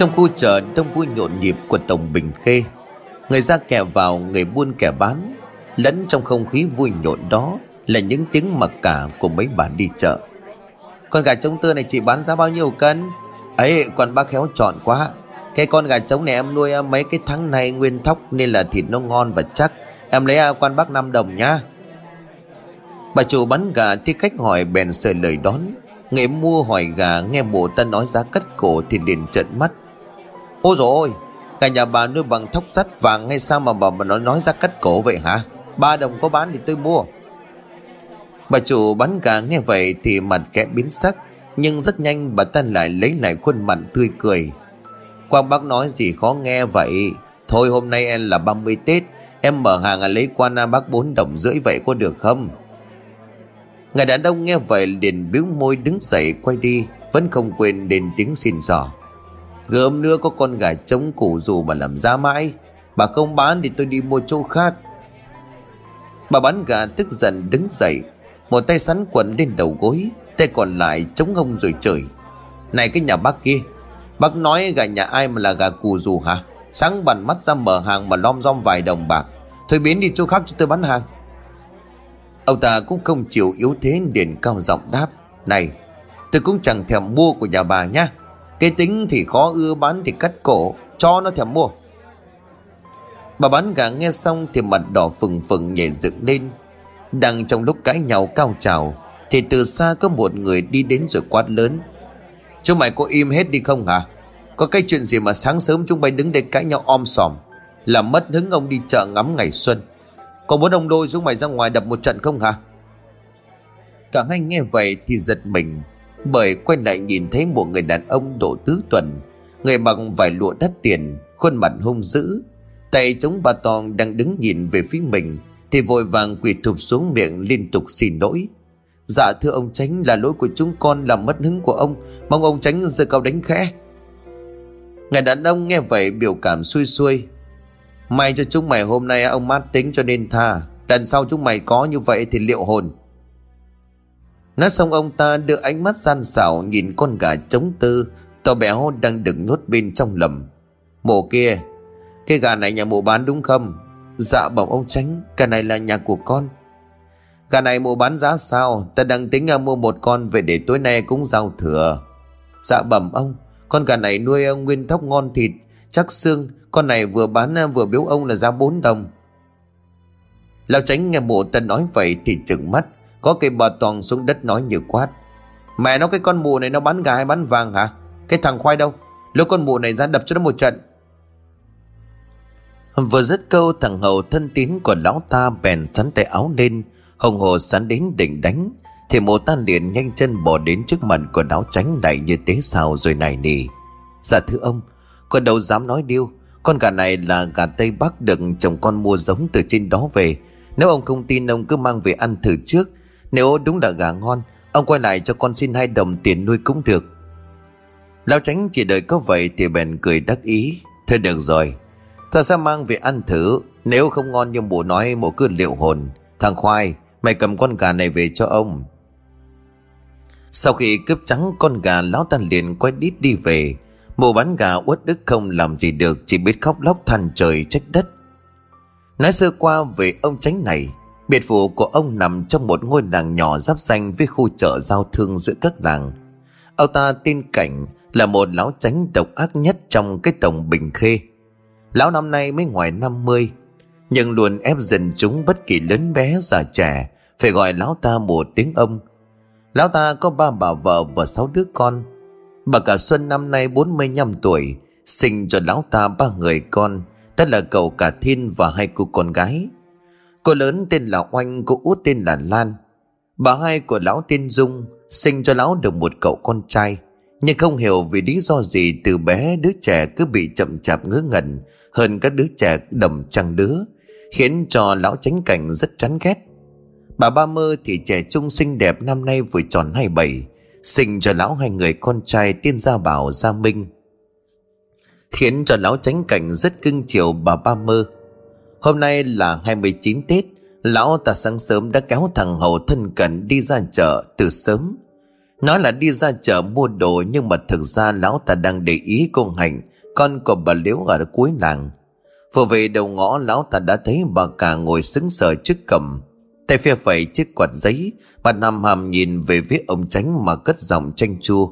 Trong khu chợ đông vui nhộn nhịp của Tổng Bình Khê, Người ra kẻ vào, người buôn kẻ bán, Lẫn trong không khí vui nhộn đó Là những tiếng mặc cả của mấy bà đi chợ. Con gà trống tươi này chị bán giá bao nhiêu cân? Ấy, con bác khéo chọn quá. Cái con gà trống này em nuôi à, mấy cái tháng này nguyên thóc nên là thịt nó ngon và chắc. Em lấy à, quan bác 5 đồng nhá. Bà chủ bán gà thì khách hỏi bèn sờ lời đón. Người mua hỏi gà nghe bộ ta nói giá cất cổ thì liền trợn mắt ôi dồi, cả nhà bà nuôi bằng thóc sắt vàng hay sao mà bà mà nó nói ra cắt cổ vậy hả? Ba đồng có bán thì tôi mua. Bà chủ bán gà nghe vậy thì mặt kẽ biến sắc nhưng rất nhanh bà ta lại lấy lại khuôn mặt tươi cười. Quang bác nói gì khó nghe vậy? Thôi hôm nay em là 30 Tết Em mở hàng à lấy qua na bác 4 đồng rưỡi vậy có được không? Người đàn ông nghe vậy liền biếu môi đứng dậy quay đi Vẫn không quên đến tiếng xin dò Gớm nữa có con gà trống củ dù mà làm ra mãi. Bà không bán thì tôi đi mua chỗ khác. Bà bán gà tức giận đứng dậy, Một tay sắn quần lên đầu gối, Tay còn lại chống ông rồi chửi. Này cái nhà bác kia, Bác nói gà nhà ai mà là gà cù dù hả? Sáng bàn mắt ra mở hàng mà lom rom vài đồng bạc. Thôi biến đi chỗ khác cho tôi bán hàng. Ông ta cũng không chịu yếu thế, liền cao giọng đáp. Này, tôi cũng chẳng thèm mua của nhà bà nhá. Cái tính thì khó ưa bán thì cắt cổ, Cho nó thèm mua. Bà bán gà nghe xong thì mặt đỏ phừng phừng nhảy dựng lên. Đang trong lúc cãi nhau cao trào, Thì từ xa có một người đi đến rồi quát lớn. Chúng mày có im hết đi không hả? Có cái chuyện gì mà sáng sớm chúng mày đứng đây cãi nhau om sòm, Làm mất hứng ông đi chợ ngắm ngày xuân? Có muốn ông đôi chúng mày ra ngoài đập một trận không hả? Cả hai nghe vậy thì giật mình. Bởi quay lại nhìn thấy một người đàn ông độ tứ tuần. Người mặc vải lụa đắt tiền, Khuôn mặt hung dữ. Tay chống bà tòn đang đứng nhìn về phía mình, Thì vội vàng quỳ thụp xuống miệng liên tục xin lỗi. Dạ thưa ông tránh là lỗi của chúng con làm mất hứng của ông. Mong ông tránh giơ cao đánh khẽ. Người đàn ông nghe vậy biểu cảm xuôi xuôi. May cho chúng mày hôm nay, ông mát tính cho nên tha. Lần sau chúng mày có như vậy thì liệu hồn? Nói xong ông ta đưa ánh mắt gian xảo Nhìn con gà trống tư. To béo đang đứng nhốt bên trong lầm. Mộ kia, Cái gà này nhà mộ bán đúng không? Dạ bẩm ông tránh Cái này là nhà của con. Gà này mộ bán giá sao? Ta đang tính à, mua một con về để tối nay cũng giao thừa. Dạ bẩm ông, Con gà này nuôi ông nguyên thóc ngon thịt, Chắc xương. Con này vừa bán à, vừa biếu ông là giá 4 đồng. Lão tránh nghe mụ ta nói vậy thì chừng mắt. Có cây bà toàn xuống đất nói như quát. Mẹ nó cái con mù này nó bán gà hay bán vàng hả? Cái thằng khoai đâu? Lúc con mù này ra đập cho nó một trận. Vừa dứt câu, thằng hầu thân tín của lão ta bèn sắn tay áo lên, Hồng hồ sắn đến định đánh, Thì mộ tan liền nhanh chân bỏ đến trước mặt của lão tránh này như tế xào rồi này nỉ Dạ thưa ông, Con đâu dám nói điêu, Con gà này là gà Tây Bắc được chồng con mua giống từ trên đó về. Nếu ông không tin, ông cứ mang về ăn thử trước nếu đúng là gà ngon, Ông quay lại cho con xin hai đồng tiền nuôi cũng được. Lão tránh chỉ đợi có vậy thì bèn cười đắc ý. Thôi được rồi, Ta sẽ mang về ăn thử. Nếu không ngon như bố nói mổ cứ liệu hồn. Thằng Khoai, Mày cầm con gà này về cho ông. Sau khi cướp trắng con gà, Lão ta liền quay đít đi về. Mụ bán gà uất đức không làm gì được, Chỉ biết khóc lóc than trời trách đất. Nói sơ qua về ông tránh này Biệt phủ của ông nằm trong một ngôi làng nhỏ giáp danh với khu chợ giao thương giữa các làng. Ông ta tin cảnh là một lão tránh độc ác nhất trong cái tổng bình khê. Lão năm nay mới ngoài 50, nhưng luôn ép dần chúng bất kỳ lớn bé già trẻ phải gọi lão ta một tiếng ông lão ta có ba bà vợ và sáu đứa con bà cả xuân năm nay 45 tuổi sinh cho lão ta ba người con đó là cậu cả thiên và hai cô con gái cô lớn tên là oanh cô út tên là lan bà hai của lão tên dung sinh cho lão được một cậu con trai nhưng không hiểu vì lý do gì từ bé đứa trẻ cứ bị chậm chạp ngứa ngẩn hơn các đứa trẻ đầm trăng đứa khiến cho lão tránh cảnh rất chán ghét. Bà ba mơ thì trẻ trung xinh đẹp năm nay vừa tròn 27, sinh cho lão hai người con trai tiên gia bảo gia minh. Khiến cho lão tránh cảnh rất cưng chiều bà ba mơ. Hôm nay là 29 Tết, lão ta sáng sớm đã kéo thằng hầu thân cận đi ra chợ từ sớm. Nói là đi ra chợ mua đồ nhưng mà thực ra lão ta đang để ý cô Hạnh con của bà Liễu ở cuối làng. Vừa về đầu ngõ lão ta đã thấy bà cả ngồi sững sờ trước cầm. Tay phe phẩy chiếc quạt giấy, bà nằm hàm nhìn về phía ông tránh mà cất giọng tranh chua.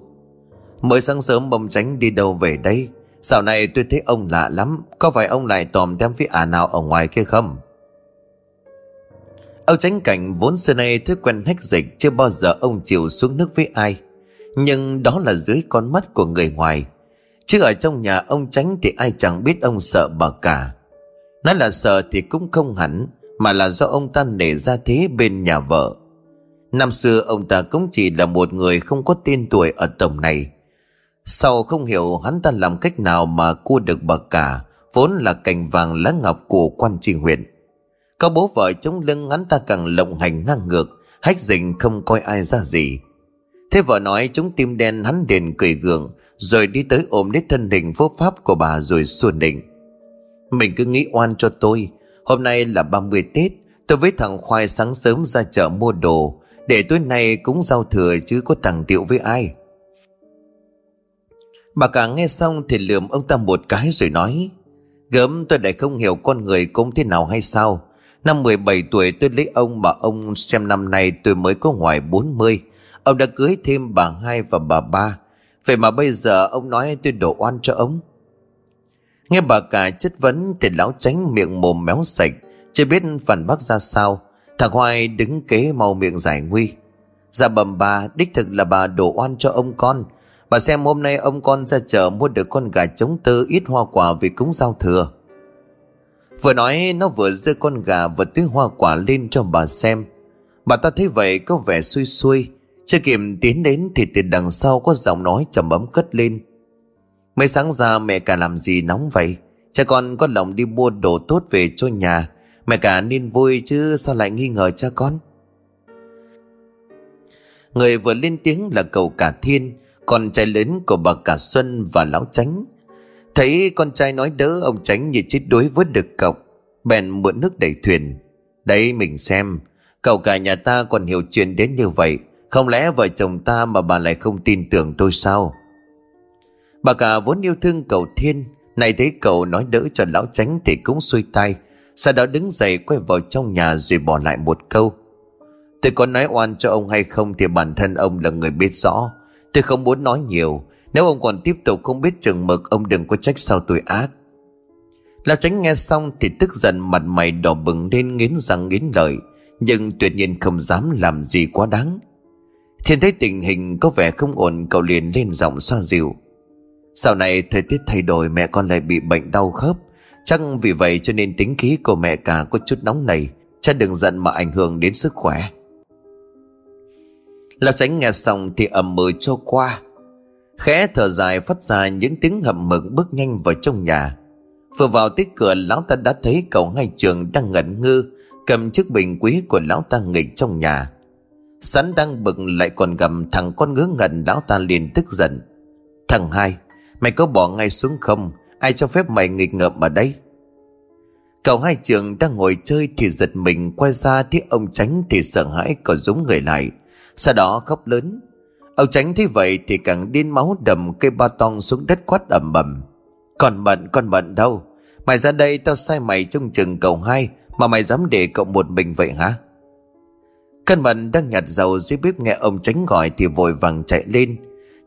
Mới sáng sớm ông tránh đi đâu về đây? Dạo này tôi thấy ông lạ lắm, có phải ông lại tòm đem với ả nào ở ngoài kia không? Ông tránh cảnh vốn xưa nay thói quen hách dịch chưa bao giờ ông chịu xuống nước với ai. Nhưng đó là dưới con mắt của người ngoài. Chứ ở trong nhà ông tránh thì ai chẳng biết ông sợ bà cả. Nói là sợ thì cũng không hẳn, mà là do ông ta nể ra thế bên nhà vợ. Năm xưa ông ta cũng chỉ là một người không có tên tuổi ở tổng này. Sau không hiểu hắn ta làm cách nào mà cua được bà cả, vốn là cành vàng lá ngọc của quan tri huyện. Có bố vợ chống lưng hắn ta càng lộng hành ngang ngược, hách dình không coi ai ra gì. Thế vợ nói chúng tim đen hắn đền cười gượng, rồi đi tới ôm lấy thân hình vô pháp của bà rồi xuân định. Mình cứ nghĩ oan cho tôi, hôm nay là 30 Tết, tôi với thằng Khoai sáng sớm ra chợ mua đồ, để tối nay cũng giao thừa chứ có thằng tiệu với ai. Bà cả nghe xong thì lườm ông ta một cái rồi nói, Gớm, tôi lại không hiểu con người cũng thế nào hay sao. Năm 17 tuổi tôi lấy ông bà ông xem năm nay tôi mới có ngoài 40 Ông đã cưới thêm bà hai và bà ba. Vậy mà bây giờ ông nói tôi đổ oan cho ông. Nghe bà cả chất vấn thì lão tránh miệng mồm méo sạch, Chưa biết phản bác ra sao. Thằng Hoài đứng kế màu miệng giải nguy. Dạ bầm bà, đích thực là bà đổ oan cho ông con. Bà xem hôm nay ông con ra chợ mua được con gà trống tơ ít hoa quả vì cúng giao thừa. Vừa nói, nó vừa giơ con gà và túi hoa quả lên cho bà xem. Bà ta thấy vậy có vẻ xui xui. Chưa kịp tiến đến thì từ đằng sau có giọng nói trầm ấm cất lên. Mấy sáng ra mẹ cả làm gì nóng vậy? Cha con có lòng đi mua đồ tốt về cho nhà. Mẹ cả nên vui chứ sao lại nghi ngờ cha con? Người vừa lên tiếng là cậu cả thiên. Con trai lớn của bà cả Xuân và lão tránh Thấy con trai nói đỡ ông tránh như chết đuối vớt được cọc Bèn mượn nước đẩy thuyền. Đấy, mình xem, Cậu cả nhà ta còn hiểu chuyện đến như vậy, Không lẽ vợ chồng ta mà bà lại không tin tưởng tôi sao? Bà cả vốn yêu thương cậu Thiên Này thấy cậu nói đỡ cho lão tránh thì cũng xuôi tay Sau đó đứng dậy quay vào trong nhà rồi bỏ lại một câu. Tôi có nói oan cho ông hay không thì bản thân ông là người biết rõ. Tôi không muốn nói nhiều. Nếu ông còn tiếp tục không biết chừng mực, Ông đừng có trách sao tôi ác. Lão tránh nghe xong thì tức giận, mặt mày đỏ bừng lên, nghiến răng nghiến lợi, Nhưng tuyệt nhiên không dám làm gì quá đáng. Thiên thấy tình hình có vẻ không ổn, Cậu liền lên giọng xoa dịu. Sau này thời tiết thay đổi, mẹ con lại bị bệnh đau khớp. Chắc vì vậy cho nên tính khí của mẹ cả có chút nóng này Cha đừng giận mà ảnh hưởng đến sức khỏe. Lão tránh nghe xong thì ầm mờ cho qua. Khẽ thở dài phát ra những tiếng hậm mực bước nhanh vào trong nhà. Vừa vào tới cửa, lão ta đã thấy cậu ngay trường đang ngẩn ngơ, Cầm chiếc bình quý của lão ta nghịch trong nhà. Sắn đang bực lại còn gầm thằng con ngứa ngẩn, lão ta liền tức giận. Thằng hai, Mày có bỏ ngay xuống không? Ai cho phép mày nghịch ngợm ở đây? Cậu hai trường đang ngồi chơi thì giật mình, quay ra thấy ông tránh thì sợ hãi còn giống người lại sau đó khóc lớn. Ông tránh thấy vậy thì càng điên máu đầm cây ba tong xuống đất quát ầm ầm Còn bận con bận đâu? Mày ra đây, tao sai mày trông chừng cậu hai, Mà mày dám để cậu một mình vậy hả? Cân bận đang nhặt dầu dưới bếp nghe ông tránh gọi thì vội vàng chạy lên.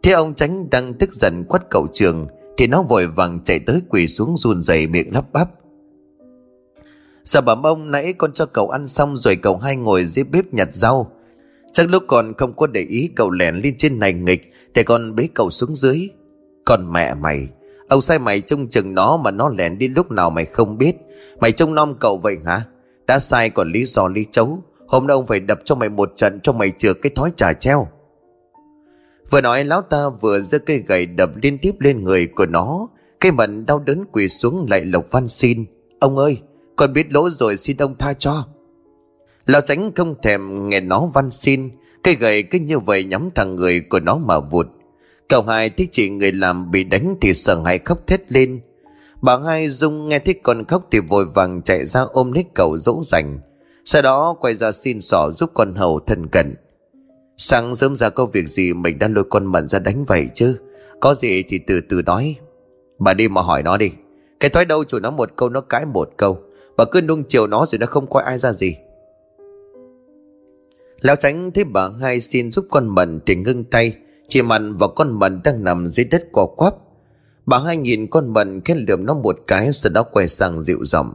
Thế ông tránh đang tức giận quát cậu trường, Thì nó vội vàng chạy tới quỳ xuống run rẩy miệng lắp bắp. Sao bẩm ông, nãy con cho cậu ăn xong rồi cậu hai ngồi dưới bếp nhặt rau. Chắc lúc còn không có để ý cậu lẻn lên trên này nghịch, Để con bế cậu xuống dưới. Còn mẹ mày Ông sai mày trông chừng nó mà nó lẻn đi lúc nào mày không biết. Mày trông nom cậu vậy hả? Đã sai còn lý do lý chấu. Hôm nay ông phải đập cho mày một trận Cho mày chừa cái thói trà treo. Vừa nói, lão ta vừa giơ cây gậy đập liên tiếp lên người của nó. Cây mận đau đớn quỳ xuống lại lộc văn xin. Ông ơi, con biết lỗi rồi, xin ông tha cho. Lão Sánh không thèm nghe nó văn xin. Cây gậy cứ như vậy nhắm thằng người của nó mà vụt. Cậu hai thấy chị người làm bị đánh thì sợ hãi khóc thét lên. Bà hai Dung nghe thấy con khóc thì vội vàng chạy ra ôm lấy cậu dỗ dành. Sau đó quay ra xin sỏ giúp con hầu thân cận. Sáng sớm ra có việc gì mình đã lôi con mận ra đánh vậy chứ? Có gì thì từ từ nói. Bà đi mà hỏi nó đi. Cái thói đâu chủ nó một câu, nó cãi một câu. Bà cứ nung chiều nó rồi nó không coi ai ra gì. Lão tránh thấy bà hai xin giúp con mận thì ngưng tay, Chỉ mặn vào con mận đang nằm dưới đất co quắp. Bà hai nhìn con mận khen lượm nó một cái, Sau đó quay sang dịu giọng.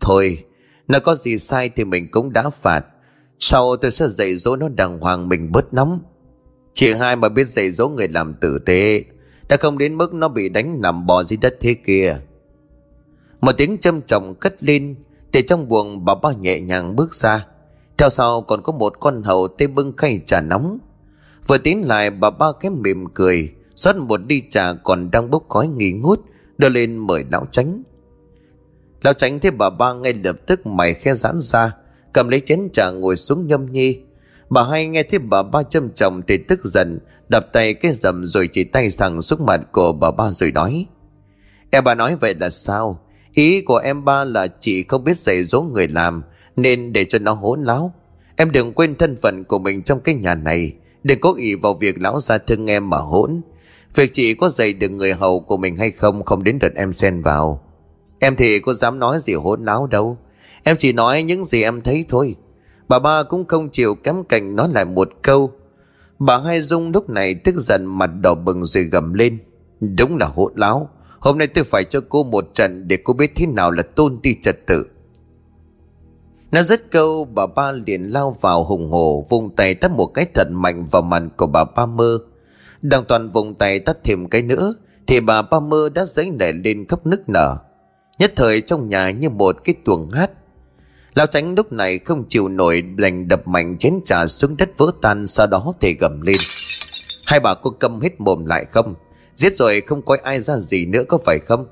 Thôi Nó có gì sai thì mình cũng đã phạt. Sau tôi sẽ dạy dỗ nó đàng hoàng mình bớt nóng. Chị hai mà biết dạy dỗ người làm tử tế, Đã không đến mức nó bị đánh nằm bò dưới đất thế kia. Một tiếng châm trọng cất lên, Thì trong buồng bà ba nhẹ nhàng bước ra. Theo sau còn có một con hầu tê bưng khay trà nóng. Vừa tiến lại, bà ba cái mỉm cười Xót một đi trà còn đang bốc khói nghi ngút, đưa lên mời lão tránh lão tránh thấy bà ba ngay lập tức mày khe giãn ra, cầm lấy chén trà ngồi xuống nhâm nhi. Bà hai nghe thấy bà ba châm chồng thì tức giận, đập tay cái rầm rồi chỉ tay thẳng xuống mặt của bà ba rồi nói. Em bà nói vậy là sao? Ý của em ba là chị không biết dạy dỗ người làm nên để cho nó hỗn láo. Em đừng quên thân phận của mình trong cái nhà này. Đừng cố ý vào việc lão gia thương em mà hỗn. Việc chị có dạy được người hầu của mình hay không Không đến đợt em xen vào. Em thì có dám nói gì hỗn láo đâu. Em chỉ nói những gì em thấy thôi. Bà ba cũng không chịu kém cành nói lại một câu. Bà hai Dung lúc này tức giận mặt đỏ bừng rồi gầm lên. Đúng là hỗn láo. Hôm nay tôi phải cho cô một trận Để cô biết thế nào là tôn ti trật tự. Nó dứt câu, Bà ba liền lao vào hùng hổ Vùng tay tắt một cái thật mạnh vào mặt của bà ba mơ. Đang toàn vùng tay tắt thêm cái nữa, Thì bà ba mơ đã dấy nảy lên khắp nức nở. Nhất thời trong nhà như một cái tuồng hát Lão tránh lúc này không chịu nổi, đành đập mạnh chén trà xuống đất vỡ tan, Sau đó thì gầm lên. Hai bà cô câm hết mồm lại không? Giết rồi không coi ai ra gì nữa có phải không?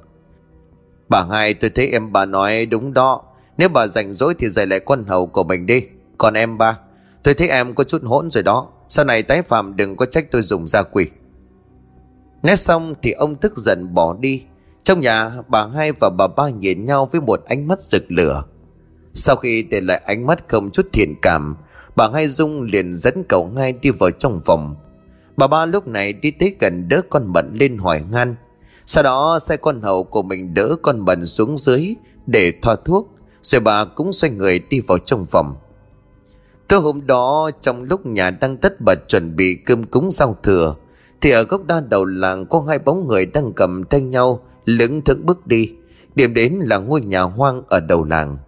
Bà hai, tôi thấy em bà nói đúng đó. Nếu bà rảnh rỗi thì dạy lại con hầu của mình đi. Còn em ba, Tôi thấy em có chút hỗn rồi đó. Sau này tái phạm đừng có trách tôi dùng gia quỷ. Nói xong thì ông tức giận bỏ đi. Trong nhà, bà hai và bà ba nhìn nhau với một ánh mắt rực lửa. Sau khi để lại ánh mắt không chút thiện cảm, Bà hai Dung liền dẫn cậu hai đi vào trong phòng. Bà ba lúc này đi tới gần đỡ con bận lên hỏi ngan Sau đó xe con hậu của mình đỡ con bận xuống dưới Để thoa thuốc. Rồi bà cũng xoay người đi vào trong phòng. Tối hôm đó, trong lúc nhà đang tất bật chuẩn bị cơm cúng giao thừa, Thì ở góc đa đầu làng có hai bóng người đang cầm tay nhau, lững thững bước đi. Điểm đến là ngôi nhà hoang ở đầu làng.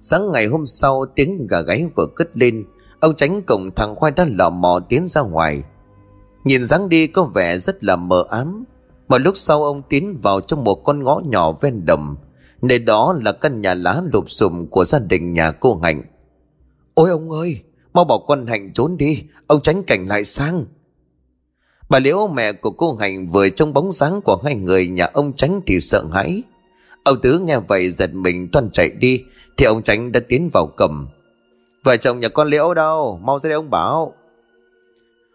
Sáng ngày hôm sau, tiếng gà gáy vừa cất lên. Ông tránh cổng thằng khoai đã lò mò tiến ra ngoài. Nhìn dáng đi có vẻ rất là mờ ám. Một lúc sau ông tiến vào trong một con ngõ nhỏ ven đầm, Nơi đó là căn nhà lá lụp xùm của gia đình nhà cô Hạnh. Ôi ông ơi Mau bảo con Hạnh trốn đi Ông tránh cảnh lại sang. Bà Liễu mẹ của cô Hạnh vừa trong bóng dáng của hai người nhà ông tránh thì sợ hãi. Ông Tứ nghe vậy giật mình toan chạy đi Thì ông tránh đã tiến vào cầm. Vợ chồng nhà con Liễu đâu Mau ra đây ông bảo.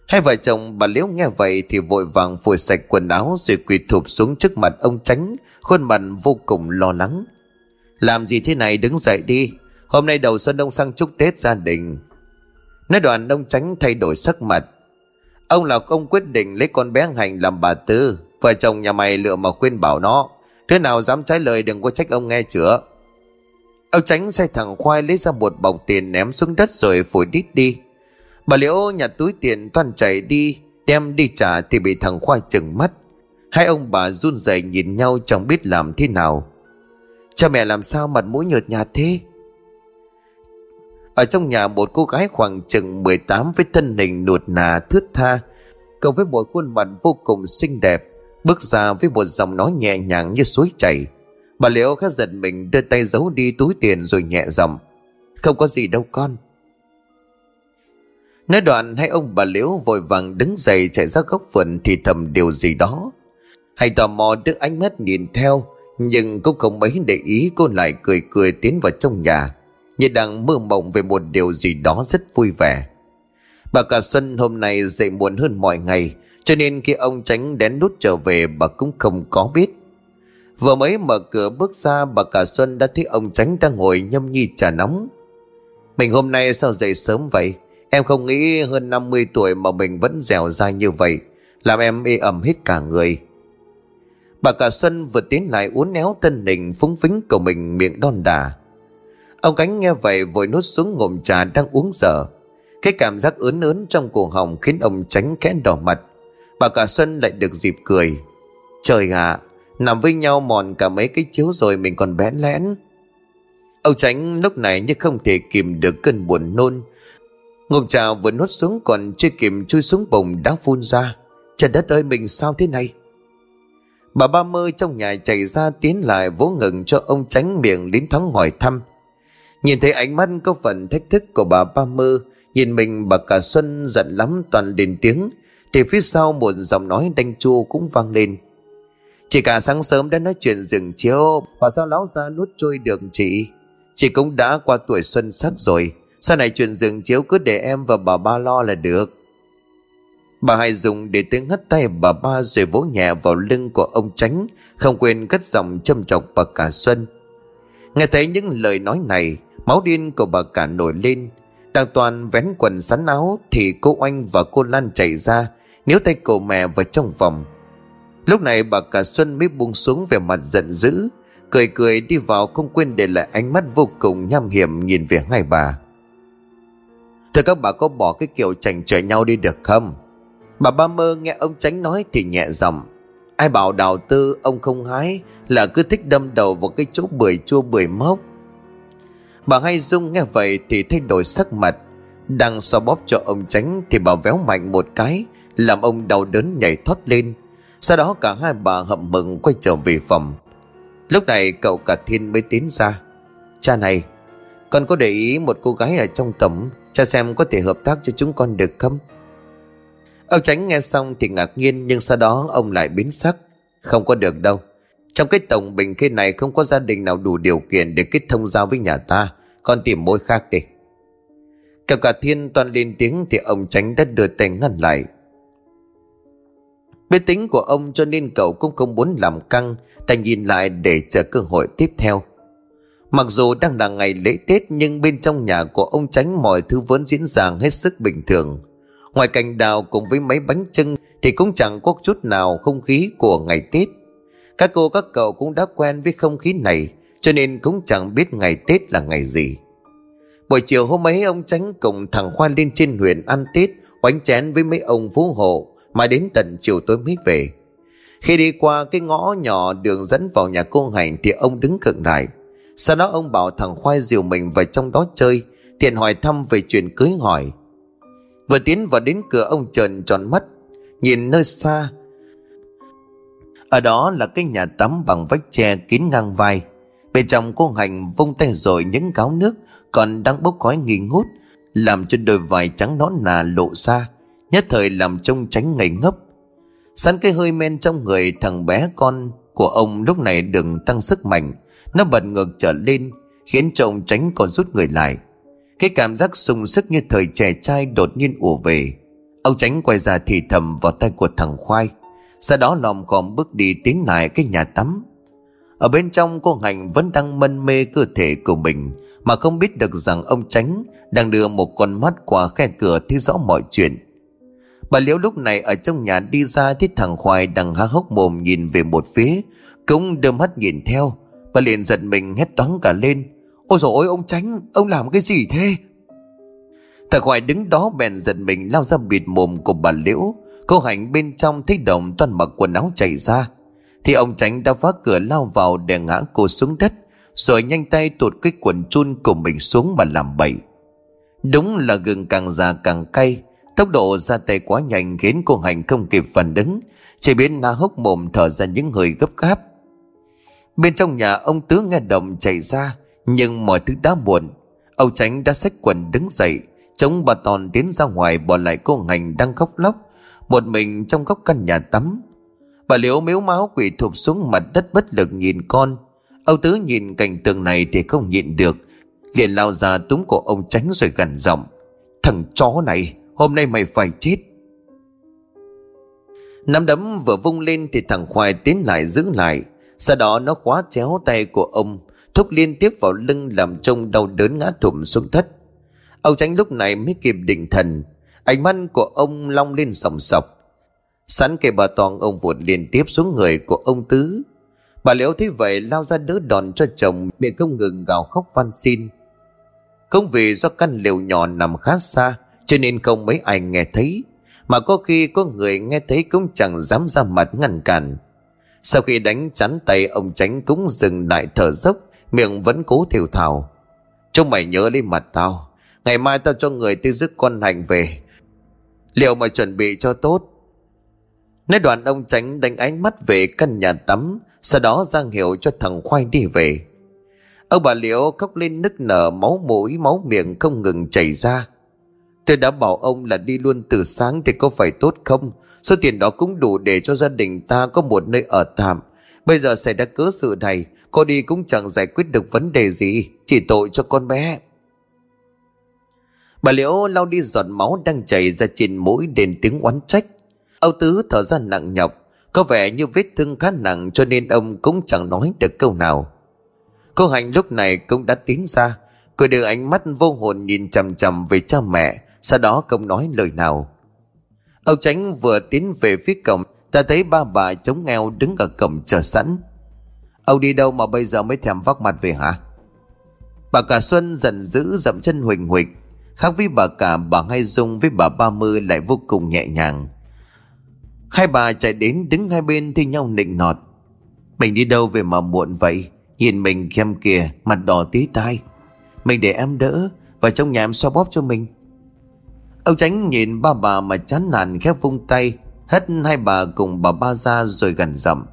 Hai vợ chồng bà Liễu nghe vậy thì vội vàng phủi sạch quần áo rồi quỳ thụp xuống trước mặt ông tránh, khuôn mặt vô cùng lo lắng. Làm gì thế này đứng dậy đi, hôm nay đầu xuân ông sang chúc Tết gia đình. Nói đoạn ông tránh thay đổi sắc mặt. Ông là ông quyết định lấy con bé Hành làm bà Tư, vợ chồng nhà mày lựa mà khuyên bảo nó. Thế nào dám trái lời đừng có trách ông nghe chữa. Ông tránh xe thẳng khoai lấy ra một bọc tiền ném xuống đất rồi phủi đít đi. Bà Liễu nhặt túi tiền toan chạy đi, Đem đi trả thì bị thằng Khoa chừng mắt. Hai ông bà run rẩy nhìn nhau chẳng biết làm thế nào. Cha mẹ làm sao mặt mũi nhợt nhạt thế? Ở trong nhà một cô gái khoảng chừng 18 với thân hình nuột nà thướt tha, Cộng với một khuôn mặt vô cùng xinh đẹp, Bước ra với một giọng nói nhẹ nhàng như suối chảy. Bà Liễu khá giật mình đưa tay giấu đi túi tiền rồi nhẹ giọng, Không có gì đâu con Nói đoạn, hai ông bà liễu vội vàng đứng dậy chạy ra góc vườn thì thầm điều gì đó. Hay tò mò đưa ánh mắt nhìn theo, nhưng cô không mấy để ý, cô lại cười cười tiến vào trong nhà như đang mơ mộng về một điều gì đó rất vui vẻ. Bà cả Xuân hôm nay dậy muộn hơn mọi ngày, cho nên khi ông tránh đến nút trở về, bà cũng không có biết. Vừa mới mở cửa bước ra, bà cả Xuân đã thấy ông tránh đang ngồi nhâm nhi trà nóng. Mình hôm nay sao dậy sớm vậy? Em không nghĩ hơn 50 tuổi mà mình vẫn dẻo dai như vậy. Làm em ê ẩm hết cả người. Bà cả Xuân vừa tiến lại uốn éo thân hình phúng phính của mình miệng đon đà. Ông Cánh nghe vậy vội nuốt xuống ngụm trà đang uống dở. Cái cảm giác ớn ớn trong cổ họng khiến ông tránh khẽ đỏ mặt. Bà cả Xuân lại được dịp cười. Trời ạ, Nằm với nhau mòn cả mấy cái chiếu rồi mình còn bén lẽn. Ông tránh lúc này như không thể kìm được cơn buồn nôn Ngụm trà vừa nuốt xuống còn chưa kịp chui xuống bồng đã phun ra. Trời đất ơi, mình sao thế này? Bà ba mơ trong nhà chạy ra tiến lại vỗ ngừng cho ông tránh miệng đến thoáng hỏi thăm. Nhìn thấy ánh mắt có phần thách thức của bà ba mơ, Nhìn mình bà cả Xuân giận lắm toàn đền tiếng. Thì phía sau một giọng nói đanh chua cũng vang lên. Chỉ cả sáng sớm đã nói chuyện rừng chiếu. Bà sao láo ra nuốt trôi được chị? Chị cũng đã qua tuổi xuân sắc rồi. Sau này chuyện giường chiếu cứ để em và bà ba lo là được. Bà hai dùng để tiếng hất tay bà ba rồi vỗ nhẹ vào lưng của ông tránh Không quên cất giọng châm chọc bà cả Xuân. Nghe thấy những lời nói này, Máu điên của bà cả nổi lên. Đang toàn vén quần sắn áo Thì cô Oanh và cô Lan chạy ra, Níu tay cổ mẹ vào trong vòng. Lúc này bà cả Xuân mới buông xuống về mặt giận dữ, Cười cười đi vào không quên để lại ánh mắt vô cùng nham hiểm nhìn về hai bà. Thưa các bà có bỏ cái kiểu chảnh chọe nhau đi được không? Bà ba mơ nghe ông tránh nói thì nhẹ giọng. Ai bảo đào tư, ông không hái, Là cứ thích đâm đầu vào cái chỗ bưởi chua bưởi mốc. Bà hay dung nghe vậy thì thay đổi sắc mặt. Đang xoa bóp cho ông tránh Thì bà véo mạnh một cái, Làm ông đau đớn nhảy thoát lên. Sau đó cả hai bà hậm mừng quay trở về phòng. Lúc này cậu cả thiên mới tiến ra. Cha này, Con có để ý một cô gái ở trong tầm. Cha xem có thể hợp tác cho chúng con được không? Ông tránh nghe xong thì ngạc nhiên, Nhưng sau đó ông lại biến sắc. Không có được đâu. Trong cái tổng bình khê này không có gia đình nào đủ điều kiện Để kết thông giao với nhà ta. Con tìm mối khác đi. Cậu cả thiên toàn lên tiếng Thì ông tránh đã đưa tay ngăn lại. Biết tính của ông cho nên cậu cũng không muốn làm căng, Đành nhìn lại để chờ cơ hội tiếp theo. Mặc dù đang là ngày lễ Tết, Nhưng bên trong nhà của ông tránh mọi thứ vẫn diễn ra hết sức bình thường. Ngoài cành đào cùng với mấy bánh trưng Thì cũng chẳng có chút nào không khí của ngày Tết. Các cô, các cậu cũng đã quen với không khí này, Cho nên cũng chẳng biết ngày Tết là ngày gì. Buổi chiều hôm ấy, ông Tránh cùng thằng Khoan lên trên huyện ăn Tết Bánh chén với mấy ông phú hộ, Mà đến tận chiều tối mới về. Khi đi qua cái ngõ nhỏ đường dẫn vào nhà cô Hành Thì ông đứng cận lại. Sau đó ông bảo thằng Khoai dìu mình vào trong đó chơi Thiện hỏi thăm về chuyện cưới hỏi. Vừa tiến vào đến cửa, ông trợn tròn mắt, Nhìn nơi xa. Ở đó là cái nhà tắm bằng vách tre kín ngang vai. Bên trong cô hành vung tay rồi những cáo nước, Còn đang bốc khói nghi ngút, Làm cho đôi vải trắng nõn nà lộ ra, Nhất thời làm trông tránh ngây ngấp Sẵn cái hơi men trong người thằng bé con của ông lúc này đừng tăng sức mạnh. Nó bật ngược trở lên, Khiến chồng tránh còn rút người lại. Cái cảm giác sung sức như thời trẻ trai đột nhiên ùa về. Ông tránh quay ra thì thầm vào tay của thằng Khoai. Sau đó lòm khom bước đi tiến lại cái nhà tắm. Ở bên trong, cô hạnh vẫn đang mân mê cơ thể của mình, Mà không biết được rằng ông tránh Đang đưa một con mắt qua khe cửa thấy rõ mọi chuyện. Bà Liễu lúc này ở trong nhà đi ra thấy thằng Khoai đang há hốc mồm nhìn về một phía, Cũng đưa mắt nhìn theo. Bà liền giật mình hét toáng cả lên. Ôi dồi ôi, ông tránh Ông làm cái gì thế? Thằng Khoai đứng đó bèn giật mình lao ra bịt mồm của bà Liễu. Cô Hạnh bên trong thấy đồng toàn mặc quần áo chảy ra. Thì ông tránh đã phá cửa lao vào để ngã cô xuống đất, Rồi nhanh tay tuột cái quần chun của mình xuống mà làm bậy. Đúng là gừng càng già càng cay, Tốc độ ra tay quá nhanh khiến cô Hạnh không kịp phản ứng. Chỉ biết na hốc mồm thở ra những hơi gấp gáp. Bên trong nhà ông Tứ nghe động chạy ra, Nhưng mọi thứ đã muộn. Ông Tránh đã xách quần đứng dậy, Chống bà Toàn đến ra ngoài bỏ lại cô Hành đang khóc lóc, Một mình trong góc căn nhà tắm. Bà Liễu miếu máu quỷ thụp xuống mặt đất bất lực nhìn con. Âu Tứ nhìn cảnh tượng này thì không nhịn được, Liền lao ra túm cổ ông tránh rồi gần giọng, Thằng chó này, Hôm nay mày phải chết. Nắm đấm vừa vung lên Thì thằng Khoai tiến lại giữ lại. Sau đó nó khóa chéo tay của ông, Thúc liên tiếp vào lưng Làm trông đau đớn ngã thụm xuống đất. Ông tránh lúc này mới kịp định thần, Ánh mắt của ông long lên sòng sọc. Sẵn kề bà toàn ông vụt liên tiếp xuống người của ông Tứ. Bà Liễu thấy vậy lao ra đỡ đòn cho chồng, miệng không ngừng gào khóc van xin. Không vì do căn liều nhỏ nằm khá xa, Cho nên không mấy ai nghe thấy, Mà có khi có người nghe thấy cũng chẳng dám ra mặt ngăn cản. Sau khi đánh chắn tay, ông tránh cũng dừng lại thở dốc, Miệng vẫn cố thiểu thảo Chúng mày nhớ lấy mặt tao, Ngày mai tao cho người tư dứt con hành về. Liệu mà chuẩn bị cho tốt? Nói đoạn ông tránh đánh ánh mắt về căn nhà tắm, Sau đó giang hiệu cho thằng Khoai đi về. Ông bà Liễu khóc lên nức nở, Máu mũi, máu miệng không ngừng chảy ra. Tôi đã bảo ông là đi luôn từ sáng Thì có phải tốt không? Số tiền đó cũng đủ để cho gia đình ta Có một nơi ở tạm. Bây giờ xảy ra cớ sự này, Cô đi cũng chẳng giải quyết được vấn đề gì, Chỉ tội cho con bé. Bà Liễu lau đi giọt máu đang chảy ra trên mũi đền tiếng oán trách. Âu Tứ thở ra nặng nhọc, Có vẻ như vết thương khá nặng cho nên ông cũng chẳng nói được câu nào. Cô Hạnh lúc này cũng đã tiến ra, Cô đưa ánh mắt vô hồn nhìn chằm chằm về cha mẹ, Sau đó không nói lời nào. Ông Tránh vừa tiến về phía cổng, Ta thấy ba bà chống nghèo đứng ở cổng chờ sẵn. Ông đi đâu mà bây giờ mới thèm vóc mặt về hả? Bà cả Xuân giận dữ dậm chân huỳnh huỳnh Khác với bà cả, bà Hai Dung với bà Ba Mươi lại vô cùng nhẹ nhàng. Hai bà chạy đến đứng hai bên thì nhau nịnh nọt. Mình đi đâu về mà muộn vậy? Nhìn mình khem kìa, Mặt đỏ tí tai. Mình để em đỡ Và trong nhà em xoa bóp cho mình. Ông tránh nhìn ba bà mà chán nản khép vung tay, Hất hai bà cùng bà ba ra rồi gần giọng.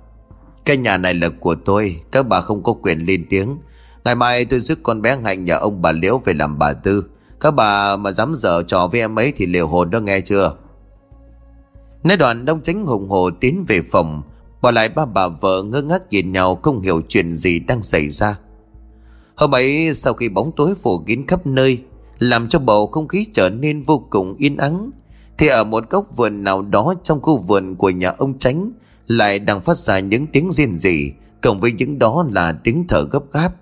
Cái nhà này là của tôi, Các bà không có quyền lên tiếng. Ngày mai tôi giúp con bé Hạnh nhà ông bà Liễu về làm bà Tư. Các bà mà dám dở trò với em ấy Thì liều hồn đó nghe chưa? Nói đoạn, đông tránh hùng hồ tiến về phòng, Bỏ lại ba bà vợ ngơ ngác nhìn nhau Không hiểu chuyện gì đang xảy ra. Hôm ấy, sau khi bóng tối phủ kín khắp nơi làm cho bầu không khí trở nên vô cùng yên ắng. Thì ở một góc vườn nào đó Trong khu vườn của nhà ông Tránh Lại đang phát ra những tiếng rên rỉ, Cộng với những đó là tiếng thở gấp gáp.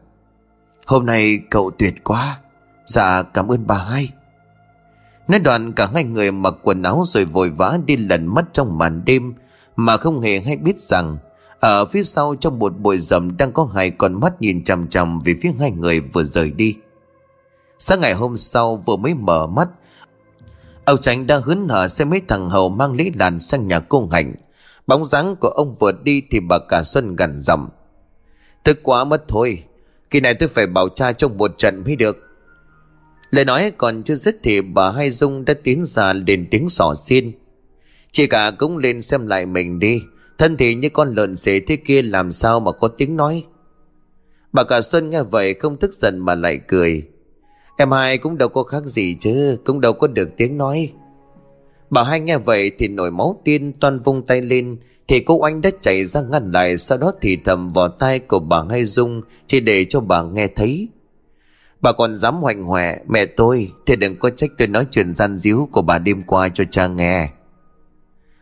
Hôm nay cậu tuyệt quá. Dạ cảm ơn bà hai. Nói đoạn cả hai người mặc quần áo rồi vội vã đi lần mất trong màn đêm, Mà không hề hay biết rằng, Ở phía sau trong một bụi rậm đang có hai con mắt nhìn chằm chằm về phía hai người vừa rời đi. Sáng ngày hôm sau vừa mới mở mắt Ông Tránh đã hớn hở xem mấy thằng hầu mang lý đàn sang nhà cô Hạnh Bóng dáng của ông vừa đi thì bà cả Xuân gần giọng Tức quá mất thôi, Kỳ này tôi phải bảo cha trong một trận mới được Lời nói còn chưa dứt thì bà Hai Dung đã tiến ra lên tiếng sỏ xin. Chị cả cũng lên xem lại mình đi. Thân thì như con lợn xế thế kia làm sao mà có tiếng nói. Bà cả Xuân nghe vậy không tức giận mà lại cười. Em hai cũng đâu có khác gì chứ, cũng đâu có được tiếng nói. Bà hai nghe vậy thì nổi máu tiên toàn vung tay lên thì cô anh đã chạy ra ngăn lại sau đó thì thầm vào tai của bà Hai Dung chỉ để cho bà nghe thấy. Bà còn dám hoành hoẹ mẹ tôi Thì đừng có trách tôi nói chuyện gian díu của bà đêm qua cho cha nghe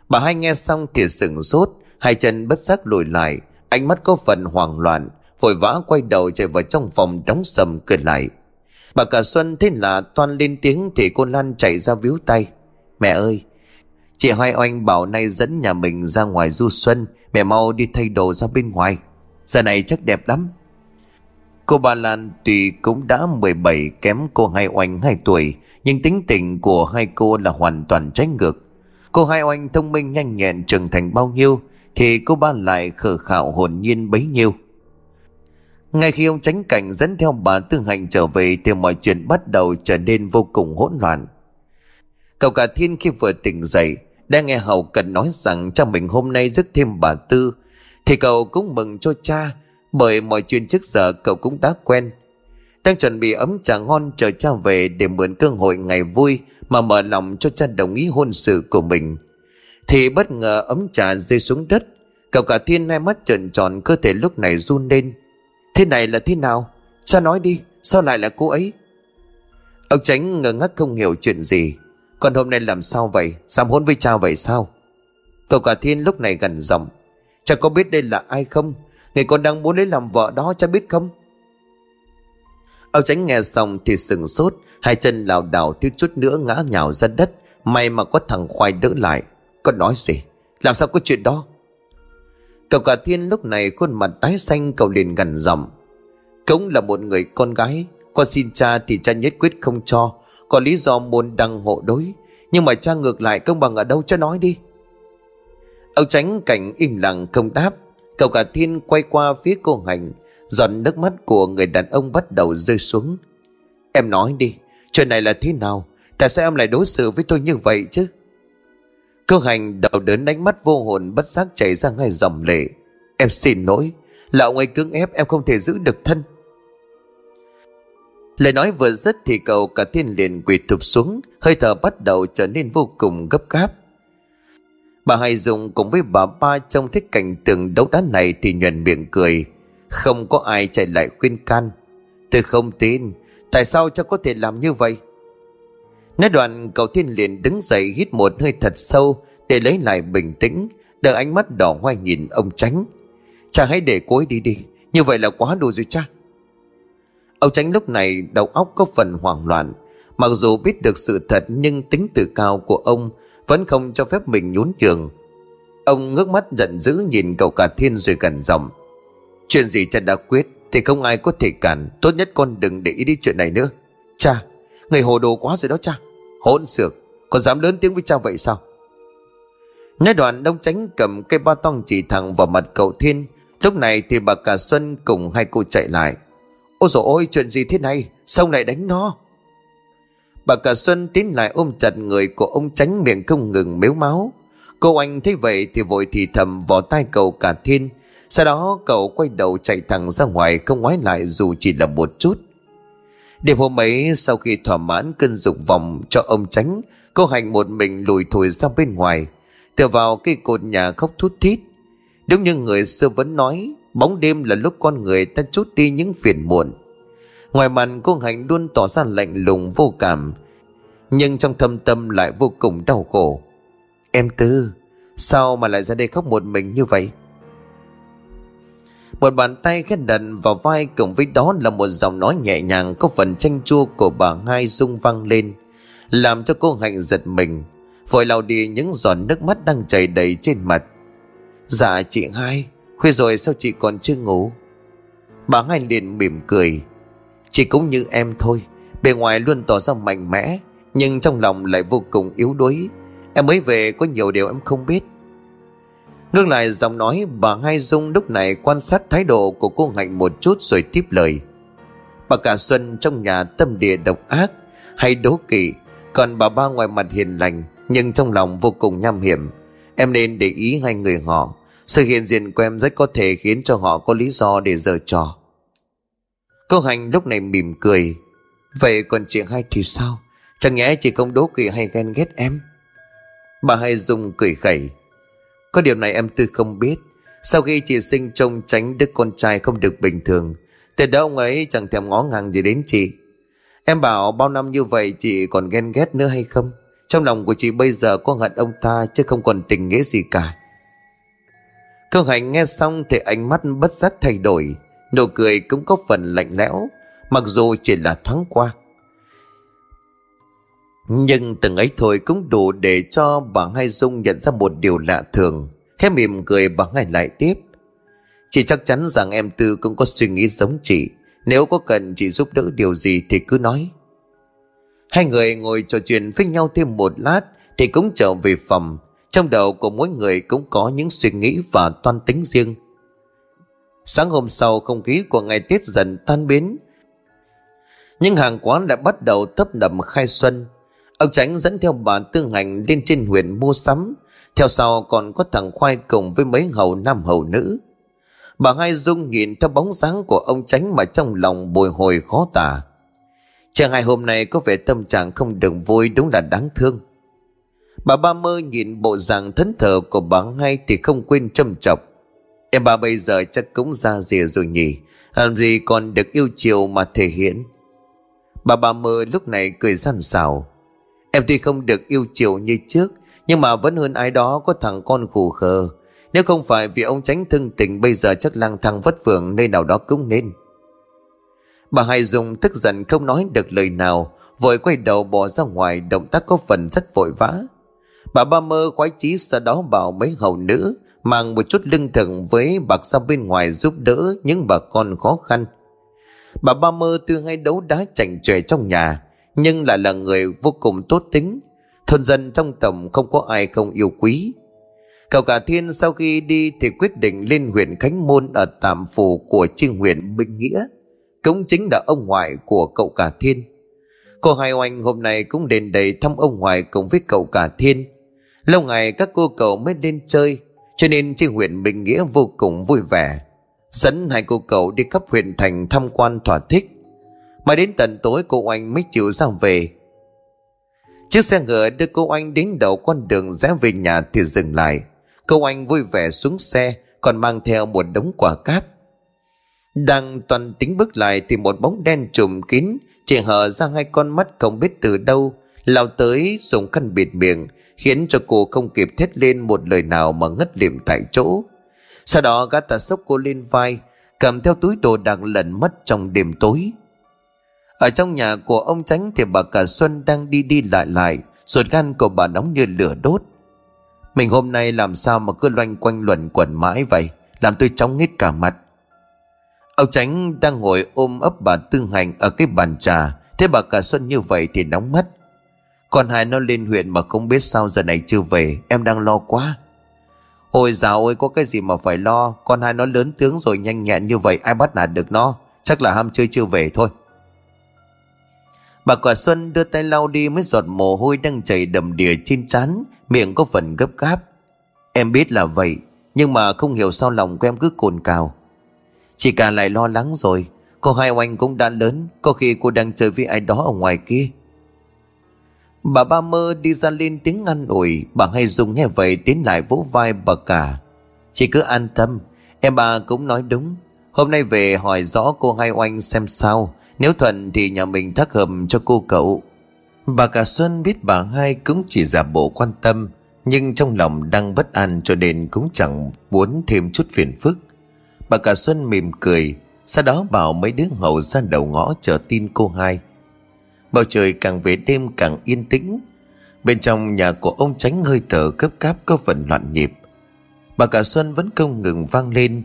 Bà hai nghe xong thì sửng sốt Hai chân bất giác lùi lại Ánh mắt có phần hoảng loạn Vội vã quay đầu chạy vào trong phòng đóng sầm cười lại Bà cả Xuân thế là toan lên tiếng Thì cô Lan chạy ra víu tay. Mẹ ơi, Chị Hoài Oanh bảo nay dẫn nhà mình ra ngoài du xuân, Mẹ mau đi thay đồ ra bên ngoài. Giờ này chắc đẹp lắm. Cô bà Lan tuy cũng đã 17 kém cô Hai Oanh 2 tuổi, Nhưng tính tình của hai cô là hoàn toàn trái ngược. Cô Hai Oanh thông minh, nhanh nhẹn, trưởng thành bao nhiêu Thì cô Ba lại khờ khạo hồn nhiên bấy nhiêu ngay khi ông tránh cảnh dẫn theo bà Tư Hành trở về thì mọi chuyện bắt đầu trở nên vô cùng hỗn loạn. Cậu cả thiên khi vừa tỉnh dậy, đã nghe Hậu cần nói rằng cha mình hôm nay dứt thêm bà Tư, thì cậu cũng mừng cho cha bởi mọi chuyện trước giờ cậu cũng đã quen. Đang chuẩn bị ấm trà ngon chờ cha về Để mượn cơ hội ngày vui Mà mở lòng cho cha đồng ý hôn sự của mình. Thì bất ngờ ấm trà rơi xuống đất Cậu cả thiên hai mắt trợn tròn Cơ thể lúc này run lên. Thế này là thế nào? Cha nói đi, sao lại là cô ấy? Ông tránh ngờ ngác không hiểu chuyện gì. Còn hôm nay làm sao vậy? Dám hôn với cha vậy sao? Cậu cả thiên lúc này gần giọng. Cha có biết đây là ai không? Người con đang muốn lấy làm vợ đó cha biết không? Ông tránh nghe xong thì sừng sốt, Hai chân lảo đảo thiếu chút nữa ngã nhào ra đất. May mà có thằng khoai đỡ lại. Con nói gì? Làm sao có chuyện đó? Cậu cả thiên lúc này khuôn mặt tái xanh, cậu liền gần giọng. Cũng là một người con gái, Con xin cha thì cha nhất quyết không cho. Có lý do muốn đăng hộ đối, Nhưng mà cha ngược lại công bằng ở đâu cho nói đi. Ông tránh cảnh im lặng không đáp. Cậu cả thiên quay qua phía cô hành, Giọt nước mắt của người đàn ông bắt đầu rơi xuống. Em nói đi, Chuyện này là thế nào? Tại sao em lại đối xử với tôi như vậy chứ? Cơ hành đầu đớn đánh mắt vô hồn Bất giác chảy ra ngay dòng lệ Em xin lỗi, Là ông ấy cưỡng ép em không thể giữ được thân Lời nói vừa dứt thì cậu cả thiên liền quỳ thụp xuống, Hơi thở bắt đầu trở nên vô cùng gấp gáp Bà Hai Dung cùng với bà ba trong thích cảnh tượng đấu đá này thì nhuận miệng cười. Không có ai chạy lại khuyên can. Tôi không tin. Tại sao cha có thể làm như vậy? Nói đoạn, cậu thiên liền đứng dậy hít một hơi thật sâu để lấy lại bình tĩnh. Đợi ánh mắt đỏ hoe nhìn ông tránh. Cha hãy để cô ấy đi đi. Như vậy là quá đủ rồi cha. Ông tránh lúc này đầu óc có phần hoảng loạn. Mặc dù biết được sự thật nhưng tính tự cao của ông vẫn không cho phép mình nhún nhường Ông ngước mắt giận dữ nhìn cậu cả thiên rồi gần giọng, Chuyện gì cha đã quyết Thì không ai có thể cản, Tốt nhất con đừng để ý đến chuyện này nữa Cha Người hồ đồ quá rồi đó cha Hỗn xược Còn dám lớn tiếng với cha vậy sao Nói đoạn, đông tránh cầm cây ba tong chỉ thẳng vào mặt cậu thiên Lúc này thì bà cả Xuân cùng hai cô chạy lại Ôi dồi ôi, chuyện gì thế này Sao lại đánh nó Bà cả Xuân tiến lại ôm chặt người của ông tránh miệng không ngừng mếu máu. Cô anh thấy vậy thì vội thì thầm vào tai cậu cả thiên. Sau đó cậu quay đầu chạy thẳng ra ngoài, không ngoái lại dù chỉ là một chút. Đêm hôm ấy sau khi thỏa mãn cơn dục vọng cho ông tránh, cô hành một mình lùi thổi ra bên ngoài, tựa vào cây cột nhà khóc thút thít. Đúng như người xưa vẫn nói, bóng đêm là lúc con người ta chút đi những phiền muộn. Ngoài mặt cô Hạnh luôn tỏ ra lạnh lùng vô cảm Nhưng trong thâm tâm lại vô cùng đau khổ Em Tư Sao mà lại ra đây khóc một mình như vậy một bàn tay khét đặt vào vai Cùng với đó là một giọng nói nhẹ nhàng, Có phần chanh chua của bà hai rung vang lên, Làm cho cô Hạnh giật mình. Vội lau đi những giọt nước mắt đang chảy đầy trên mặt. Dạ chị hai Khuya rồi sao chị còn chưa ngủ? Bà hai liền mỉm cười. Chị cũng như em thôi, Bề ngoài luôn tỏ ra mạnh mẽ, Nhưng trong lòng lại vô cùng yếu đuối. Em mới về có nhiều điều em không biết. Ngưng lại giọng nói, Bà Hai Dung lúc này quan sát thái độ của cô Hạnh một chút rồi tiếp lời. Bà cả Xuân trong nhà tâm địa độc ác, Hay đố kỵ, Còn bà ba ngoài mặt hiền lành, Nhưng trong lòng vô cùng nham hiểm. Em nên để ý hai người họ, Sự hiện diện của em rất có thể khiến cho họ có lý do để giở trò. Cô hạnh lúc này mỉm cười. Vậy còn chị hai thì sao? Chẳng nhẽ chị không đố kỵ hay ghen ghét em? Bà hai dung cười khẩy. Có điều này em tư không biết. Sau khi chị sinh trông tránh đứa con trai không được bình thường Từ đó ông ấy chẳng thèm ngó ngàng gì đến chị. Em bảo bao năm như vậy chị còn ghen ghét nữa hay không? Trong lòng của chị bây giờ có hận ông ta Chứ không còn tình nghĩa gì cả. Câu Hành nghe xong thì ánh mắt bất giác thay đổi, Nụ cười cũng có phần lạnh lẽo, Mặc dù chỉ là thoáng qua. Nhưng từng ấy thôi cũng đủ để cho bà Hai Dung nhận ra một điều lạ thường. Khẽ mỉm cười, bà Hai lại tiếp. Chị chắc chắn rằng em Tư cũng có suy nghĩ giống chị. Nếu có cần chị giúp đỡ điều gì thì cứ nói. Hai người ngồi trò chuyện với nhau thêm một lát Thì cũng trở về phòng. Trong đầu của mỗi người cũng có những suy nghĩ và toan tính riêng. Sáng hôm sau, không khí của ngày Tết dần tan biến. Nhưng hàng quán đã bắt đầu thấp nập khai xuân. Ông Tránh dẫn theo bà Tương Hành lên trên huyện mua sắm. Theo sau còn có thằng Khoai cùng với mấy hầu nam hầu nữ. Bà Hai Dung nhìn theo bóng dáng của ông Tránh mà trong lòng bồi hồi khó tả. Chàng hai hôm nay có vẻ tâm trạng không được vui đúng là đáng thương. Bà ba mơ nhìn bộ dạng thẫn thờ của bà hai thì không quên châm chọc. Em bà bây giờ chắc cũng ra rìa rồi nhỉ, Làm gì còn được yêu chiều mà thể hiện. Bà ba mơ lúc này cười răn xào Em tuy không được yêu chiều như trước, Nhưng mà vẫn hơn ai đó có thằng con khủ khờ. Nếu không phải vì ông tránh thương tình, Bây giờ chắc lang thang vất vưởng, nơi nào đó cũng nên. Bà Hải Dung tức giận không nói được lời nào, Vội quay đầu bỏ ra ngoài, Động tác có phần rất vội vã. Bà ba mơ khoái chí sau đó bảo mấy hầu nữ, mang một chút lương thực với bạc ra bên ngoài giúp đỡ những bà con khó khăn. Bà ba mơ tuy hay đấu đá chảnh chòe trong nhà nhưng lại là người vô cùng tốt tính. Thôn dân trong tổng không có ai không yêu quý. Cậu cả thiên sau khi đi thì quyết định lên huyện Khánh Môn ở tạm phủ của tri huyện Minh Nghĩa. Cũng chính là ông ngoại của cậu cả thiên. Cô Hai Oanh hôm nay cũng đến đây thăm ông ngoại cùng với cậu cả thiên. Lâu ngày các cô cậu mới lên chơi, cho nên tri huyện Minh Nghĩa vô cùng vui vẻ. Dẫn hai cô cậu đi khắp huyện thành tham quan thỏa thích. Mà đến tận tối cô Oanh mới chịu ra về. Chiếc xe ngựa đưa cô Oanh đến đầu con đường rẽ về nhà thì dừng lại. Cô Anh vui vẻ xuống xe, còn mang theo một đống quả cáp. Đang toàn tính bước lại thì một bóng đen trùm kín, chỉ hở ra hai con mắt không biết từ đâu, lao tới dùng khăn bịt miệng, khiến cho cô không kịp thét lên một lời nào mà ngất liệm tại chỗ. Sau đó gã ta sốc cô lên vai, cầm theo túi đồ đạc lẩn mất trong đêm tối. Ở trong nhà của ông Tránh thì bà cả Xuân đang đi đi lại lại, ruột gan của bà nóng như lửa đốt. Mình hôm nay làm sao mà cứ loanh quanh luẩn quẩn mãi vậy, Làm tôi chóng hết cả mặt. Ông Tránh đang ngồi ôm ấp bà Tư Hành ở cái bàn trà Thế bà cả Xuân như vậy thì nóng mắt. Còn hai nó lên huyện mà không biết sao giờ này chưa về, Em đang lo quá. Ôi dào ơi, có cái gì mà phải lo, Con hai nó lớn tướng rồi, nhanh nhẹn như vậy, Ai bắt nạt được nó? Chắc là ham chơi chưa về thôi. Bà quả Xuân đưa tay lau đi mấy giọt mồ hôi đang chảy đầm đìa trên trán, Miệng có phần gấp gáp. Em biết là vậy, Nhưng mà không hiểu sao lòng của em cứ cồn cào. Chị cả lại lo lắng rồi Cô hai oanh cũng đã lớn, Có khi cô đang chơi với ai đó ở ngoài kia. Bà ba mơ đi ra lên tiếng ngăn ủi, Bà hay dùng nghe vậy tiến lại vỗ vai bà cả. Chị cứ an tâm, Em bà cũng nói đúng. Hôm nay về hỏi rõ cô hai oanh xem sao. Nếu thuận thì nhà mình thắc hầm cho cô cậu. Bà cả Xuân biết bà hai cũng chỉ giả bộ quan tâm, Nhưng trong lòng đang bất an cho nên cũng chẳng muốn thêm chút phiền phức. Bà cả Xuân mỉm cười, Sau đó bảo mấy đứa hậu ra đầu ngõ chờ tin cô hai. Bầu trời càng về đêm càng yên tĩnh. Bên trong nhà của ông tránh hơi thở cấp cáp có phần loạn nhịp. Bà cả Xuân vẫn không ngừng vang lên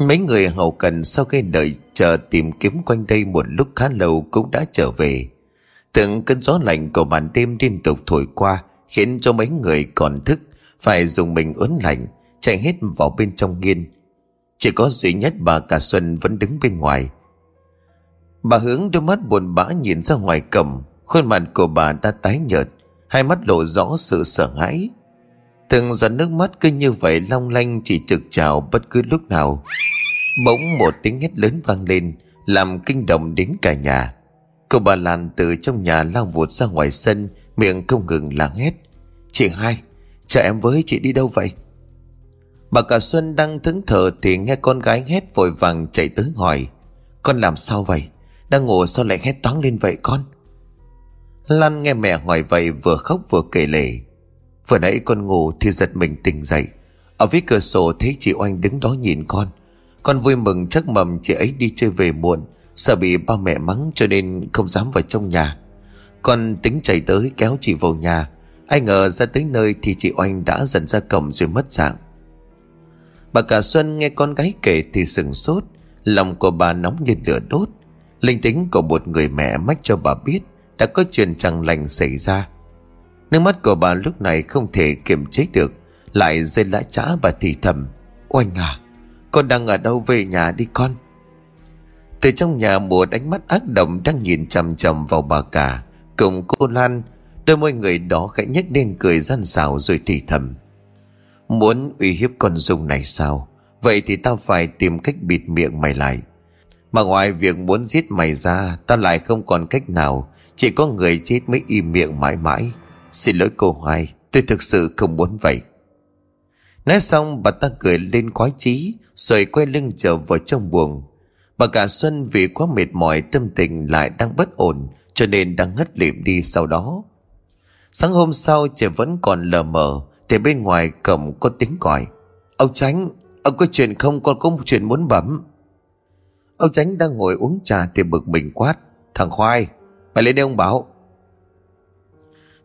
Mấy người hậu cần sau khi đợi chờ tìm kiếm quanh đây một lúc khá lâu cũng đã trở về Từng cơn gió lạnh của màn đêm liên tục thổi qua khiến cho mấy người còn thức, phải dùng mình ớn lạnh, chạy hết vào bên trong nghiên. Chỉ có duy nhất bà cả Xuân vẫn đứng bên ngoài. Bà hướng đôi mắt buồn bã nhìn ra ngoài cầm khuôn mặt của bà đã tái nhợt, hai mắt lộ rõ sự sợ hãi. Từng giọt nước mắt cứ như vậy long lanh chỉ trực trào bất cứ lúc nào. Bỗng một tiếng hét lớn vang lên, làm kinh động đến cả nhà. Cô bà Lan từ trong nhà lao vụt ra ngoài sân, Miệng không ngừng la hét. Chị hai Chờ em với chị đi đâu vậy? Bà cả Xuân đang thẫn thờ Thì nghe con gái hét vội vàng chạy tới hỏi, Con làm sao vậy? Đang ngủ sao lại hét toáng lên vậy con? Lan nghe mẹ hỏi vậy Vừa khóc vừa kể lể. Vừa nãy con ngủ thì giật mình tỉnh dậy. Ở phía cửa sổ thấy chị Oanh đứng đó nhìn con. Con vui mừng chắc mầm chị ấy đi chơi về muộn, Sợ bị ba mẹ mắng cho nên không dám vào trong nhà. Con tính chạy tới kéo chị vào nhà. Ai ngờ ra tới nơi thì chị Oanh đã dần ra cổng rồi mất dạng. Bà cả Xuân nghe con gái kể thì sừng sốt. Lòng của bà nóng như lửa đốt. Linh tính của một người mẹ mách cho bà biết Đã có chuyện chẳng lành xảy ra. Nước mắt của bà lúc này không thể kiềm chế được, Lại rơi lã trã bà thì thầm, Oanh à Con đang ở đâu về nhà đi con? Từ trong nhà mùa đánh mắt ác động đang nhìn chầm chầm vào bà cả, Cùng cô Lan, Đôi môi người đó khẽ nhếch lên cười gian xào rồi thì thầm, Muốn uy hiếp con Dung này sao? Vậy thì tao phải tìm cách bịt miệng mày lại. Mà ngoài việc muốn giết mày ra, Tao lại không còn cách nào, Chỉ có người chết mới im miệng mãi mãi. Xin lỗi cô Hoài Tôi thực sự không muốn vậy Nói xong bà ta cười lên khoái trí Rồi quay lưng trở vào trong buồng Bà cả Xuân vì quá mệt mỏi tâm tình lại đang bất ổn cho nên đang ngất lịm đi sau đó. Sáng hôm sau trời vẫn còn lờ mờ thì bên ngoài cổng có tiếng gọi. Ông Tránh, ông có chuyện không con có một chuyện muốn bấm. Ông Tránh đang ngồi uống trà thì bực mình quát. Thằng Khoai, mày lên đây ông bảo.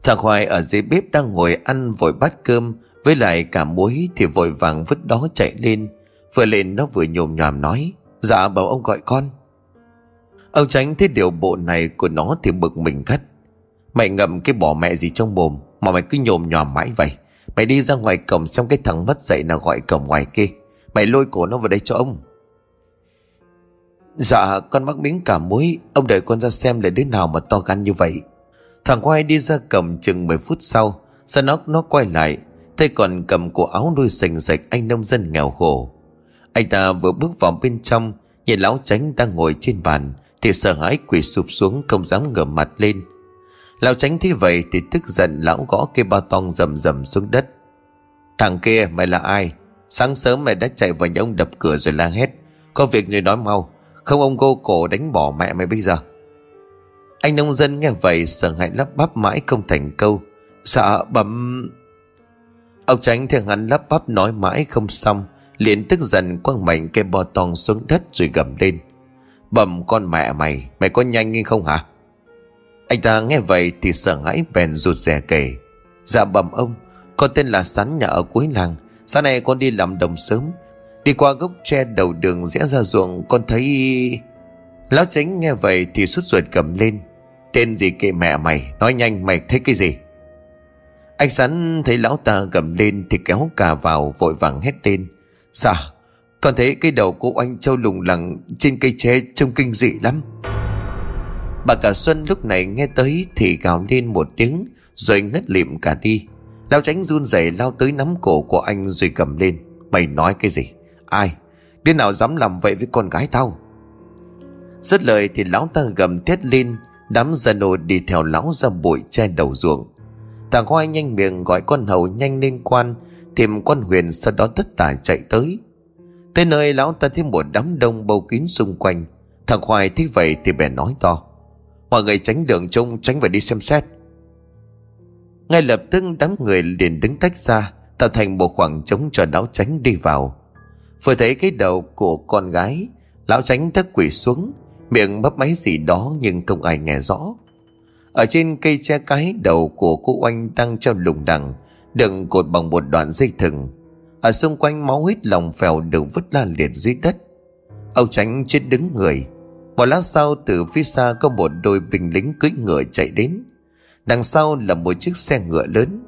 Thằng Hoài ở dưới bếp đang ngồi ăn vội bát cơm, Với lại cả muối thì vội vàng vứt đó chạy lên. Vừa lên nó vừa nhồm nhòm nói Dạ bảo ông gọi con. Ông tránh thấy điều bộ này của nó thì bực mình cắt Mày ngậm cái bỏ mẹ gì trong mồm, Mà mày cứ nhồm nhòm mãi vậy? Mày đi ra ngoài cổng xem cái thằng mất dậy nào gọi cổng ngoài kia. Mày lôi cổ nó vào đây cho ông. Dạ con mắc miếng cả muối, Ông đợi con ra xem là đứa nào mà to gan như vậy. Thằng quay đi ra cầm chừng 10 phút sau Sao nó nó quay lại Thầy còn cầm cổ áo đuôi sành sạch anh nông dân nghèo khổ. Anh ta vừa bước vào bên trong, Nhìn lão tránh đang ngồi trên bàn, Thì sợ hãi quỳ sụp xuống không dám ngửa mặt lên. Lão tránh thấy vậy thì tức giận lão gõ cây bao tong rầm rầm xuống đất. Thằng kia, mày là ai? Sáng sớm mày đã chạy vào nhà ông đập cửa rồi la hét. Có việc người nói mau, Không ông cô cổ đánh bỏ mẹ mày bây giờ. Anh nông dân nghe vậy sợ hãi lắp bắp mãi không thành câu. Sợ bấm. Ông tránh thường hắn lắp bắp nói mãi không xong, liền tức giận quăng mạnh cây bò tong xuống đất rồi gầm lên. Bầm con mẹ mày Mày có nhanh hay không hả? Anh ta nghe vậy thì sợ hãi bèn rụt rè kể. Dạ bầm ông Con tên là Sắn nhà ở cuối làng. Sáng nay con đi làm đồng sớm. Đi qua gốc tre đầu đường rẽ ra ruộng, Con thấy Lão tránh nghe vậy thì sút ruột cầm lên. Tên gì kệ mẹ mày? Nói nhanh, mày thấy cái gì? Anh Sắn thấy lão ta gầm lên Thì kéo cả vào, vội vàng hét lên. Sao Con thấy cái đầu của anh trâu lùng lẳng Trên cây tre trông kinh dị lắm. Bà cả Xuân lúc này nghe tới Thì gào lên một tiếng, Rồi ngất lịm cả đi. Lão tránh run rẩy lao tới nắm cổ của anh rồi cầm lên. Mày nói cái gì? Ai? Đứa nào dám làm vậy với con gái tao? Dứt lời thì lão ta gầm thét lên Đám gia nô đi theo lão ra bụi che đầu ruộng. Thằng Khoai nhanh miệng gọi con hầu nhanh lên quan, Tìm con huyền sau đó tất tả chạy tới. Tới nơi lão ta thấy một đám đông bầu kín xung quanh. Thằng Khoai thấy vậy thì bèn nói to, Mọi người tránh đường trông, tránh phải đi xem xét. Ngay lập tức đám người liền đứng tách ra, Tạo thành một khoảng trống cho lão tránh đi vào. Vừa thấy cái đầu của con gái, Lão tránh thất quỷ xuống Miệng bắp máy gì đó nhưng không ai nghe rõ. Ở trên cây che cái đầu của cô oanh đang treo lùng đằng, Đựng cột bằng một đoạn dây thừng. Ở xung quanh máu huyết lòng phèo được vứt la liệt dưới đất. Ông tránh chết đứng người. Một lát sau, từ phía xa có một đôi binh lính cưỡi ngựa chạy đến. Đằng sau là một chiếc xe ngựa lớn.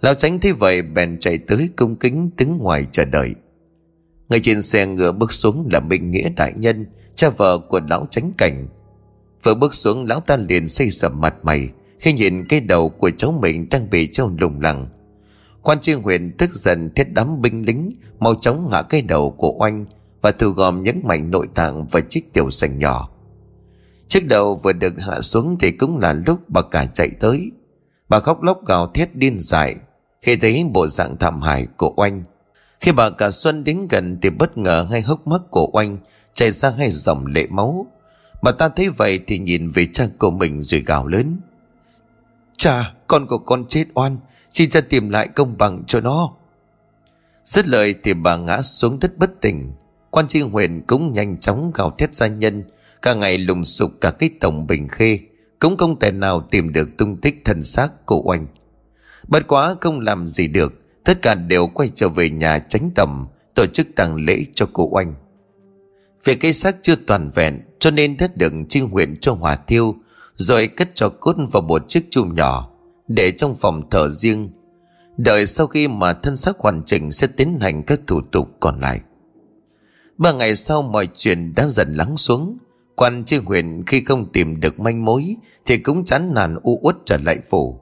Lão tránh thấy vậy, bèn chạy tới cung kính đứng ngoài chờ đợi. Ngay trên xe ngựa bước xuống là Minh Nghĩa Đại Nhân. Cha vợ của lão tránh cảnh Vừa bước xuống, lão ta liền xây sầm mặt mày, Khi nhìn cái đầu của cháu mình đang bị treo lùng lẳng Quan tri huyện tức giận thiết đám binh lính, Mau chóng ngã cái đầu của oanh Và thu gom những mảnh nội tạng và chiếc tiểu sành nhỏ Chiếc đầu vừa được hạ xuống thì cũng là lúc bà cả chạy tới. Bà khóc lóc gào thét điên dại, khi thấy bộ dạng thảm hại của oanh. Khi bà cả Xuân đến gần thì bất ngờ ngay hốc mắt của oanh chảy ra hai dòng lệ máu. Bà ta thấy vậy thì nhìn về cha của mình rồi gào lớn. Cha, con của con chết oan, xin cha tìm lại công bằng cho nó. Dứt lời thì bà ngã xuống đất bất tỉnh. Quan tri huyện cũng nhanh chóng gào thét gia nhân Cả ngày lùng sục cả cái tổng bình khê Cũng không thể nào tìm được tung tích thân xác của oanh Bất quá không làm gì được Tất cả đều quay trở về nhà tránh tầm Tổ chức tang lễ cho cô oanh vì cây xác chưa toàn vẹn, Cho nên đã được trinh huyện cho hỏa tiêu Rồi cất cho cốt vào một chiếc chum nhỏ, Để trong phòng thờ riêng. Đợi sau khi mà thân xác hoàn chỉnh Sẽ tiến hành các thủ tục còn lại. Ba ngày sau mọi chuyện đã dần lắng xuống. Quan chi huyện khi không tìm được manh mối, Thì cũng chán nản u uất trở lại phủ.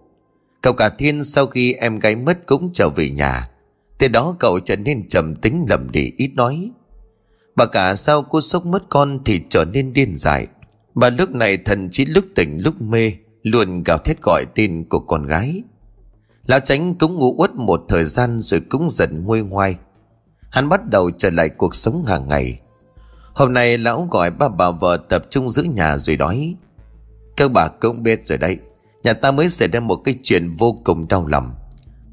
Cậu cả thiên sau khi em gái mất cũng trở về nhà. Từ đó cậu trở nên trầm tính lầm đi, ít nói. Bà cả sau cô sốc mất con thì trở nên điên dại. Bà lúc này thần chí lúc tỉnh lúc mê, Luôn gào thét gọi tên của con gái. Lão tránh cũng ngủ uất một thời gian rồi cũng dần nguôi ngoai. Hắn bắt đầu trở lại cuộc sống hàng ngày. Hôm nay lão gọi ba bà vợ tập trung giữ nhà rồi nói, Các bà cũng biết rồi đấy, Nhà ta mới xảy ra một cái chuyện vô cùng đau lòng.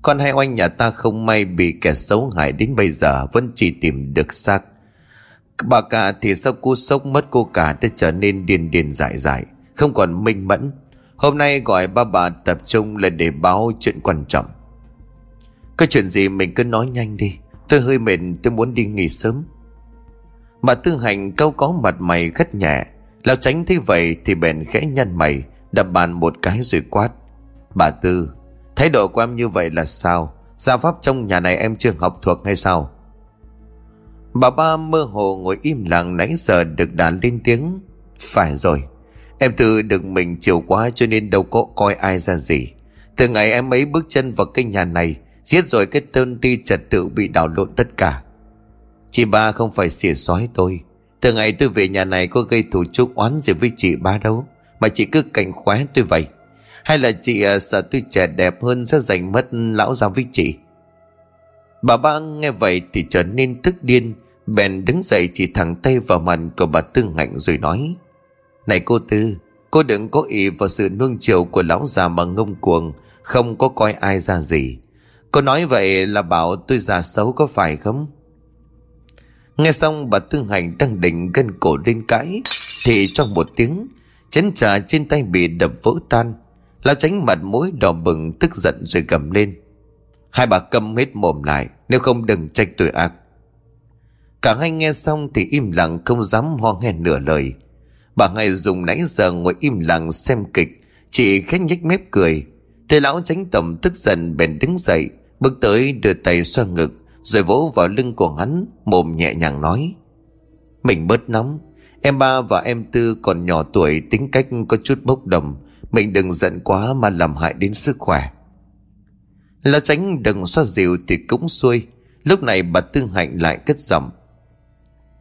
Con hai oanh nhà ta không may bị kẻ xấu hại đến bây giờ Vẫn chỉ tìm được xác Bà cả thì sau cú sốc, mất cô cả đã trở nên điên điên dại dại, Không còn minh mẫn. Hôm nay gọi ba bà tập trung là để báo chuyện quan trọng. Có chuyện gì mình cứ nói nhanh đi, Tôi hơi mệt, tôi muốn đi nghỉ sớm. Bà Tư Hành câu có mặt mày khất nhẹ, Lão tránh thấy vậy thì bèn khẽ nhăn mày, Đập bàn một cái rồi quát. Bà Tư, Thái độ của em như vậy là sao? Gia pháp trong nhà này em chưa học thuộc hay sao? Bà ba mơ hồ ngồi im lặng nãy giờ được đàn lên tiếng. Phải rồi, Em tự được mình chiều quá cho nên đâu có coi ai ra gì. Từ ngày em ấy bước chân vào cái nhà này, Giết rồi cái tên ti trật tự bị đảo lộn tất cả. Chị ba không phải xỉa xói tôi. Từ ngày tôi về nhà này có gây thủ chúc oán gì với chị ba đâu, Mà chị cứ cảnh khóe tôi vậy. Hay là chị à, sợ tôi trẻ đẹp hơn sẽ giành mất lão ra với chị? Bà ba nghe vậy thì trở nên tức điên. Bèn đứng dậy chỉ thẳng tay vào mặt của bà Tư Hạnh rồi nói, Này cô Tư, Cô đừng có ý vào sự nuông chiều của lão già mà ngông cuồng, Không có coi ai ra gì. Cô nói vậy là bảo tôi già xấu có phải không? Nghe xong, bà Tư Hạnh đang định gân cổ lên cãi, Thì trong một tiếng, Chén trà trên tay bị đập vỡ tan. Lão tránh mặt mũi đỏ bừng, tức giận rồi gầm lên. Hai bà câm hết mồm lại, Nếu không đừng trách tôi ác. Cả hai nghe xong thì im lặng không dám ho nghe nửa lời. Bà hai dùng nãy giờ ngồi im lặng xem kịch. Chị khẽ nhếch mép cười. Thế lão tránh tầm tức giận bèn đứng dậy, Bước tới đưa tay xoa ngực, Rồi vỗ vào lưng của hắn, Mồm nhẹ nhàng nói. Mình bớt nóng, Em ba và em tư còn nhỏ tuổi, Tính cách có chút bốc đồng. Mình đừng giận quá mà làm hại đến sức khỏe. Lão tránh đừng xoa dịu thì cũng xuôi. Lúc này bà Tư Hạnh lại cất giọng.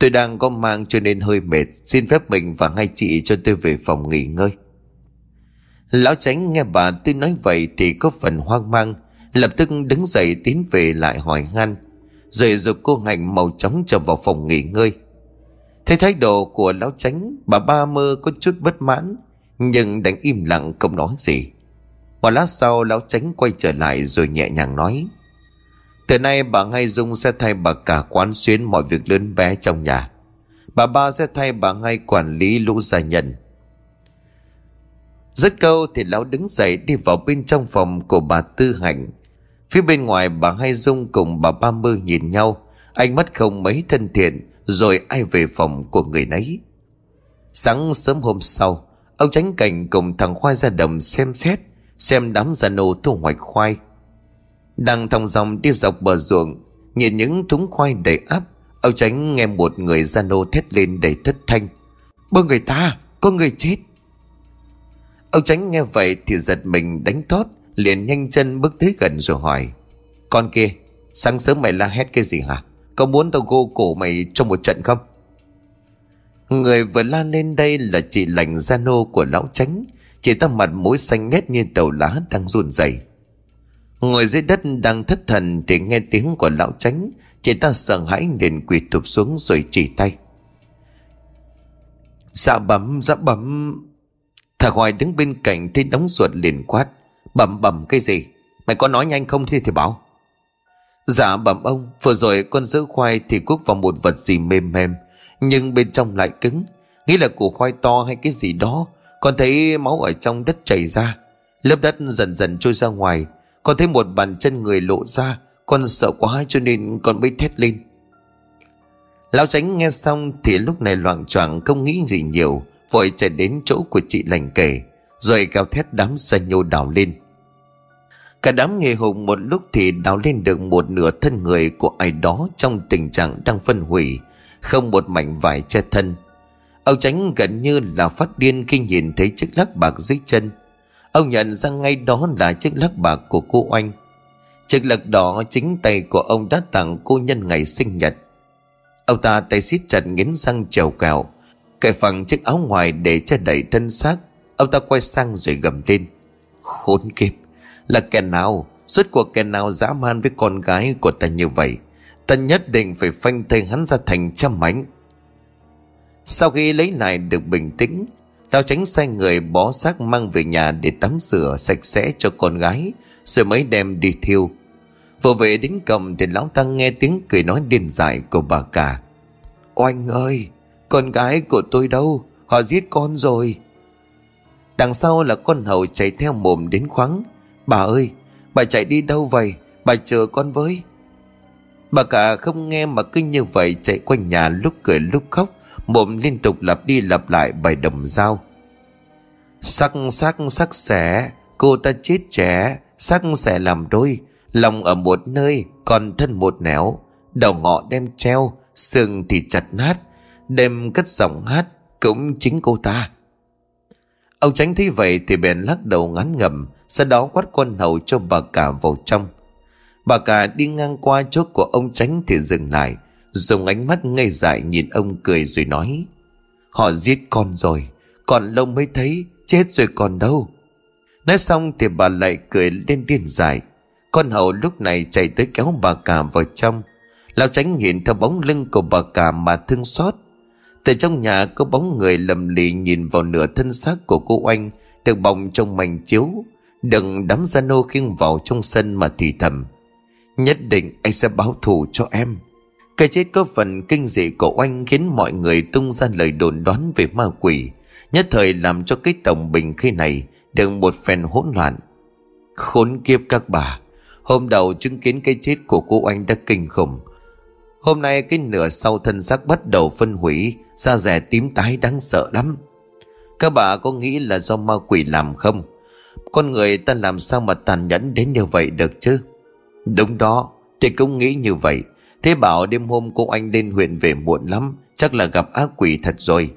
Tôi đang có mang cho nên hơi mệt. Xin phép mình và ngay chị cho tôi về phòng nghỉ ngơi. Lão tránh nghe bà Tư nói vậy Thì có phần hoang mang, Lập tức đứng dậy tiến về lại hỏi han. Rồi dục cô Hạnh màu chóng trở vào phòng nghỉ ngơi. Thấy thái độ của lão tránh Bà ba mơ có chút bất mãn, Nhưng đánh im lặng không nói gì. Một lát sau, lão tránh quay trở lại Rồi nhẹ nhàng nói từ nay bà Hai Dung sẽ thay bà cả quán xuyến mọi việc lớn bé trong nhà. Bà ba sẽ thay bà Hai quản lý lũ gia nhân. Rất câu thì lão đứng dậy đi vào bên trong phòng của bà Tư Hạnh. Phía bên ngoài bà Hai Dung cùng bà Ba Mơ nhìn nhau, ánh mắt không mấy thân thiện, rồi ai về phòng của người nấy. Sáng sớm hôm sau, ông tránh cảnh cùng thằng Khoai ra đồng xem xét, xem đám gia nô thu hoạch khoai. Đang thong dòng đi dọc bờ ruộng, Nhìn những thúng khoai đầy áp Ông tránh nghe một người gian nô thét lên đầy thất thanh. Bơ người ta, Có người chết. Ông tránh nghe vậy thì giật mình đánh thót, Liền nhanh chân bước tới gần rồi hỏi, Con kia, Sáng sớm mày la hét cái gì hả? Có muốn tao gô cổ mày trong một trận không? Người vừa la lên đây là chị lành gia nô của lão tránh, Chị ta mặt mũi xanh nét như tàu lá đang run rẩy. Ngồi dưới đất đang thất thần Thì nghe tiếng của lão tránh Chị ta sợ hãi liền quỳ thụp xuống rồi chỉ tay. Dạ bấm dạ bấm Thả hoài đứng bên cạnh thấy đóng ruột liền quát. Bẩm bẩm cái gì? Mày có nói nhanh không thì thì bảo. Dạ bẩm ông, Vừa rồi con giữ khoai thì cuốc vào một vật gì mềm mềm, Nhưng bên trong lại cứng. Nghĩ là củ khoai to hay cái gì đó, Con thấy máu ở trong đất chảy ra. Lớp đất dần dần trôi ra ngoài con thấy một bàn chân người lộ ra Con sợ quá cho nên con mới thét lên Lão tránh nghe xong Thì lúc này loạn choạng không nghĩ gì nhiều Vội chạy đến chỗ của chị lành kể Rồi cao thét đám xe nhô đào lên Cả đám nghề hùng một lúc thì đào lên được một nửa thân người của ai đó trong tình trạng đang phân hủy, không một mảnh vải che thân. Ông tránh gần như là phát điên khi nhìn thấy chiếc lắc bạc dưới chân. Ông nhận ra ngay đó là chiếc lắc bạc của cô Oanh. Chiếc lắc đó chính tay của ông đã tặng cô nhân ngày sinh nhật. Ông ta tay siết chặt nghiến răng trèo cào Cởi phẳng chiếc áo ngoài để che đậy thân xác. Ông ta quay sang rồi gầm lên. Khốn kiếp! Là kẻ nào? Suốt cuộc kẻ nào dã man với con gái của ta như vậy? Ta nhất định phải phanh thây hắn ra thành trăm mảnh. Sau khi lấy lại được bình tĩnh tao tránh sai người bó xác mang về nhà để tắm rửa sạch sẽ cho con gái, Rồi mới đem đi thiêu. Vừa về đến cổng thì lão tăng nghe tiếng cười nói điên dại của bà cả. Oanh ơi, Con gái của tôi đâu? Họ giết con rồi. Đằng sau là con hầu chạy theo mồm đến khoáng. Bà ơi, Bà chạy đi đâu vậy? Bà chờ con với. Bà cả không nghe mà cứ như vậy chạy quanh nhà lúc cười lúc khóc. Mồm liên tục lặp đi lặp lại bài đồng dao. Sắc sắc sắc xẻ, Cô ta chết trẻ, Sắc xẻ làm đôi, Lòng ở một nơi, Còn thân một nẻo. Đầu ngọ đem treo, Xương thì chặt nát, Đem cất giọng hát Cũng chính cô ta. Ông tránh thấy vậy thì bèn lắc đầu ngắn ngầm Sau đó quát con hầu cho bà cả vào trong. Bà cả đi ngang qua chỗ của ông tránh thì dừng lại. Dùng ánh mắt ngây dại nhìn ông cười rồi nói, Họ giết con rồi, Còn lâu mới thấy, Chết rồi còn đâu. Nói xong thì bà lại cười lên điên dài. Con hầu lúc này chạy tới kéo bà cả vào trong. Lão tránh nhìn theo bóng lưng của bà cả mà thương xót. Từ trong nhà có bóng người lầm lì nhìn vào nửa thân xác của cô oanh Được bọng trong mảnh chiếu Đừng đám gia nô khiêng vào trong sân mà thì thầm, Nhất định anh sẽ báo thù cho em. Cái chết có phần kinh dị của oanh Khiến mọi người tung ra lời đồn đoán về ma quỷ, Nhất thời làm cho cái tổng bình khi này Được một phen hỗn loạn. Khốn kiếp các bà, Hôm đầu chứng kiến cái chết của cô oanh đã kinh khủng. Hôm nay cái nửa sau thân xác bắt đầu phân hủy, Da rẻ tím tái đáng sợ lắm. Các bà có nghĩ là do ma quỷ làm không? Con người ta làm sao mà tàn nhẫn đến như vậy được chứ? Đúng đó, Thì cũng nghĩ như vậy. Thế bảo đêm hôm cô anh lên huyện về muộn lắm Chắc là gặp ác quỷ thật rồi.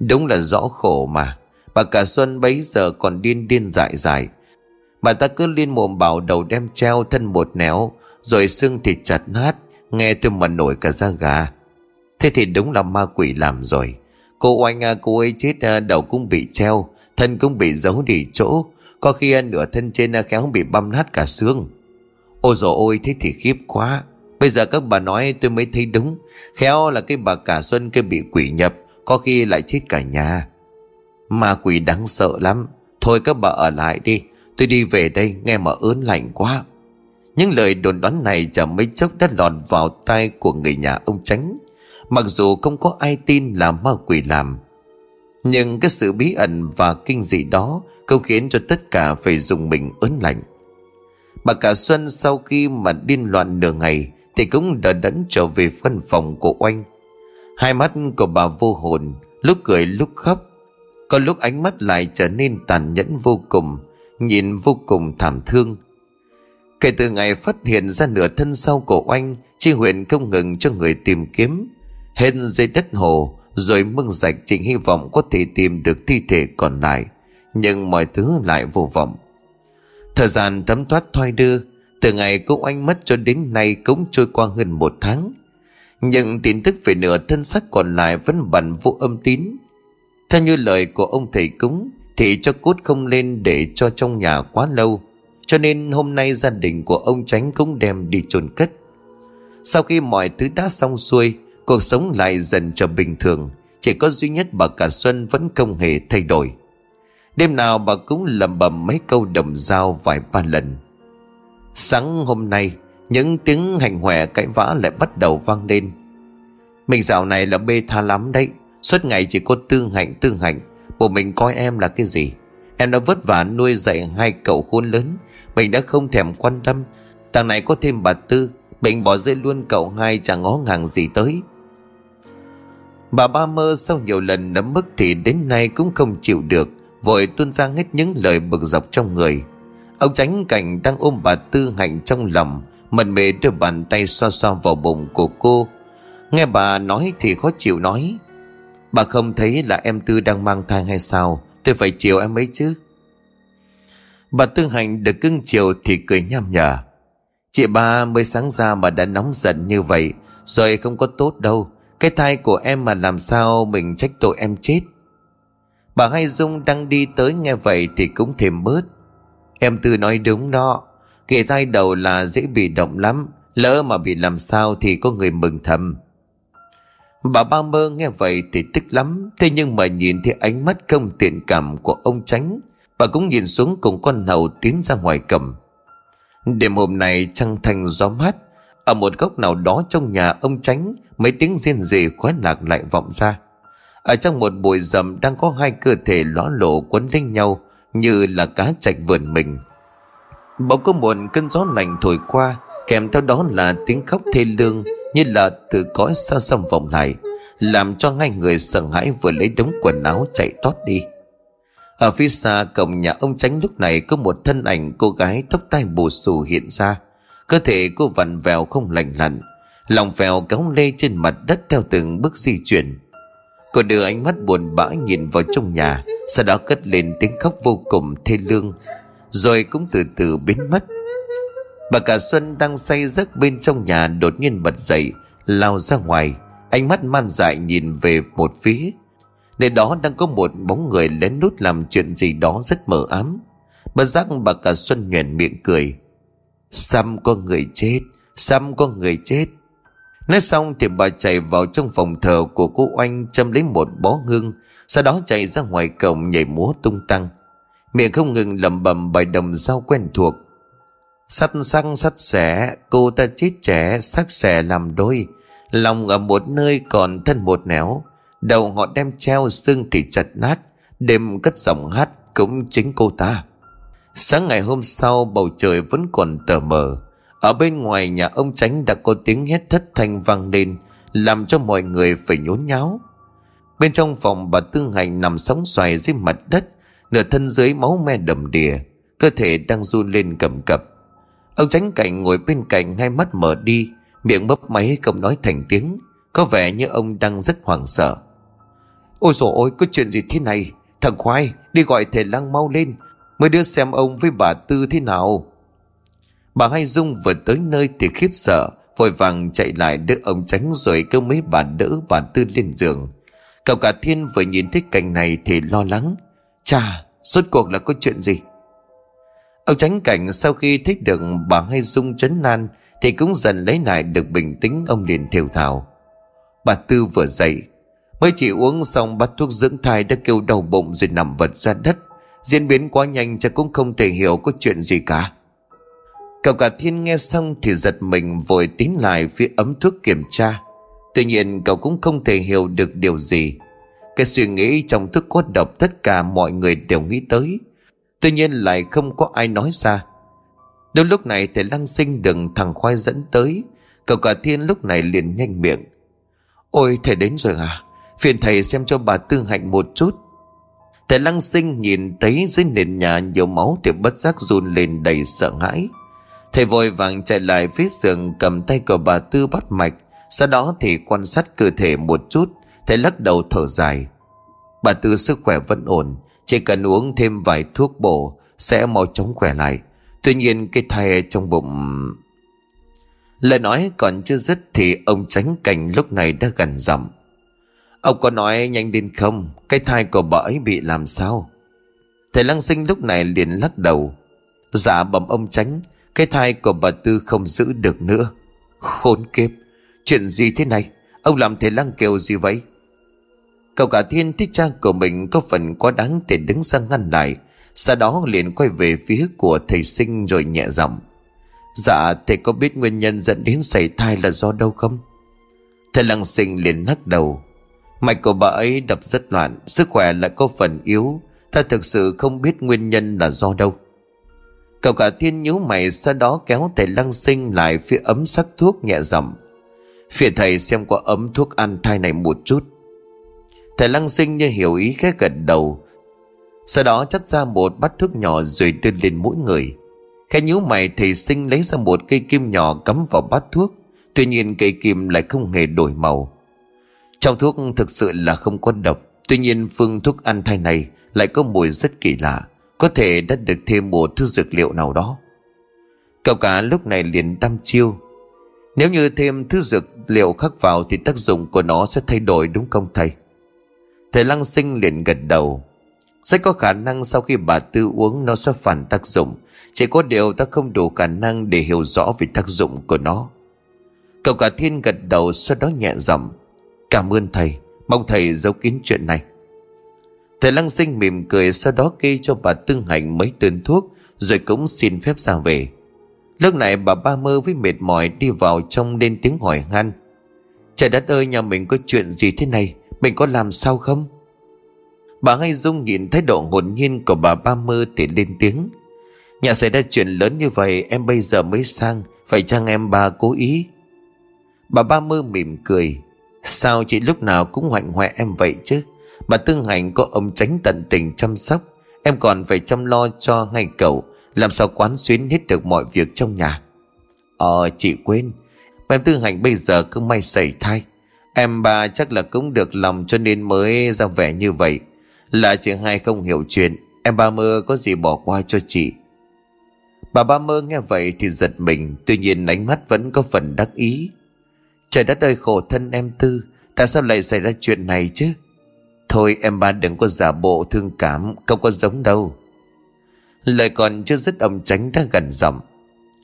Đúng là rõ khổ mà Bà cả Xuân bấy giờ còn điên điên dại dại. Bà ta cứ liên mồm bảo đầu đem treo thân một néo Rồi xương thịt chặt nát Nghe tôi mà nổi cả da gà. Thế thì đúng là ma quỷ làm rồi. Cô oanh à, cô ấy chết à, đầu cũng bị treo Thân cũng bị giấu đi chỗ. Có khi à, nửa thân trên à, khéo bị băm nát cả xương. Ôi dồi ôi thế thì khiếp quá. Bây giờ các bà nói tôi mới thấy đúng Khéo là cái bà cả Xuân kia bị quỷ nhập, Có khi lại chết cả nhà Ma quỷ đáng sợ lắm Thôi các bà ở lại đi, Tôi đi về đây nghe mà ớn lạnh quá những lời đồn đoán này chẳng mấy chốc đã lọt vào tai của người nhà ông Tránh. Mặc dù không có ai tin là ma quỷ làm. Nhưng cái sự bí ẩn và kinh dị đó không khiến cho tất cả phải dùng mình ớn lạnh. Bà cả Xuân sau khi mà điên loạn nửa ngày thì cũng đã đẫn trở về phân phòng của oanh. Hai mắt của bà vô hồn, lúc cười lúc khóc. Có lúc ánh mắt lại trở nên tàn nhẫn vô cùng, nhìn vô cùng thảm thương. Kể từ ngày phát hiện ra nửa thân sau của oanh Chi huyện không ngừng cho người tìm kiếm Hết dưới đất hồ Rồi mưng rạch chỉ hy vọng có thể tìm được thi thể còn lại Nhưng mọi thứ lại vô vọng Thời gian thấm thoát thoai đưa từ ngày cô anh mất cho đến nay cũng trôi qua hơn một tháng. Nhưng tin tức về nửa thân xác còn lại vẫn bẩn vô âm tín. Theo như lời của ông thầy cúng, Thì cho cốt không lên để cho trong nhà quá lâu. Cho nên hôm nay gia đình của ông Tránh cũng đem đi chôn cất. Sau khi mọi thứ đã xong xuôi, Cuộc sống lại dần trở bình thường. Chỉ có duy nhất bà cả Xuân vẫn không hề thay đổi. Đêm nào bà cũng lầm bầm mấy câu đầm dao vài ba lần. Sáng hôm nay, Những tiếng hành hòe cãi vã lại bắt đầu vang lên. Mình dạo này là bê tha lắm đấy. Suốt ngày chỉ có tương hạnh tương hạnh Bộ mình coi em là cái gì? Em đã vất vả nuôi dạy hai cậu khôn lớn. Mình đã không thèm quan tâm. Đằng này có thêm bà Tư. Mình bỏ rơi luôn cậu hai chẳng ngó ngàng gì tới. Bà ba mơ sau nhiều lần nấm mức thì đến nay cũng không chịu được. Vội tuôn ra hết những lời bực dọc trong người. Ông tránh cảnh đang ôm bà Tư Hạnh trong lòng Mần mề đưa bàn tay xoa xoa vào bụng của cô. Nghe bà nói thì khó chịu nói, Bà không thấy là em Tư đang mang thai hay sao? Tôi phải chiều em ấy chứ. Bà Tư Hạnh được cưng chiều thì cười nham nhở, Chị ba mới sáng ra mà đã nóng giận như vậy, Rồi không có tốt đâu. Cái thai của em mà làm sao mình trách tội em chết? Bà Hai Dung đang đi tới nghe vậy thì cũng thêm bớt. Em Tư nói đúng đó. Kỳ thai đầu là dễ bị động lắm. Lỡ mà bị làm sao thì có người mừng thầm. Bà ba mơ nghe vậy thì tức lắm. Thế nhưng mà nhìn thấy ánh mắt không tiện cảm của ông tránh Bà cũng nhìn xuống cùng con hầu tiến ra ngoài cầm. Đêm hôm nay trăng thành gió mát. Ở một góc nào đó trong nhà ông tránh Mấy tiếng riêng rỉ khoái lạc lại vọng ra. Ở trong một bụi rậm đang có hai cơ thể lõa lộ quấn lên nhau. Như là cá chạch vườn mình. Bỗng có một cơn gió lạnh thổi qua, Kèm theo đó là tiếng khóc thê lương Như là từ cõi xa xăm vòng lại, Làm cho ngay người sợ hãi vừa lấy đống quần áo chạy tót đi. Ở phía xa cổng nhà ông tránh lúc này Có một thân ảnh cô gái tóc tai bù xù hiện ra, Cơ thể cô vặn vẹo không lành lặn, Lòng vèo kéo lê trên mặt đất theo từng bước di chuyển. Cô đưa ánh mắt buồn bã nhìn vào trong nhà, Sau đó cất lên tiếng khóc vô cùng thê lương, Rồi cũng từ từ biến mất. Bà cả Xuân đang say giấc bên trong nhà đột nhiên bật dậy, Lao ra ngoài, Ánh mắt man dại nhìn về một phía. Nơi đó đang có một bóng người lén nút làm chuyện gì đó rất mờ ám. Bà giác bà cả Xuân nhoèn miệng cười. Xăm có người chết, Xăm có người chết Nói xong thì bà chạy vào trong phòng thờ của cô Oanh châm lấy một bó hương, Sau đó chạy ra ngoài cổng nhảy múa tung tăng. Miệng không ngừng lẩm bẩm bài đồng giao quen thuộc. Sắt xăng sắt xẻ, Cô ta chết trẻ sắc xẻ làm đôi. Lòng ở một nơi còn thân một nẻo. Đầu họ đem treo, xương thì chặt nát. Đêm cất giọng hát cũng chính cô ta. Sáng ngày hôm sau, bầu trời vẫn còn tờ mờ. Ở bên ngoài nhà ông Tránh đã có tiếng hét thất thanh vang lên, Làm cho mọi người phải nhốn nháo. Bên trong phòng bà Tương Hành nằm sóng xoài dưới mặt đất, Nửa thân dưới máu me đầm đìa, Cơ thể đang run lên cầm cập. Ông Tránh Cảnh ngồi bên cạnh hai mắt mở đi, Miệng bấp máy không nói thành tiếng, Có vẻ như ông đang rất hoảng sợ. Ôi dồi ôi, có chuyện gì thế này? Thằng khoai, đi gọi thầy lăng mau lên, Mới đưa xem ông với bà Tư thế nào. Bà Hai Dung vừa tới nơi thì khiếp sợ Vội vàng chạy lại đỡ ông tránh rồi kêu mấy bà đỡ bà Tư lên giường. Cậu cả thiên vừa nhìn thấy cảnh này thì lo lắng. Chà, suốt cuộc là có chuyện gì? Ông tránh cảnh sau khi thấy được bà Hai Dung chấn nan Thì cũng dần lấy lại được bình tĩnh ông liền thều thào. Bà Tư vừa dậy Mới chỉ uống xong bát thuốc dưỡng thai đã kêu đau bụng rồi nằm vật ra đất. Diễn biến quá nhanh chắc cũng không thể hiểu có chuyện gì cả. Cậu cả thiên nghe xong thì giật mình vội tiến lại phía ấm thuốc kiểm tra. Tuy nhiên, cậu cũng không thể hiểu được điều gì. Cái suy nghĩ trong thức cốt độc tất cả mọi người đều nghĩ tới. Tuy nhiên lại không có ai nói ra. Đến lúc này thầy lăng sinh đừng thằng khoai dẫn tới. Cậu cả thiên lúc này liền nhanh miệng. Ôi, thầy đến rồi à? Phiền thầy xem cho bà Tư Hạnh một chút. Thầy lăng sinh nhìn thấy dưới nền nhà nhiều máu thì bất giác run lên đầy sợ hãi. Thầy vội vàng chạy lại phía giường cầm tay của bà Tư bắt mạch. Sau đó thì quan sát cơ thể một chút. Thầy lắc đầu thở dài. Bà Tư sức khỏe vẫn ổn. Chỉ cần uống thêm vài thuốc bổ sẽ mau chóng khỏe lại. Tuy nhiên cái thai trong bụng... Lời nói còn chưa dứt thì ông tránh cảnh lúc này đã gần giọng. Ông có nói nhanh đến không Cái thai của bà ấy bị làm sao Thầy lăng sinh lúc này liền lắc đầu Dạ bẩm ông tránh cái thai của bà Tư không giữ được nữa. Khốn kiếp. Chuyện gì thế này? Ông làm thầy lăng kêu gì vậy? Cậu cả thiên thích cha của mình Có phần quá đáng để đứng ra ngăn lại. Sau đó liền quay về phía của thầy sinh Rồi nhẹ giọng. Dạ thầy có biết nguyên nhân dẫn đến xảy thai là do đâu không? Thầy lăng sinh liền lắc đầu. Mạch của bà ấy đập rất loạn, Sức khỏe lại có phần yếu. Ta thực sự không biết nguyên nhân là do đâu. Cậu cả thiên nhíu mày Sau đó kéo thầy lăng sinh lại Phía ấm sắc thuốc nhẹ dầm Phía thầy xem qua ấm thuốc ăn thai này một chút. Thầy lăng sinh như hiểu ý khẽ gật đầu. Sau đó chắt ra một bát thuốc nhỏ Rồi đưa lên mỗi người. Khẽ nhíu mày, thầy sinh lấy ra một cây kim nhỏ Cắm vào bát thuốc. Tuy nhiên cây kim lại không hề đổi màu. Trong thuốc thực sự là không có độc. Tuy nhiên phương thuốc ăn thai này Lại có mùi rất kỳ lạ. Có thể đã được thêm một thứ dược liệu nào đó. Cậu cả lúc này liền đăm chiêu. Nếu như thêm thứ dược liệu khác vào Thì tác dụng của nó sẽ thay đổi, đúng không thầy? Thầy lăng sinh liền gật đầu. Sẽ có khả năng sau khi bà tư uống, Nó sẽ phản tác dụng. Chỉ có điều ta không đủ khả năng Để hiểu rõ về tác dụng của nó. Cậu cả thiên gật đầu, Sau đó nhẹ giọng. Cảm ơn thầy. Mong thầy giấu kín chuyện này. Thầy lăng sinh mỉm cười Sau đó kê cho bà Tương hạnh mấy đơn thuốc, Rồi cũng xin phép ra về. Lúc này bà ba mơ với mệt mỏi Đi vào trong lên tiếng hỏi han. Trời đất ơi, nhà mình có chuyện gì thế này? Mình có làm sao không? Bà ngay Dung nhìn thái độ hồn nhiên của bà Ba Mơ thì lên tiếng. Nhà xảy ra chuyện lớn như vậy, em bây giờ mới sang, Phải chăng em bà cố ý? Bà Ba Mơ mỉm cười. Sao chị lúc nào cũng hoạnh hoẹ em vậy chứ? Bà Tương Hành có ông tránh tận tình chăm sóc. Em còn phải chăm lo cho ngay cậu, Làm sao quán xuyến hết được mọi việc trong nhà. Ờ chị quên. Em Tương Hành bây giờ cứ may sẩy thai. Em bà chắc là cũng được lòng cho nên mới ra vẻ như vậy. Là chị hai không hiểu chuyện, Em ba mơ có gì bỏ qua cho chị. Bà ba mơ nghe vậy thì giật mình, Tuy nhiên ánh mắt vẫn có phần đắc ý. Trời đất ơi, khổ thân em Tư, Tại sao lại xảy ra chuyện này chứ? Thôi em ba đừng có giả bộ thương cảm Không có giống đâu. Lời còn chưa dứt, ông tránh đã gần giọng.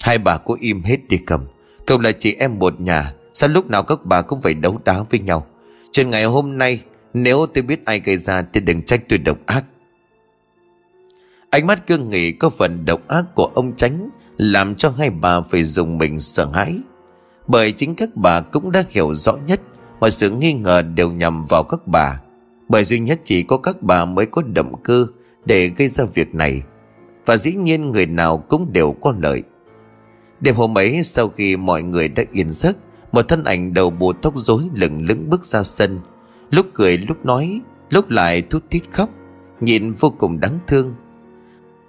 Hai bà cô im hết đi cầm. Cậu là chị em một nhà, Sao lúc nào các bà cũng phải đấu đá với nhau? Trên ngày hôm nay, Nếu tôi biết ai gây ra Thì đừng trách tôi độc ác. Ánh mắt cương nghị có phần độc ác của ông tránh Làm cho hai bà phải dùng mình sợ hãi. Bởi chính các bà cũng đã hiểu rõ nhất Mọi sự nghi ngờ đều nhằm vào các bà. Bởi duy nhất chỉ có các bà mới có động cơ Để gây ra việc này. Và dĩ nhiên người nào cũng đều có lợi. Đêm hôm ấy, sau khi mọi người đã yên giấc, Một thân ảnh đầu bù tóc rối lửng lững bước ra sân. Lúc cười, lúc nói, Lúc lại thút thít khóc, Nhìn vô cùng đáng thương.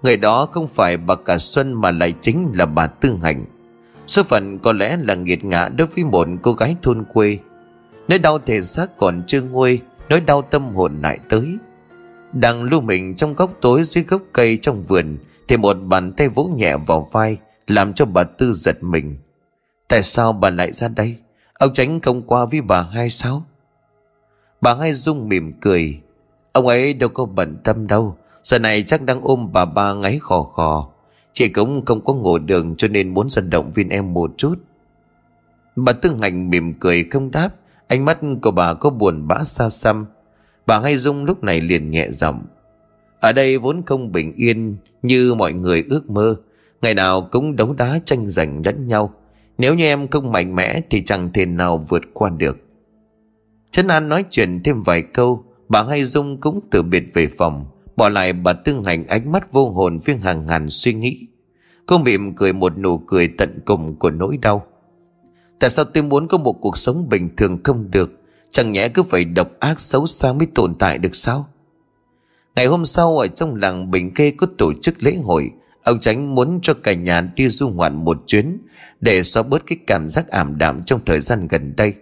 Người đó không phải bà cả Xuân Mà lại chính là bà Tư Hạnh Số phận có lẽ là nghiệt ngã Đối với một cô gái thôn quê. Nỗi đau thể xác còn chưa nguôi Nỗi đau tâm hồn lại tới. Đang lưu mình trong góc tối dưới gốc cây trong vườn, Thì một bàn tay vỗ nhẹ vào vai, Làm cho bà Tư giật mình. Tại sao bà lại ra đây? Ông tránh không qua với bà hai sao? Bà hai dung mỉm cười. Ông ấy đâu có bận tâm đâu. Giờ này chắc đang ôm bà ba ngáy khò khò. Chị cũng không có ngủ đường Cho nên muốn dần động viên em một chút. Bà tư Hạnh mỉm cười không đáp. Ánh mắt của bà có buồn bã xa xăm. Bà Hai Dung lúc này liền nhẹ giọng. Ở đây vốn không bình yên Như mọi người ước mơ. Ngày nào cũng đấu đá tranh giành lẫn nhau. Nếu như em không mạnh mẽ Thì chẳng thể nào vượt qua được. Trấn An nói chuyện thêm vài câu, Bà Hai Dung cũng từ biệt về phòng, Bỏ lại bà Tương Hành ánh mắt vô hồn với hàng ngàn suy nghĩ. Cô mỉm cười một nụ cười tận cùng của nỗi đau. Tại sao tôi muốn có một cuộc sống bình thường không được? Chẳng nhẽ cứ phải độc ác xấu xa mới tồn tại được sao? Ngày hôm sau, ở trong làng Bình Kê có tổ chức lễ hội. Ông Tránh muốn cho cả nhà đi du ngoạn một chuyến Để xóa bớt cái cảm giác ảm đạm trong thời gian gần đây.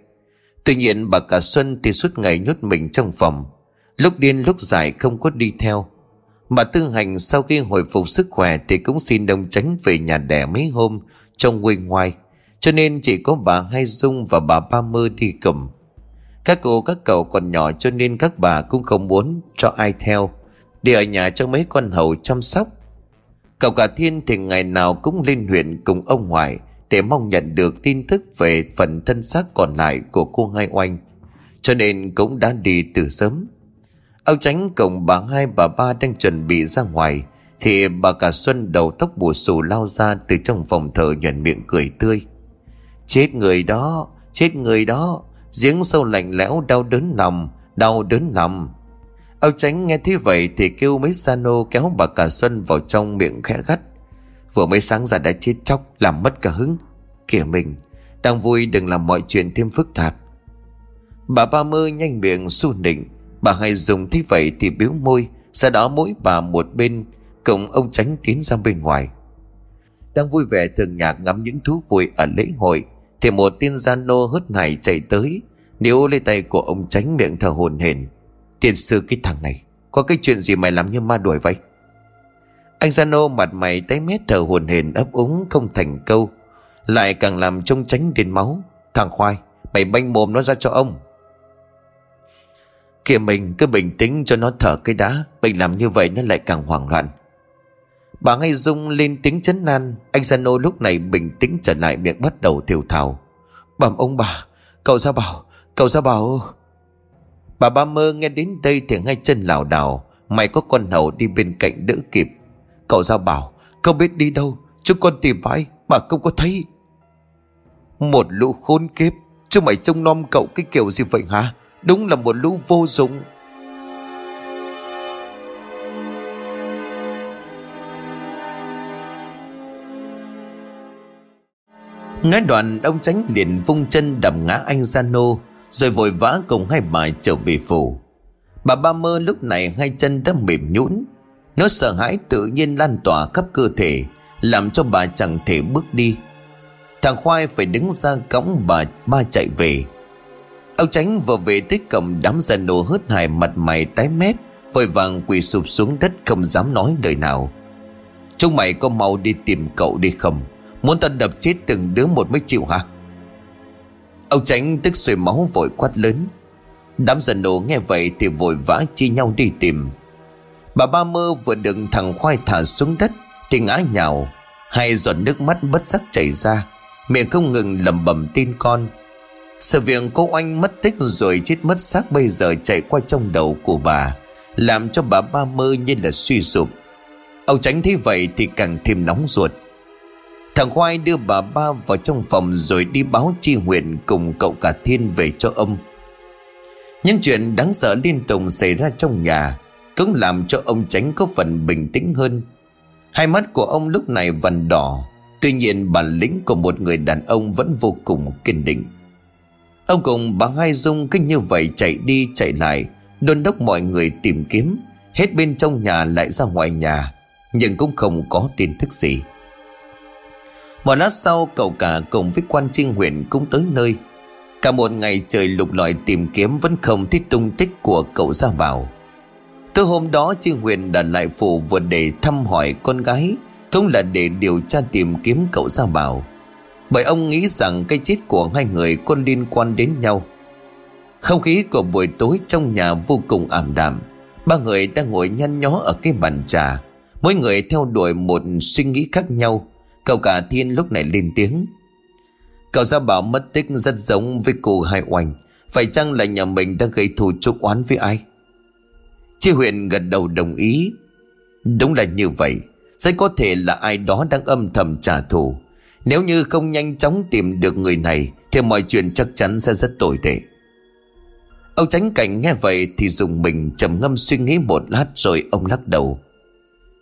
Tuy nhiên, bà cả Xuân thì suốt ngày nhốt mình trong phòng. Lúc điên lúc dài không có đi theo. Bà Tư Hành sau khi hồi phục sức khỏe Thì cũng xin đồng tránh về nhà đẻ mấy hôm Trong quê ngoài cho nên chỉ có bà Hai Dung và bà Ba Mơ đi cùng Các cô, các cậu còn nhỏ Cho nên các bà cũng không muốn cho ai theo. Để ở nhà cho mấy con hầu chăm sóc. Cậu cả Thiên thì ngày nào cũng lên huyện cùng ông ngoại Để mong nhận được tin tức về phần thân xác còn lại của cô Hai Oanh. Cho nên cũng đã đi từ sớm. Ông tránh cùng bà hai, bà ba đang chuẩn bị ra ngoài, Thì bà cả Xuân đầu tóc bù xù lao ra từ trong phòng thờ nhận miệng cười tươi. Chết người đó, chết người đó. Giếng sâu lạnh lẽo đau đớn lòng, đau đớn lòng Âu tránh nghe thế vậy thì kêu mấy Sano kéo bà cả Xuân vào trong miệng khẽ gắt. Vừa mới sáng ra đã chết chóc làm mất cả hứng. Kìa mình, đang vui đừng làm mọi chuyện thêm phức tạp. Bà ba mơ nhanh miệng su nịnh. Bà hai dùng thế vậy thì biếu môi Sau đó mỗi bà một bên Cùng ông tránh tiến ra bên ngoài. Đang vui vẻ thường nhạc ngắm những thú vui ở lễ hội. Thì một tiên gian nô hớt hải chạy tới, Níu lấy tay của ông tránh miệng thở hồn hển. Tiên sư, cái thằng này, Có cái chuyện gì mày làm như ma đuổi vậy? Anh gian nô mặt mày tái mét thở hồn hển ấp úng không thành câu, Lại càng làm trông tránh đến máu. Thằng khoai, Mày banh mồm nó ra cho ông. Kìa mình cứ bình tĩnh cho nó thở cái đá, Mình làm như vậy nó lại càng hoảng loạn. Bà ngay Dung lên tiếng chấn nan Anh Sano lúc này bình tĩnh trở lại, miệng bắt đầu thiểu thảo Bẩm ông bà, Cậu ra bảo, Cậu ra bảo. Bà ba mơ nghe đến đây thì ngay chân lảo đảo. Mày có con hầu đi bên cạnh đỡ kịp. Cậu ra bảo, Cậu biết đi đâu? Chúng con tìm mãi Mà không có thấy. Một lũ khốn kiếp. Chứ mày trông nom cậu cái kiểu gì vậy hả? Đúng là một lũ vô dụng. Nói đoạn, ông tránh liền vung chân đầm ngã anh Giano Rồi vội vã cùng hai bà trở về phủ. Bà ba mơ lúc này hai chân đã mềm nhũn. Nó sợ hãi tự nhiên lan tỏa khắp cơ thể, Làm cho bà chẳng thể bước đi. Thằng Khoai phải đứng ra cõng bà, ba chạy về. Ông tránh vừa về tới cầm đám dân nổ hớt hải mặt mày tái mét, Vội vàng quỳ sụp xuống đất không dám nói lời nào. Chúng mày có mau đi tìm cậu đi không? Muốn ta đập chết từng đứa một mới chịu hả? Ông tránh tức xuôi máu vội quát lớn. Đám dân nổ nghe vậy thì vội vã chia nhau đi tìm. Bà ba mơ vừa đựng thằng khoai thả xuống đất Thì ngã nhào. Hai giọt nước mắt bất sắc chảy ra. Miệng không ngừng lẩm bẩm tin con. Sự việc cô oanh mất tích rồi chết mất xác bây giờ chạy qua trong đầu của bà, Làm cho bà ba mơ như là suy sụp. Ông tránh thấy vậy thì càng thêm nóng ruột. Thằng Khoai đưa bà ba vào trong phòng rồi đi báo chi huyện cùng cậu cả Thiên về cho ông. Những chuyện đáng sợ liên tục xảy ra trong nhà cũng làm cho ông tránh có phần bình tĩnh hơn. Hai mắt của ông lúc này vằn đỏ, tuy nhiên bản lĩnh của một người đàn ông vẫn vô cùng kiên định. Ông cùng bà Hai Dung kinh như vậy chạy đi chạy lại, đôn đốc mọi người tìm kiếm, hết bên trong nhà lại ra ngoài nhà, nhưng cũng không có tin tức gì. Một lát sau, cậu cả cùng với quan trinh huyện cũng tới nơi. Cả một ngày trời lục lọi tìm kiếm vẫn không thấy tung tích của cậu Gia Bảo Từ hôm đó trinh huyện đã lại phủ vừa để thăm hỏi con gái, Cũng là để điều tra tìm kiếm cậu Gia Bảo Bởi ông nghĩ rằng cái chết của hai người có liên quan đến nhau. Không khí của buổi tối trong nhà vô cùng ảm đạm. Ba người đang ngồi nhăn nhó ở cái bàn trà. Mỗi người theo đuổi một suy nghĩ khác nhau. Cậu cả thiên lúc này lên tiếng. Cậu gia bảo mất tích rất giống với cô hai oanh. Phải chăng là nhà mình đã gây thù chuốc oán với ai? Chi huyện gật đầu đồng ý. Đúng là như vậy. Sẽ có thể là ai đó đang âm thầm trả thù. Nếu như không nhanh chóng tìm được người này, Thì mọi chuyện chắc chắn sẽ rất tồi tệ. Ông tránh cảnh nghe vậy Thì dùng mình trầm ngâm suy nghĩ một lát Rồi ông lắc đầu.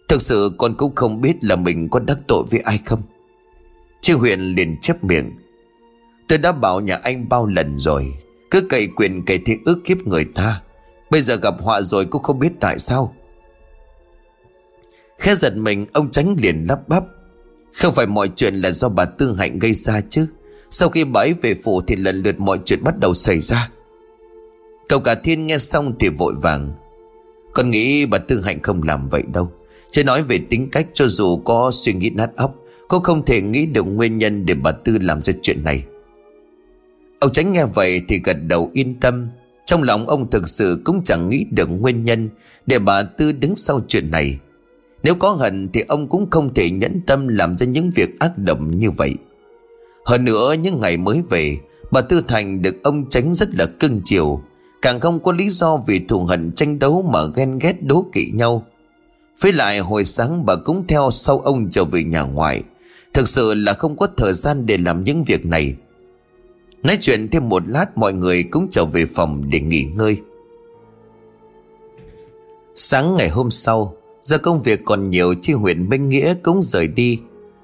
Thực sự con cũng không biết là mình có đắc tội với ai không. Chị Huyền liền chép miệng. Tôi đã bảo nhà anh bao lần rồi, Cứ cậy quyền cậy thế ước kiếp người ta. Bây giờ gặp họa rồi cũng không biết tại sao. Khẽ giật mình, ông tránh liền lắp bắp. Không phải mọi chuyện là do bà Tư Hạnh gây ra chứ. Sau khi bà ấy về phủ thì lần lượt mọi chuyện bắt đầu xảy ra. Cậu cả thiên nghe xong thì vội vàng. Con nghĩ bà Tư Hạnh không làm vậy đâu. Chứ nói về tính cách cho dù có suy nghĩ nát óc Cô không thể nghĩ được nguyên nhân để bà Tư làm ra chuyện này. Ông tránh nghe vậy thì gật đầu yên tâm. Trong lòng ông thực sự cũng chẳng nghĩ được nguyên nhân Để bà Tư đứng sau chuyện này. Nếu có hận thì ông cũng không thể nhẫn tâm làm ra những việc ác độc như vậy. Hơn nữa, những ngày mới về, Bà Tư Thành được ông tránh rất là cưng chiều. Càng không có lý do vì thù hận tranh đấu mà ghen ghét đố kỵ nhau với lại hồi sáng bà cũng theo sau ông trở về nhà ngoại. Thực sự là không có thời gian để làm những việc này. Nói chuyện thêm một lát, mọi người cũng trở về phòng để nghỉ ngơi. Sáng ngày hôm sau, Do công việc còn nhiều chi huyện Minh Nghĩa cũng rời đi.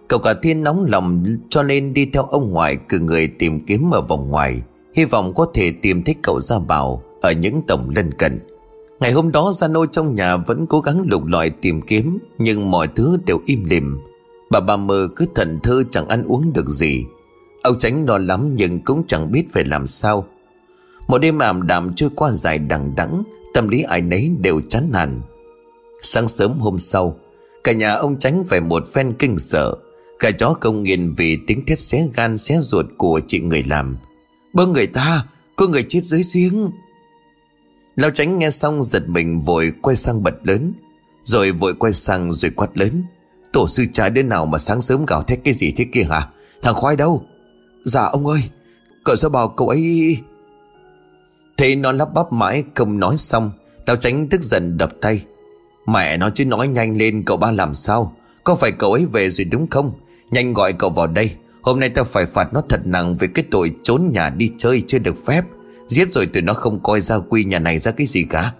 Cậu cả thiên nóng lòng cho nên đi theo ông ngoại cử người tìm kiếm ở vòng ngoài. Hy vọng có thể tìm thấy cậu Gia Bảo ở những tổng lân cận. Ngày hôm đó Gia Nô trong nhà vẫn cố gắng lục lọi tìm kiếm, Nhưng mọi thứ đều im lìm. Bà bà mơ cứ thần thơ chẳng ăn uống được gì. Ông tránh lo lắm nhưng cũng chẳng biết phải làm sao. Một đêm ảm đạm trôi qua dài đằng đẵng, Tâm lý ai nấy đều chán nản. Sáng sớm hôm sau, Cả nhà ông tránh phải một phen kinh sợ. Cả chó công nghiền vì tiếng thét xé gan xé ruột của chị người làm. Bơ người ta, Có người chết dưới giếng. Lão tránh nghe xong giật mình vội quay sang bật lớn. Rồi vội quay sang rồi quát lớn. Tổ sư trái đến nào mà sáng sớm gào thét cái gì thế kia hả? Thằng khoai đâu? Dạ ông ơi, Cậu sao bảo cậu ấy Thế nó lắp bắp mãi không nói xong, Lão tránh tức giận đập tay. Mẹ nó chứ nói nhanh lên cậu ba làm sao? Có phải cậu ấy về rồi đúng không? Nhanh gọi cậu vào đây, Hôm nay tao phải phạt nó thật nặng vì cái tội trốn nhà đi chơi chưa được phép. Giết rồi tụi nó không coi gia quy nhà này ra cái gì cả.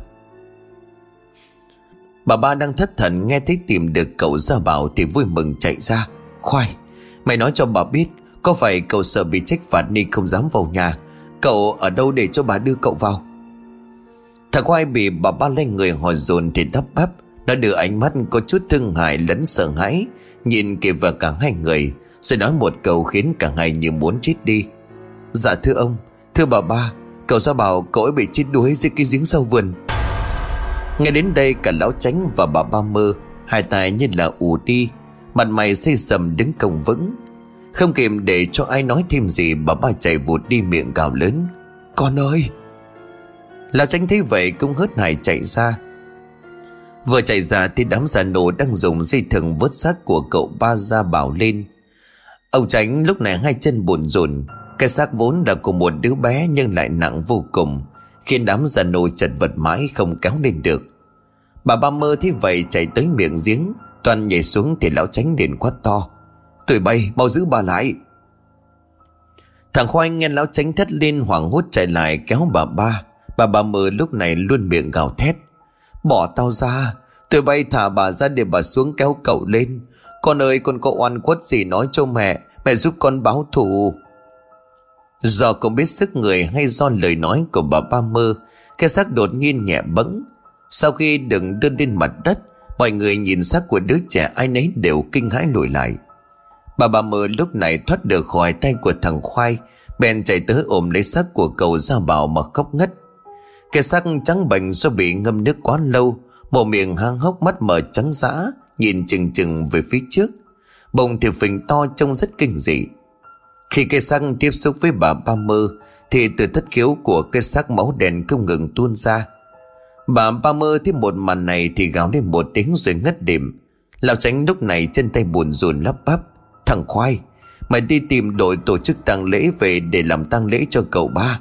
Bà ba đang thất thần nghe thấy tìm được cậu Gia Bảo thì vui mừng chạy ra. Khoai, Mày nói cho bà biết, Có phải cậu sợ bị trách phạt nên không dám vào nhà? Cậu ở đâu để cho bà đưa cậu vào? Thằng Khoai bị bà ba lên người hỏi dồn thì đắp bắp. Nó đưa ánh mắt có chút thương hại lẫn sợ hãi, Nhìn kịp vào cả hai người, Rồi nói một câu khiến cả hai như muốn chết đi. Dạ thưa ông, Thưa bà ba Cậu ra bảo cậu ấy bị chết đuối dưới cái giếng sau vườn? Nghe đến đây cả lão tránh và bà ba mơ, Hai tay như là ù đi Mặt mày xây sầm đứng cổng vững. Không kịp để cho ai nói thêm gì, Bà ba chạy vụt đi miệng gào lớn. Con ơi! Lão tránh thấy vậy cũng hớt hải chạy ra. Vừa chạy ra thì đám già nổ đang dùng dây thừng vớt xác của cậu ba ra bảo lên. Ông tránh lúc này hai chân buồn rùn cái xác vốn đã của một đứa bé nhưng lại nặng vô cùng, Khiến đám già nô chật vật mãi không kéo lên được. Bà ba mơ thấy vậy chạy tới miệng giếng, Toàn nhảy xuống thì lão tránh liền quát to, Tụi bay, mau giữ bà lại. Thằng khoai nghe lão tránh thét lên hoảng hốt chạy lại kéo bà ba. Bà ba mơ lúc này luôn miệng gào thét, Bỏ tao ra, Tụi bay thả bà ra để bà xuống kéo cậu lên. Con ơi, con có oan quất gì nói cho mẹ Mẹ giúp con báo thù. Do không biết sức người hay do lời nói của bà ba mơ, Cái xác đột nhiên nhẹ bẫng. Sau khi đừng đưa lên mặt đất, Mọi người nhìn xác của đứa trẻ ai nấy đều kinh hãi lùi lại. Bà ba mơ lúc này thoát được khỏi tay của thằng Khoai, Bèn chạy tới ôm lấy xác của cậu ra bảo mà khóc ngất. Cái xác trắng bệnh do bị ngâm nước quá lâu, Bộ miệng hang hốc mắt mở trắng dã, Nhìn chừng chừng về phía trước. Bồng thì phình to trông rất kinh dị. Khi cây xác tiếp xúc với bà ba mơ Thì từ thất khiếu của cây xác máu đèn không ngừng tuôn ra. Bà ba mơ thấy một màn này Thì gào lên một tiếng rồi ngất điểm. Lão tránh lúc này chân tay buồn rùn lắp bắp. Thằng khoai, Mày đi tìm đội tổ chức tang lễ về Để làm tang lễ cho cậu ba.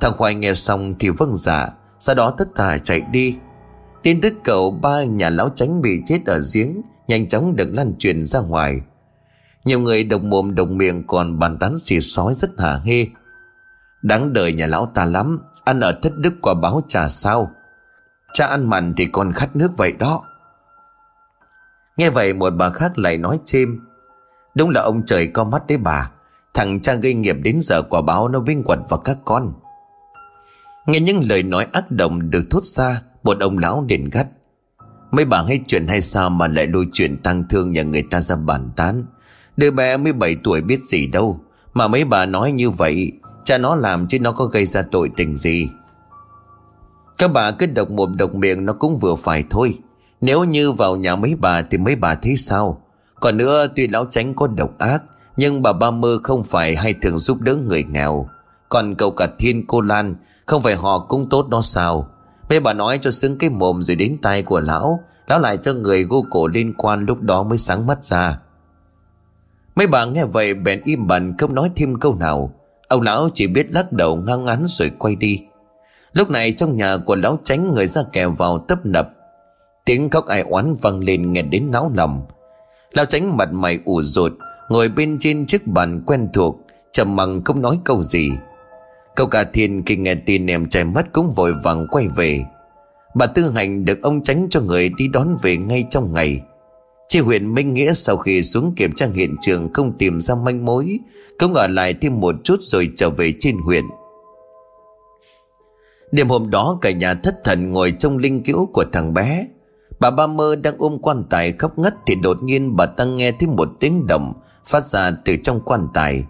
Thằng Khoai nghe xong thì vâng dạ Sau đó tất cả chạy đi. Tin tức cậu ba nhà lão tránh bị chết ở giếng, Nhanh chóng được lan truyền ra ngoài. Nhiều người đồng mồm đồng miệng còn bàn tán xì sói rất hả hê. Đáng đời nhà lão ta lắm, Ăn ở thất đức quả báo trà sao. Cha ăn mặn thì còn khát nước vậy đó. Nghe vậy một bà khác lại nói thêm. Đúng là ông trời có mắt đấy bà. Thằng cha gây nghiệp đến giờ quả báo nó vinh quật vào các con. Nghe những lời nói ác động được thốt ra, Một ông lão liền gắt. Mấy bà hay chuyện hay sao mà lại lôi chuyện tăng thương nhà người ta ra bàn tán? Đứa bé 17 tuổi biết gì đâu. Mà mấy bà nói như vậy, Cha nó làm chứ nó có gây ra tội tình gì. Các bà cứ độc mồm độc miệng nó cũng vừa phải thôi. Nếu như vào nhà mấy bà thì mấy bà thấy sao? Còn nữa tuy lão tránh có độc ác, Nhưng bà ba mơ không phải hay thường giúp đỡ người nghèo. Còn cậu cả thiên cô Lan, không phải họ cũng tốt đó sao? Mấy bà nói cho xứng cái mồm rồi đến tay của lão Lão lại cho người gô cổ liên quan lúc đó mới sáng mắt ra. Mấy bà nghe vậy bèn im bặt, không nói thêm câu nào. Ông lão chỉ biết lắc đầu ngang ngắn rồi quay đi. Lúc này trong nhà của lão tránh người ra kèo vào tấp nập. Tiếng khóc ai oán vang lên nghe đến náo lòng Lão tránh mặt mày ủ rột, Ngồi bên trên chiếc bàn quen thuộc, trầm mặc không nói câu gì. Cậu cả thiên khi nghe tin em trai mất cũng vội vàng quay về. Bà Tư Hành được ông tránh cho người đi đón về ngay trong ngày. Chị huyện Minh Nghĩa sau khi xuống kiểm tra hiện trường không tìm ra manh mối Cũng ở lại thêm một chút rồi trở về trên huyện. Đêm hôm đó, cả nhà thất thần ngồi trong linh cữu của thằng bé. Bà ba mơ đang ôm quan tài khóc ngất Thì đột nhiên bà ta nghe thấy một tiếng động Phát ra từ trong quan tài.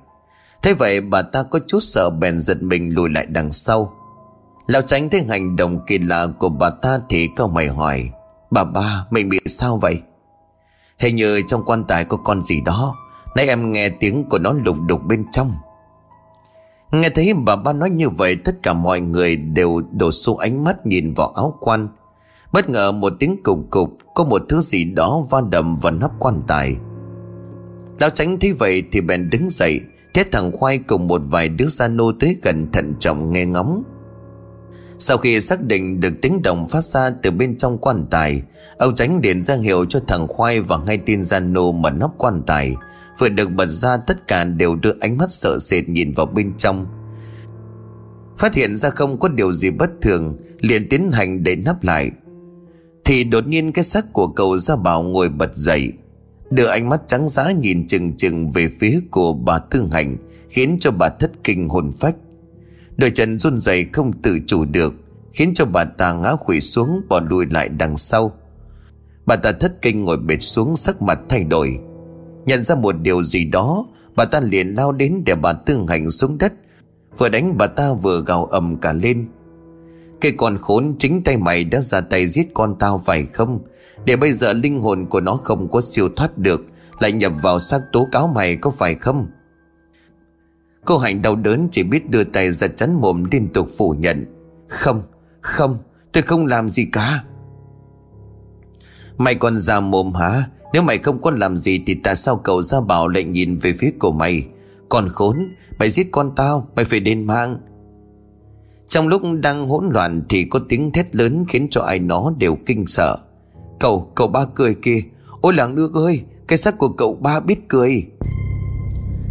Thế vậy bà ta có chút sợ bèn giật mình lùi lại đằng sau. Lão tránh thấy hành động kỳ lạ của bà ta thì câu mày hỏi, Bà ba, mình bị sao vậy? Thế như trong quan tài có con gì đó, Nãy em nghe tiếng của nó lục đục bên trong. Nghe thấy bà ba nói như vậy, Tất cả mọi người đều đổ xô ánh mắt nhìn vào áo quan. Bất ngờ một tiếng cục cục, Có một thứ gì đó va đầm vào nắp quan tài. Lão tránh thấy vậy thì bèn đứng dậy, Thế thằng Khoai cùng một vài đứa gia nô tới gần thận trọng nghe ngóng. Sau khi xác định được tiếng động phát ra từ bên trong quan tài Ông tránh điện ra hiệu cho thằng Khoai và ngay tin gian nô mở nắp quan tài. Vừa được bật ra, tất cả đều đưa ánh mắt sợ sệt nhìn vào bên trong. Phát hiện ra không có điều gì bất thường, liền tiến hành để nắp lại. Thì đột nhiên cái xác của cậu ra bảo ngồi bật dậy, Đưa ánh mắt trắng giá nhìn chừng chừng về phía của bà tương Hành, Khiến cho bà thất kinh hồn phách. Đôi chân run rẩy không tự chủ được, Khiến cho bà ta ngã quỵ xuống bỏ lùi lại đằng sau. Bà ta thất kinh ngồi bệt xuống sắc mặt thay đổi. Nhận ra một điều gì đó, Bà ta liền lao đến để bà tương Hành xuống đất. Vừa đánh bà ta vừa gào ầm cả lên. Cái con khốn, chính tay mày đã ra tay giết con tao phải không? Để bây giờ linh hồn của nó không có siêu thoát được, Lại nhập vào xác tố cáo mày có phải không? Cô Hạnh đau đớn chỉ biết đưa tay ra chắn mồm liên tục phủ nhận. Không, không, tôi không làm gì cả. Mày còn già mồm hả? Nếu mày không có làm gì thì tại sao cậu ra bảo lại nhìn về phía của mày? Còn khốn Mày giết con tao Mày phải đền mạng. Trong lúc đang hỗn loạn Thì có tiếng thét lớn Khiến cho ai nó đều kinh sợ. Cậu, cậu ba cười kìa. Ôi làng nước ơi Cái xác của cậu ba biết cười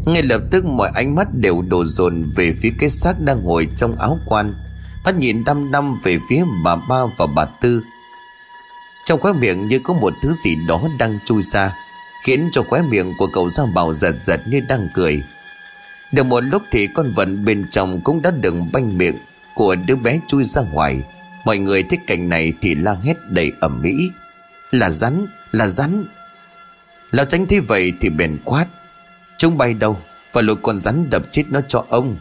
ngay lập tức mọi ánh mắt đều đổ dồn về phía cái xác đang ngồi trong áo quan. Mắt nhìn đăm đăm về phía bà ba và bà tư. Trong khóe miệng như có một thứ gì đó đang chui ra Khiến cho khóe miệng của cậu ra Bảo giật giật như đang cười. Được một lúc thì con vật bên trong cũng đã đừng banh miệng Của đứa bé chui ra ngoài. Mọi người thích cảnh này thì la hét đầy ẩm mỹ Là rắn, là rắn. Lão tránh thế vậy thì bèn quát. Chúng bay đâu Và lôi con rắn đập chết nó cho ông.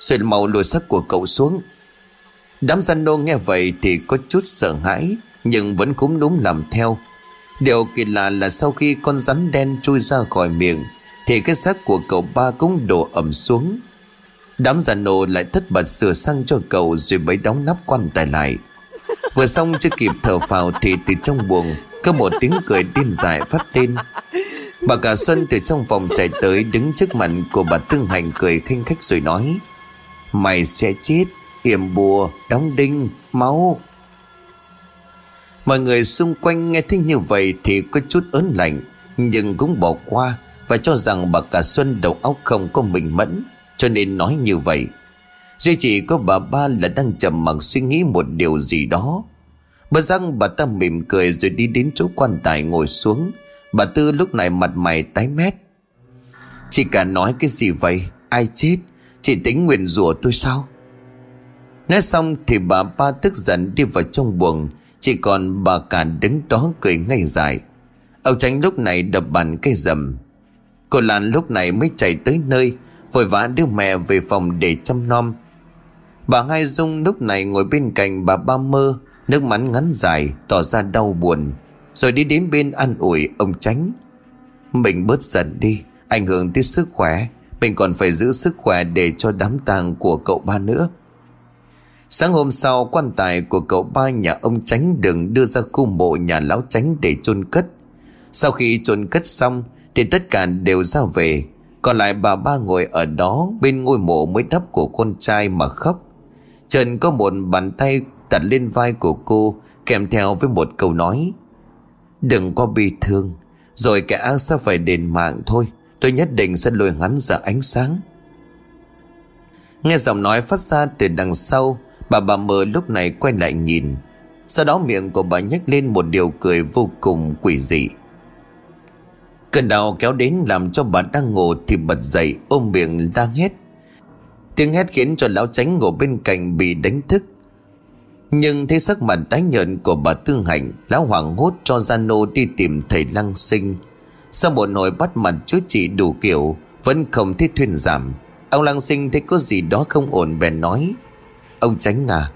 Xuyên màu lùi sắc của cậu xuống. Đám gian nô nghe vậy thì có chút sợ hãi, Nhưng vẫn cúm núm làm theo. Điều kỳ lạ là sau khi con rắn đen chui ra khỏi miệng, thì cái xác của cậu ba cũng đổ ẩm xuống. Đám già nô lại thất bật sửa sang cho cậu Rồi mới đóng nắp quan tài lại. Vừa xong chưa kịp thở phào Thì từ trong buồng, Có một tiếng cười điên dại phát lên. Bà cả Xuân từ trong phòng chạy tới Đứng trước mặt của bà Tương Hành cười khinh khách rồi nói Mày sẽ chết Yểm bùa, đóng đinh, máu. Mọi người xung quanh nghe thấy như vậy Thì có chút ớn lạnh Nhưng cũng bỏ qua và cho rằng bà cả Xuân đầu óc không có mình mẫn Cho nên nói như vậy Duy chỉ có bà ba là đang trầm mặc suy nghĩ một điều gì đó. Bà răng bà ta mỉm cười rồi đi đến chỗ quan tài ngồi xuống Bà Tư lúc này mặt mày tái mét. Chị cả nói cái gì vậy? Ai chết? Chị tính nguyện rủa tôi sao? Nói xong thì bà ba tức giận đi vào trong buồng. Chỉ còn bà cả đứng đó cười ngay dài Ông tránh lúc này đập bàn cây rầm. Cô Lan lúc này mới chạy tới nơi, Vội vã đưa mẹ về phòng để chăm nom. Bà Hai Dung lúc này ngồi bên cạnh bà Ba Mơ, Nước mắt ngắn dài, tỏ ra đau buồn. Rồi đi đến bên ăn ủi ông Tránh Mình bớt giận đi, Ảnh hưởng tới sức khỏe. Mình còn phải giữ sức khỏe để cho đám tang của cậu ba nữa. Sáng hôm sau, quan tài của cậu ba nhà ông Tránh đừng đưa ra khu mộ nhà lão Tránh để chôn cất. Sau khi chôn cất xong, thì tất cả đều ra về. Còn lại bà ba ngồi ở đó Bên ngôi mộ mới đắp của con trai mà khóc. Trần có một bàn tay đặt lên vai của cô, Kèm theo với một câu nói. Đừng có bị thương. Rồi kẻ ác sẽ phải đền mạng thôi. Tôi nhất định sẽ lôi hắn ra ánh sáng. Nghe giọng nói phát ra từ đằng sau, Bà bà mờ lúc này quay lại nhìn. Sau đó miệng của bà nhếch lên một điều cười vô cùng quỷ dị. Cơn đau kéo đến làm cho bà đang ngủ thì bật dậy, ôm miệng la hét. Tiếng hét khiến cho lão tránh ngủ bên cạnh bị đánh thức. Nhưng thấy sắc mặt tái nhợt của bà Tương Hạnh, lão hoảng hốt cho Giano đi tìm thầy Lăng Sinh. Sau một hồi bắt mặt chữa trị đủ kiểu, vẫn không thấy thuyên giảm. Ông Lăng Sinh thấy có gì đó không ổn bèn nói. Ông tránh à,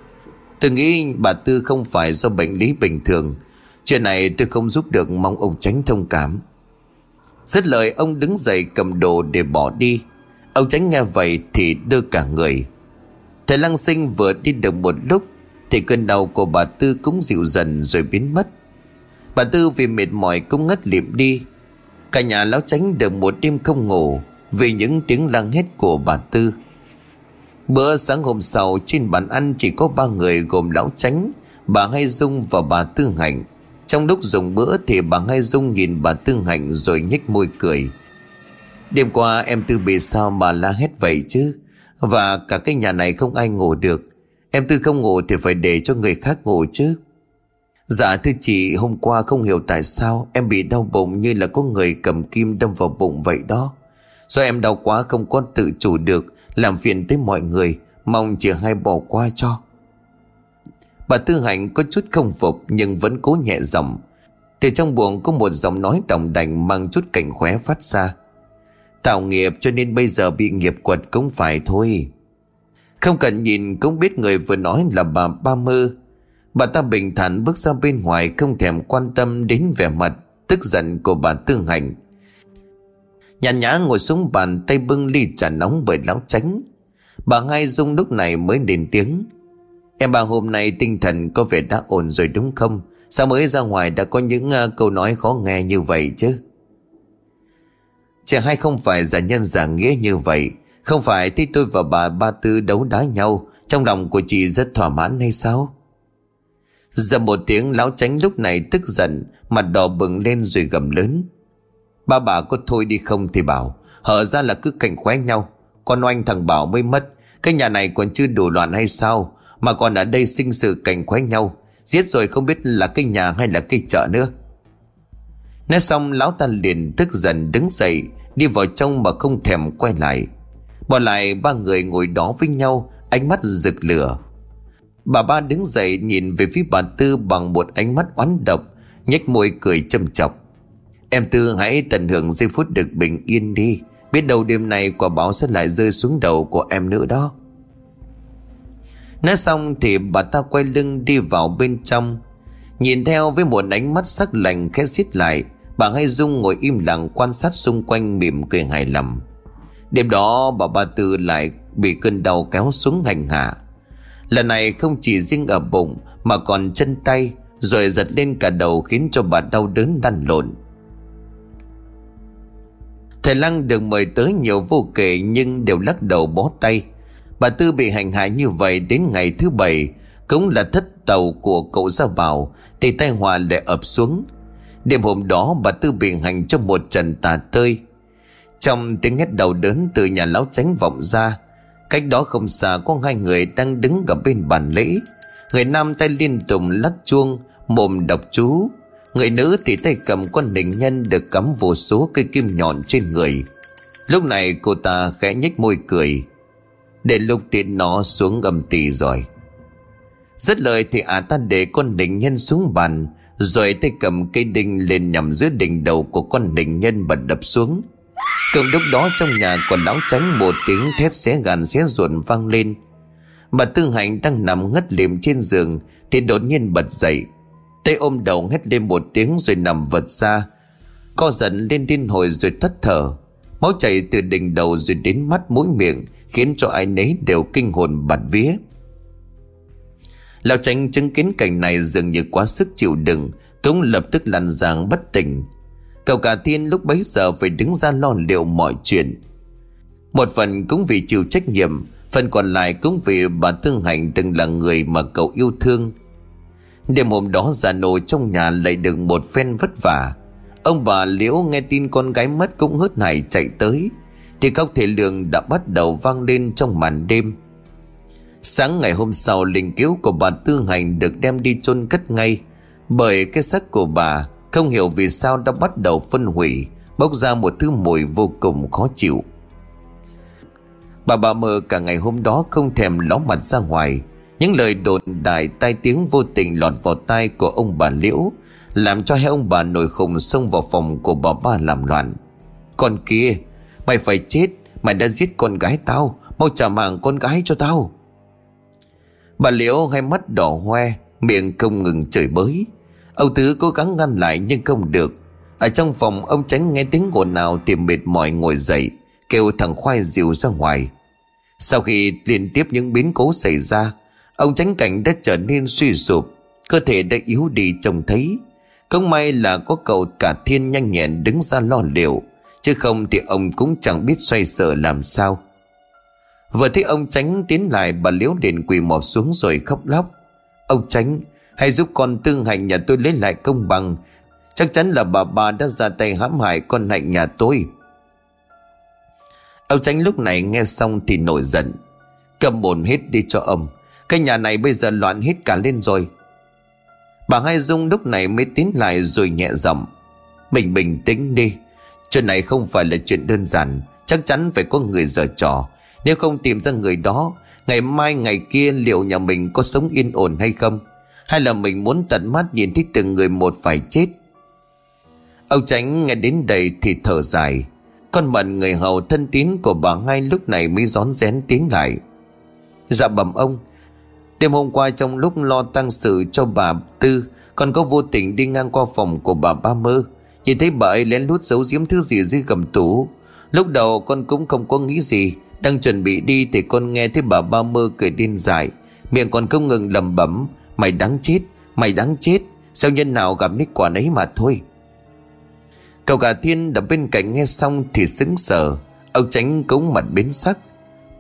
tôi nghĩ bà Tư không phải do bệnh lý bình thường. Chuyện này tôi không giúp được mong ông tránh thông cảm. Dứt lời ông đứng dậy cầm đồ để bỏ đi Ông tránh nghe vậy thì đưa cả người Thầy lăng sinh vừa đi được một lúc thì cơn đau của bà Tư cũng dịu dần rồi biến mất. Bà Tư vì mệt mỏi cũng ngất liệm đi. Cả nhà lão tránh được một đêm không ngủ Vì những tiếng lăng hét của bà Tư. Bữa sáng hôm sau, trên bàn ăn chỉ có ba người gồm lão tránh Bà Hay Dung và bà Tư Hạnh trong lúc dùng bữa thì bà Hai Dung nhìn bà Tư Hạnh rồi nhếch môi cười. Đêm qua em Tư bị sao mà la hét vậy chứ? Và cả cái nhà này không ai ngủ được. Em Tư không ngủ thì phải để cho người khác ngủ chứ. Dạ thưa chị, hôm qua không hiểu tại sao Em bị đau bụng như là có người cầm kim đâm vào bụng vậy đó. Do em đau quá không có tự chủ được, Làm phiền tới mọi người, Mong chị hai bỏ qua cho. Bà Tư Hạnh có chút không phục Nhưng vẫn cố nhẹ giọng. Từ trong buồng có một giọng nói đồng đành Mang chút cảnh khóe phát ra. Tạo nghiệp cho nên bây giờ bị nghiệp quật cũng phải thôi. Không cần nhìn cũng biết người vừa nói là bà Ba Mơ. Bà ta bình thản bước ra bên ngoài Không thèm quan tâm đến vẻ mặt Tức giận của bà tương hành. Nhàn nhã ngồi xuống bàn tay bưng ly trà nóng bởi lão tránh. Bà Hai Dung lúc này mới lên tiếng. Em bà hôm nay tinh thần có vẻ đã ổn rồi đúng không? Sao mới ra ngoài đã có những uh, câu nói khó nghe như vậy chứ? Chẳng hay không phải giả nhân giả nghĩa như vậy. Không phải thì tôi và bà Ba Tư đấu đá nhau, Trong lòng của chị rất thỏa mãn hay sao? Giờ một tiếng lão tránh lúc này tức giận, Mặt đỏ bừng lên rồi gầm lớn. Ba bà có thôi đi không thì bảo, Hở ra là cứ cảnh khóe nhau, Con oanh thằng Bảo mới mất, Cái nhà này còn chưa đủ loạn hay sao, Mà còn ở đây sinh sự cảnh khóe nhau, Giết rồi không biết là cái nhà hay là cái chợ nữa. Nói xong, lão ta liền tức giận đứng dậy, Đi vào trong mà không thèm quay lại. Bỏ lại ba người ngồi đó với nhau, Ánh mắt rực lửa. Bà ba đứng dậy nhìn về phía bà Tư Bằng một ánh mắt oán độc, nhếch môi cười châm chọc. Em Tư hãy tận hưởng giây phút được bình yên đi, Biết đâu đêm nay quả báo sẽ lại rơi xuống đầu của em nữa đó. Nói xong thì bà ta quay lưng đi vào bên trong. Nhìn theo với một ánh mắt sắc lạnh khẽ xiết lại, Bà Hai Dung ngồi im lặng quan sát xung quanh mỉm cười hài lòng. Đêm đó bà Ba Tư lại bị cơn đau kéo xuống hành hạ. Lần này không chỉ riêng ở bụng mà còn chân tay, Rồi giật lên cả đầu khiến cho bà đau đớn lăn lộn. Thầy Lăng được mời tới nhiều vô kể nhưng đều lắc đầu bó tay. Bà Tư bị hành hạ như vậy đến ngày thứ bảy, Cũng là thất tàu của cậu Gia Bảo, Thì tai họa lại ập xuống. Đêm hôm đó bà Tư bị hành trong một trận tà tơi. Trong tiếng hét đầu đớn từ nhà lão tránh vọng ra, Cách đó không xa có hai người đang đứng ở bên bàn lễ. Người nam tay liên tục lắc chuông, Mồm đọc chú. Người nữ thì tay cầm con đỉnh nhân Được cắm vô số cây kim nhọn trên người. Lúc này cô ta khẽ nhếch môi cười. Để lúc tiến nó xuống âm tỳ rồi. Rất lời thì ả à ta để con đỉnh nhân xuống bàn, Rồi tay cầm cây đinh lên nhằm giữa đỉnh đầu của con đỉnh nhân bật đập xuống. Cùng lúc đó trong nhà còn lão tránh một tiếng thét xé gàn xé ruột vang lên. Bà Tư Hạnh đang nằm ngất liềm trên giường Thì đột nhiên bật dậy. Tay ôm đầu hét lên một tiếng rồi nằm vật ra. Co giận lên điên hồi rồi thất thở. Máu chảy từ đỉnh đầu rồi đến mắt mũi miệng, Khiến cho ai nấy đều kinh hồn bạt vía. Lão tránh chứng kiến cảnh này dường như quá sức chịu đựng, Cũng lập tức lăn giang bất tỉnh. Cậu cả thiên lúc bấy giờ phải đứng ra lo liệu mọi chuyện. Một phần cũng vì chịu trách nhiệm, Phần còn lại cũng vì bà Thương Hạnh từng là người mà cậu yêu thương. Đêm hôm đó già nổ trong nhà lại được một phen vất vả. Ông bà Liễu nghe tin con gái mất cũng hớt hải chạy tới, Thì khóc thể lượng đã bắt đầu vang lên trong màn đêm. Sáng ngày hôm sau, linh cứu của bà Tư Hành được đem đi chôn cất ngay, Bởi cái xác của bà không hiểu vì sao đã bắt đầu phân hủy, Bốc ra một thứ mùi vô cùng khó chịu. Bà bà mơ cả ngày hôm đó không thèm ló mặt ra ngoài. Những lời đồn đại tai tiếng vô tình lọt vào tai của ông bà Liễu, Làm cho hai ông bà nổi khùng xông vào phòng của bà ba làm loạn. Con kia, Mày phải chết, Mày đã giết con gái tao, Mau trả mạng con gái cho tao. Bà Liễu hai mắt đỏ hoe, Miệng không ngừng chửi bới. Ông Tứ cố gắng ngăn lại nhưng không được. Ở trong phòng, ông tránh nghe tiếng ồn nào Thì mệt mỏi ngồi dậy, Kêu thằng khoai dìu ra ngoài. Sau khi liên tiếp những biến cố xảy ra, Ông tránh cảnh đã trở nên suy sụp, Cơ thể đã yếu đi trông thấy. Không may là có cậu cả thiên nhanh nhẹn đứng ra lo liệu, Chứ không thì ông cũng chẳng biết xoay sở làm sao. Vừa thấy ông tránh tiến lại, bà liếu liền quỳ mọp xuống rồi khóc lóc. Ông tránh Hãy giúp con tương hạnh nhà tôi lấy lại công bằng. Chắc chắn là bà bà đã ra tay hãm hại con hạnh nhà tôi. Ông tránh lúc này nghe xong thì nổi giận. Cầm bồn hết đi cho ông. Cái nhà này bây giờ loạn hết cả lên rồi. Bà Hai Dung lúc này mới tiến lại rồi nhẹ giọng. Mình bình tĩnh đi. Chuyện này không phải là chuyện đơn giản. Chắc chắn phải có người giở trò. Nếu không tìm ra người đó, Ngày mai ngày kia liệu nhà mình có sống yên ổn hay không? Hay là mình muốn tận mắt nhìn thấy từng người một phải chết? Ông Tránh nghe đến đây thì thở dài. Con mận người hầu thân tín của bà ngay lúc này mới rón rén tiến lại. Dạ bẩm ông, Đêm hôm qua trong lúc lo tăng sự cho bà Tư, con có vô tình đi ngang qua phòng của bà Ba Mơ. Nhìn thấy bà ấy lén lút giấu giếm thứ gì dưới gầm tủ. Lúc đầu con cũng không có nghĩ gì. Đang chuẩn bị đi thì con nghe thấy bà Ba Mơ cười điên dại. Miệng còn không ngừng lẩm bẩm. Mày đáng chết, mày đáng chết. Sao nhân nào gặp nít quả nấy mà thôi? Cậu gà thiên đập bên cạnh nghe xong thì sững sờ. Ông tránh cống mặt biến sắc.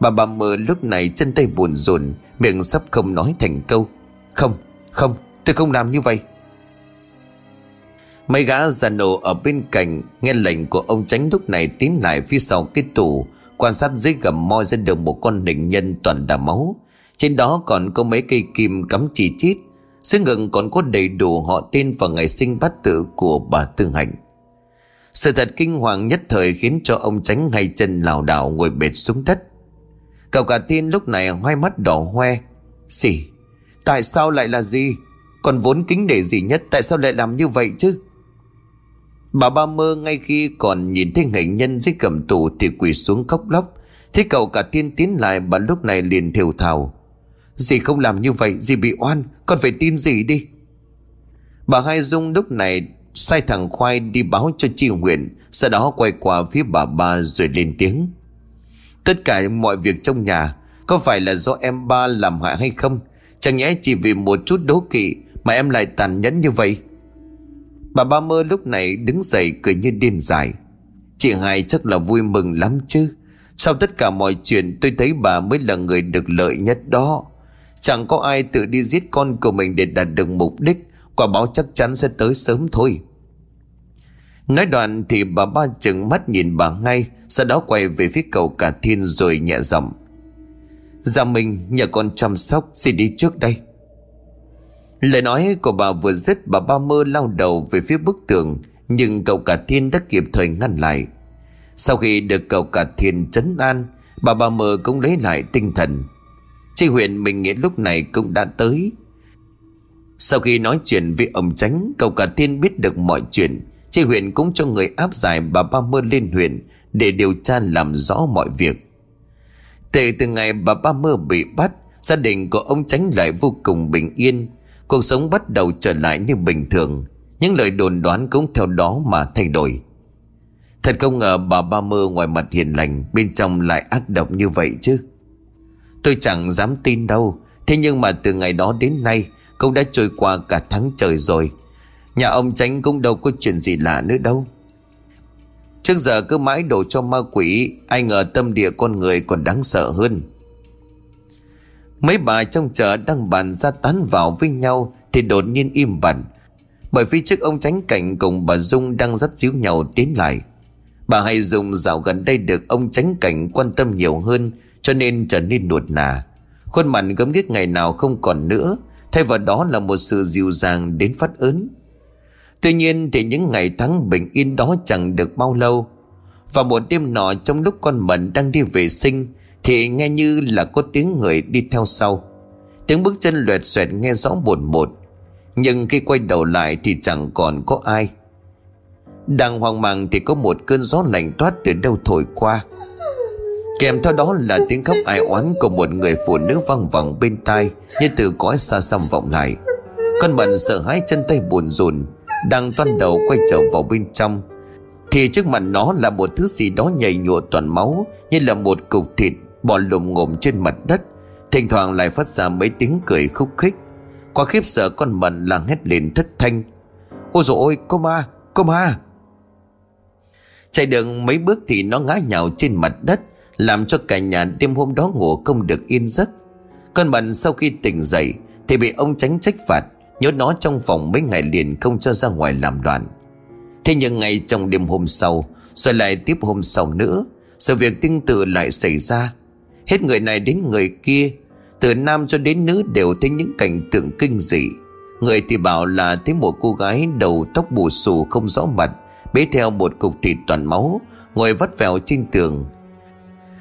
Bà bà mơ lúc này chân tay buồn rùn Miệng sắp không nói thành câu. Không, không, tôi không làm như vậy. Mấy gã già nổ ở bên cạnh Nghe lệnh của ông tránh lúc này tiến lại phía sau cái tủ Quan sát dưới gầm môi ra được một con định nhân toàn đà máu. Trên đó còn có mấy cây kim cắm chỉ chít. Xương ngừng còn có đầy đủ họ tên và ngày sinh bát tự của bà tương Hạnh. Sự thật kinh hoàng nhất thời khiến cho ông tránh hai chân lảo đảo ngồi bệt xuống đất. Cậu cả tin lúc này hoai mắt đỏ hoe. Xỉ Tại sao lại là gì? Còn vốn kính để gì nhất, Tại sao lại làm như vậy chứ? Bà ba mơ ngay khi còn nhìn thấy nghệ nhân dưới cầm tủ Thì quỳ xuống khóc lóc. Thế cậu cả tiên tiến lại, bà lúc này liền thều thào. Dì không làm như vậy, Dì bị oan, Con phải tin dì đi. Bà Hai Dung lúc này Sai thằng Khoai đi báo cho chị nguyễn, Sau đó quay qua phía bà ba rồi lên tiếng. Tất cả mọi việc trong nhà, Có phải là do em ba làm hại hay không? Chẳng nhẽ chỉ vì một chút đố kỵ Mà em lại tàn nhẫn như vậy? Bà ba mơ lúc này đứng dậy cười như điên dại. Chị hai chắc là vui mừng lắm chứ. Sau tất cả mọi chuyện, tôi thấy bà mới là người được lợi nhất đó. Chẳng có ai tự đi giết con của mình để đạt được mục đích. Quả báo chắc chắn sẽ tới sớm thôi. Nói đoạn thì bà ba chừng mắt nhìn bà ngay, Sau đó quay về phía cầu cả thiên rồi nhẹ giọng. Dạ Gia mình nhờ con chăm sóc, Xin đi trước đây. Lời nói của bà vừa dứt, Bà ba mơ lao đầu về phía bức tường, Nhưng cậu cả thiên đã kịp thời ngăn lại. Sau khi được cậu cả thiên trấn an, Bà ba mơ cũng lấy lại tinh thần. Chị huyện mình nghĩ lúc này cũng đã tới. Sau khi nói chuyện với ông tránh Cậu cả thiên biết được mọi chuyện. Chị huyện cũng cho người áp giải bà ba mơ lên huyện Để điều tra làm rõ mọi việc. Từ từ ngày bà ba mơ bị bắt, Gia đình của ông tránh lại vô cùng bình yên. Cuộc sống bắt đầu trở lại như bình thường. Những lời đồn đoán cũng theo đó mà thay đổi. Thật không ngờ bà ba mơ ngoài mặt hiền lành, Bên trong lại ác độc như vậy chứ. Tôi chẳng dám tin đâu. Thế nhưng mà từ ngày đó đến nay, Cũng đã trôi qua cả tháng trời rồi. Nhà ông tránh cũng đâu có chuyện gì lạ nữa đâu. Trước giờ cứ mãi đổ cho ma quỷ, Ai ngờ tâm địa con người còn đáng sợ hơn. Mấy bà trong chợ đang bàn ra tán vào với nhau Thì đột nhiên im bặt. Bởi vì trước ông tránh cảnh cùng bà Dung đang dắt díu nhau tiến lại. Bà hay dùng dạo gần đây được ông tránh cảnh quan tâm nhiều hơn cho nên trở nên nuột nà Khuôn mặt gấm ghiếc ngày nào không còn nữa. Thay vào đó là một sự dịu dàng đến phát ớn. Tuy nhiên thì những ngày tháng bình yên đó chẳng được bao lâu. Và một đêm nọ, trong lúc con Mận đang đi vệ sinh, Thì nghe như là có tiếng người đi theo sau. Tiếng bước chân loẹt xoẹt nghe rõ bồn một. Nhưng khi quay đầu lại thì chẳng còn có ai. Đang hoang mang thì có một cơn gió lạnh toát từ đâu thổi qua. Kèm theo đó là tiếng khóc ai oán của một người phụ nữ văng vẳng bên tai Như từ cõi xa xăm vọng lại. Con mận sợ hãi chân tay buồn rùn, đang toan đầu quay trở vào bên trong. Thì trước mặt nó là một thứ gì đó nhầy nhụa toàn máu, Như là một cục thịt bò lùm ngồm trên mặt đất. Thỉnh thoảng lại phát ra mấy tiếng cười khúc khích. Quá khiếp sợ con mận làng hét lên thất thanh. Ôi dồi ôi, cô ma Cô ma! Chạy được mấy bước thì nó ngã nhào trên mặt đất. Làm cho cả nhà đêm hôm đó ngủ không được yên giấc. Con mận sau khi tỉnh dậy Thì bị ông tránh trách phạt, Nhốt nó trong phòng mấy ngày liền không cho ra ngoài làm loạn. Thế nhưng ngay trong đêm hôm sau, Rồi lại tiếp hôm sau nữa, Sự việc tương tự lại xảy ra. Hết người này đến người kia, Từ nam cho đến nữ đều thấy những cảnh tượng kinh dị. Người thì bảo là thấy một cô gái đầu tóc bù xù không rõ mặt, Bế theo một cục thịt toàn máu, Ngồi vắt vẻo trên tường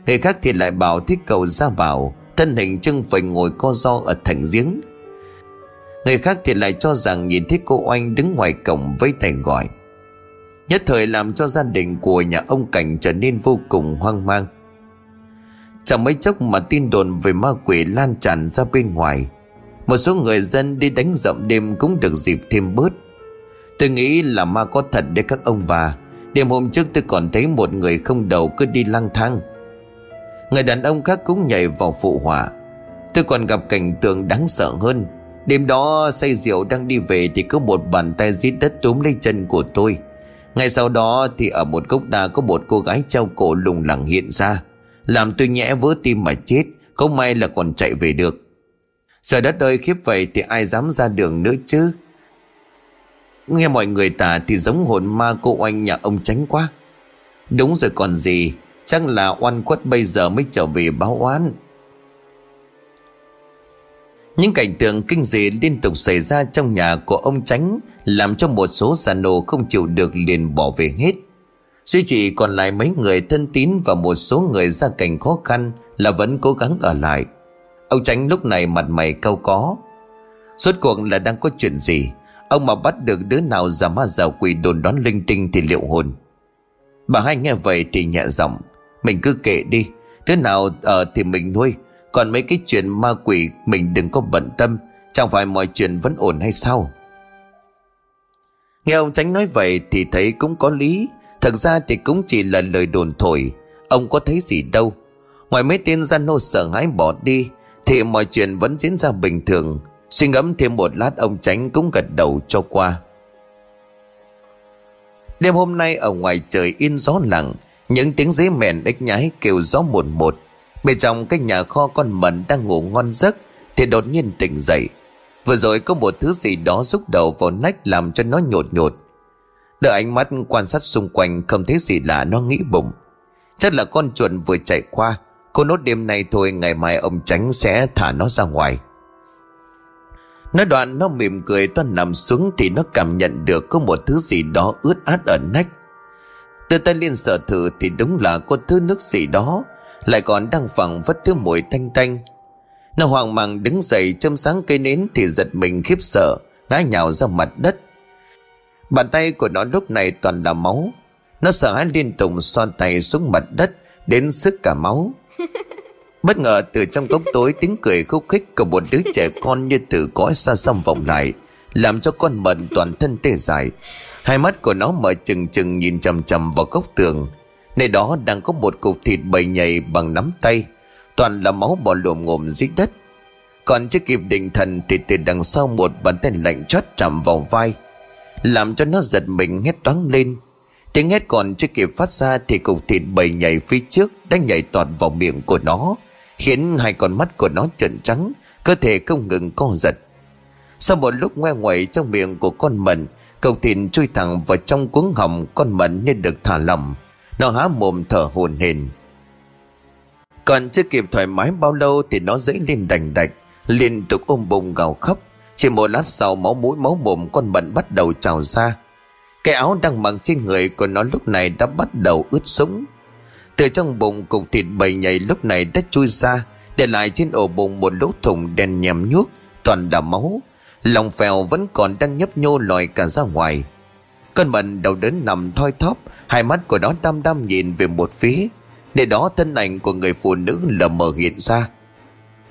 Người khác thì lại bảo thích cầu ra bảo, Thân hình chân phình ngồi co do ở thành giếng. Người khác thì lại cho rằng nhìn thấy cô Oanh đứng ngoài cổng với tay gọi. Nhất thời làm cho gia đình của nhà ông Cảnh trở nên vô cùng hoang mang. Chẳng mấy chốc mà tin đồn về ma quỷ lan tràn ra bên ngoài. Một số người dân đi đánh rậm đêm cũng được dịp thêm bớt. Tôi nghĩ là ma có thật đấy các ông bà. Đêm hôm trước tôi còn thấy một người không đầu cứ đi lang thang. Người đàn ông khác cũng nhảy vào phụ họa. Tôi còn gặp cảnh tượng đáng sợ hơn. Đêm đó, say rượu đang đi về Thì có một bàn tay giết đất túm lấy chân của tôi. Ngay sau đó thì ở một gốc đa Có một cô gái treo cổ lùng lẳng hiện ra. Làm tôi nhẽ vỡ tim mà chết không may là còn chạy về được. Giờ đất ơi, khiếp vậy Thì ai dám ra đường nữa chứ? Nghe mọi người tả Thì giống hồn ma cô oanh nhà ông tránh quá. Đúng rồi còn gì. Chắc là oan khuất bây giờ mới trở về báo oán những cảnh tượng kinh dị liên tục xảy ra trong nhà của ông Tránh làm cho một số già nô không chịu được liền bỏ về hết. Duy chỉ còn lại mấy người thân tín và một số người gia cảnh khó khăn là vẫn cố gắng ở lại. Ông Tránh lúc này mặt mày cau có. Suốt cuộc là đang có chuyện gì? Ông mà bắt được đứa nào giả ma giả quỷ đồn đoán linh tinh thì liệu hồn. Bà hai nghe vậy thì nhẹ giọng. Mình cứ kệ đi. Đứa nào ở thì mình nuôi. Còn mấy cái chuyện ma quỷ, Mình đừng có bận tâm. Chẳng phải mọi chuyện vẫn ổn hay sao? Nghe ông Tránh nói vậy Thì thấy cũng có lý. Thật ra thì cũng chỉ là lời đồn thổi. Ông có thấy gì đâu. Ngoài mấy tên gian nô sợ hãi bỏ đi, Thì mọi chuyện vẫn diễn ra bình thường. Suy ngẫm thêm một lát, ông Tránh cũng gật đầu cho qua. Đêm hôm nay ở ngoài trời in gió lặng những tiếng dế mèn ếch nhái kêu gió một một Bên trong cái nhà kho con mận đang ngủ ngon giấc, Thì đột nhiên tỉnh dậy. Vừa rồi có một thứ gì đó rúc đầu vào nách làm cho nó nhột nhột. Đợi ánh mắt quan sát xung quanh không thấy gì lạ nó nghĩ bụng. Chắc là con chuột vừa chạy qua. Cô nốt đêm nay thôi, ngày mai ông tránh sẽ thả nó ra ngoài. Nói đoạn, nó mỉm cười toan nằm xuống Thì nó cảm nhận được có một thứ gì đó ướt át ở nách. Từ tay liên sợ thử thì đúng là có thứ nước gì đó lại còn đang phẳng vất thứ mùi thanh tanh. Nó hoang mang đứng dậy châm sáng cây nến Thì giật mình khiếp sợ Ngã nhào ra mặt đất. Bàn tay của nó lúc này toàn là máu. Nó sợ hãi liên tục xoan tay xuống mặt đất Đến sức cả máu. Bất ngờ từ trong góc tối tiếng cười khúc khích của một đứa trẻ con như từ cõi xa xăm vọng lại Làm cho con mận toàn thân tê dại Hai mắt của nó mở chừng chừng nhìn chầm chầm vào góc tường. Nơi đó đang có một cục thịt bầy nhầy bằng nắm tay. Toàn là máu bò lồm ngồm dưới đất. Còn chưa kịp định thần Thì từ đằng sau một bàn tay lạnh chót chạm vào vai. Làm cho nó giật mình hét toáng lên. Tiếng hét còn chưa kịp phát ra Thì cục thịt bầy nhảy phía trước Đã nhảy toàn vào miệng của nó, Khiến hai con mắt của nó trợn trắng, Cơ thể không ngừng co giật. Sau một lúc ngoe ngoẩy trong miệng của con mận cầu thịt chui thẳng vào trong cuống họng Con mận nên được thả lỏng. Nó há mồm thở hồn hển. Còn chưa kịp thoải mái bao lâu Thì nó dẫy lên đành đạch, Liên tục ôm bụng gào khóc. Chỉ một lát sau máu mũi máu mồm Con mận bắt đầu trào ra. Cái áo đang mặc trên người của nó lúc này Đã bắt đầu ướt sũng. Từ trong bụng cục thịt bầy nhảy lúc này đã chui ra, Để lại trên ổ bụng một lỗ thủng đen nhèm nhuốc, Toàn là máu. Lòng phèo vẫn còn đang nhấp nhô lòi cả ra ngoài. Con mận đầu đớn nằm thoi thóp, Hai mắt của nó đăm đăm nhìn về một phía. Để đó thân ảnh của người phụ nữ lờ mờ hiện ra.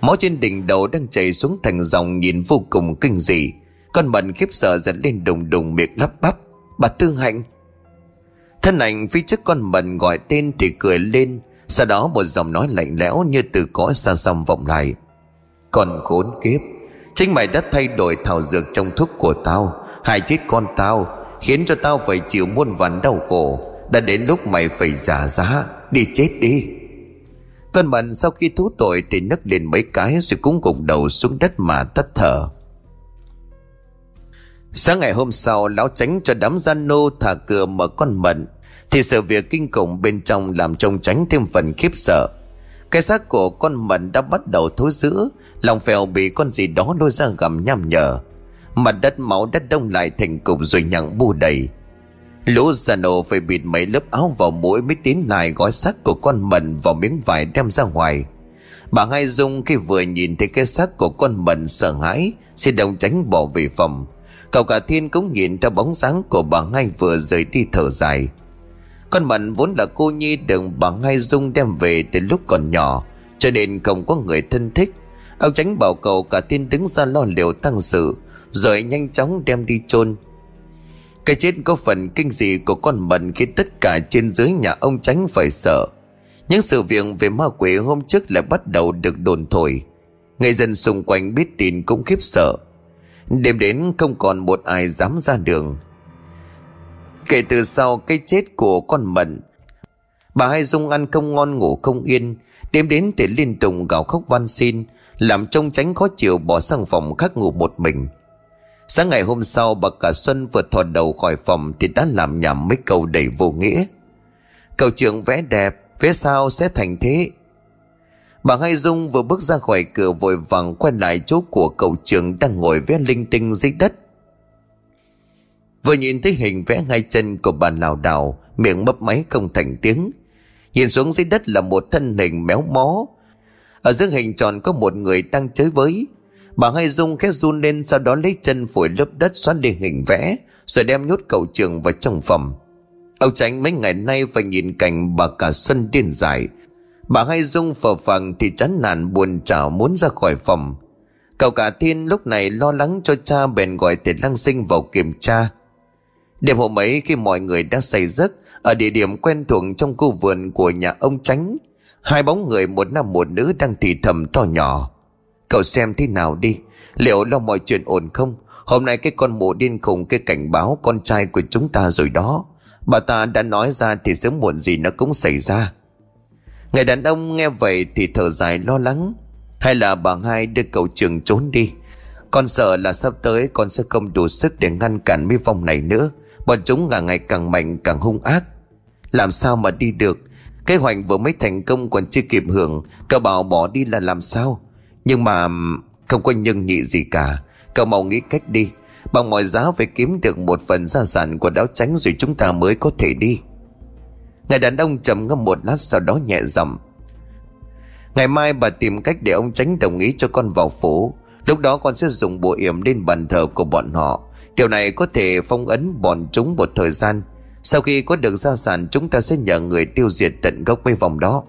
Máu trên đỉnh đầu đang chảy xuống thành dòng nhìn vô cùng kinh dị. Con mận khiếp sợ dẫn lên đùng đùng miệng lắp bắp. Bà Tư Hạnh! Thân ảnh phía trước con mận gọi tên thì cười lên. Sau đó một giọng nói lạnh lẽo như từ cõi xa xăm vọng lại. Còn khốn kiếp! Chính mày đã thay đổi thảo dược trong thuốc của tao. Hại chết con tao, Khiến cho tao phải chịu muôn vàn đau khổ. Đã đến lúc mày phải giả giá, Đi chết đi. Con mận sau khi thú tội Thì nấc lên mấy cái Rồi cũng gục đầu xuống đất mà tắt thở. Sáng ngày hôm sau, Lão tránh cho đám gian nô thả cửa mở con mận. Thì sự việc kinh khủng bên trong Làm trông tránh thêm phần khiếp sợ. Cái xác của con mận đã bắt đầu thối rữa Lòng phèo bị con gì đó lôi ra gầm nham nhở Mặt đất máu đất đông lại thành cục rồi nhặng bu đầy Lũ già nổ phải bịt mấy lớp áo vào mũi mới tiến lại gói xác của con mận vào miếng vải đem ra ngoài. Bà Hai Dung khi vừa nhìn thấy cái xác của con mận sợ hãi, xin đồng tránh bỏ về phòng. Cậu cả thiên cũng nhìn theo bóng dáng của bà Hai vừa rời đi thở dài. Con mận vốn là cô nhi được bà Hai Dung đem về từ lúc còn nhỏ, cho nên không có người thân thích. Ông tránh bảo cậu cả tin đứng ra lo liệu tăng sự, rồi nhanh chóng đem đi chôn cái chết có phần kinh dị của con mận khiến tất cả trên dưới nhà ông tránh phải sợ. Những sự việc về ma quỷ hôm trước lại bắt đầu được đồn thổi. Người dân xung quanh biết tin cũng khiếp sợ. Đêm đến không còn một ai dám ra đường. Kể từ sau cái chết của con mận, bà hai Dung ăn không ngon ngủ không yên, đêm đến thì liên tục gào khóc van xin, làm trông tránh khó chịu bỏ sang phòng khác ngủ một mình. Sáng ngày hôm sau bà cả Xuân vừa thò đầu khỏi phòng Thì đã làm nhảm mấy câu đầy vô nghĩa Cầu trường vẽ đẹp Vẽ sao sẽ thành thế Bà Hai Dung vừa bước ra khỏi cửa vội vàng quay lại chỗ của cậu trường đang ngồi vẽ linh tinh dưới đất. Vừa nhìn thấy hình vẽ ngay chân của bà lào đảo, miệng mấp máy không thành tiếng. Nhìn xuống dưới đất là một thân hình méo mó. Ở giữa hình tròn có một người đang chơi với, Bà hai dung khét run lên sau đó lấy chân phổi lớp đất xóa đi hình vẽ rồi đem nhốt cậu trường vào trong phòng. Ông tránh mấy ngày nay phải nhìn cảnh bà cả xuân điên dại. Bà hai dung phờ phàng thì chán nản buồn chảo muốn ra khỏi phòng. Cậu cả thiên lúc này lo lắng cho cha bèn gọi tiền lăng sinh vào kiểm tra. Đêm hôm ấy khi mọi người đã say giấc ở địa điểm quen thuộc trong khu vườn của nhà ông tránh, hai bóng người, một nam, một nữ đang thì thầm to nhỏ. Cậu xem thế nào đi. Liệu lo mọi chuyện ổn không? Hôm nay cái con mụ điên khùng, cái cảnh báo con trai của chúng ta rồi đó. Bà ta đã nói ra thì sớm muộn gì nó cũng xảy ra. Người đàn ông nghe vậy thì thở dài lo lắng. Hay là bà hai đưa cậu trường trốn đi? Con sợ là sắp tới con sẽ không đủ sức để ngăn cản mấy vong này nữa. Bọn chúng càng ngày càng mạnh, càng hung ác. Làm sao mà đi được? Kế hoạch vừa mới thành công còn chưa kịp hưởng, Cậu bảo bỏ đi là làm sao? Nhưng mà không có nhân nhị gì cả. Cậu mau nghĩ cách đi. Bằng mọi giá phải kiếm được một phần gia sản của đáo tránh Rồi chúng ta mới có thể đi. Người đàn ông trầm ngâm một lát Sau đó nhẹ giọng. Ngày mai bà tìm cách để ông tránh đồng ý cho con vào phố. Lúc đó con sẽ dùng bộ yểm lên bàn thờ của bọn họ. Điều này có thể phong ấn bọn chúng một thời gian. Sau khi có được gia sản, Chúng ta sẽ nhờ người tiêu diệt tận gốc mấy vòng đó.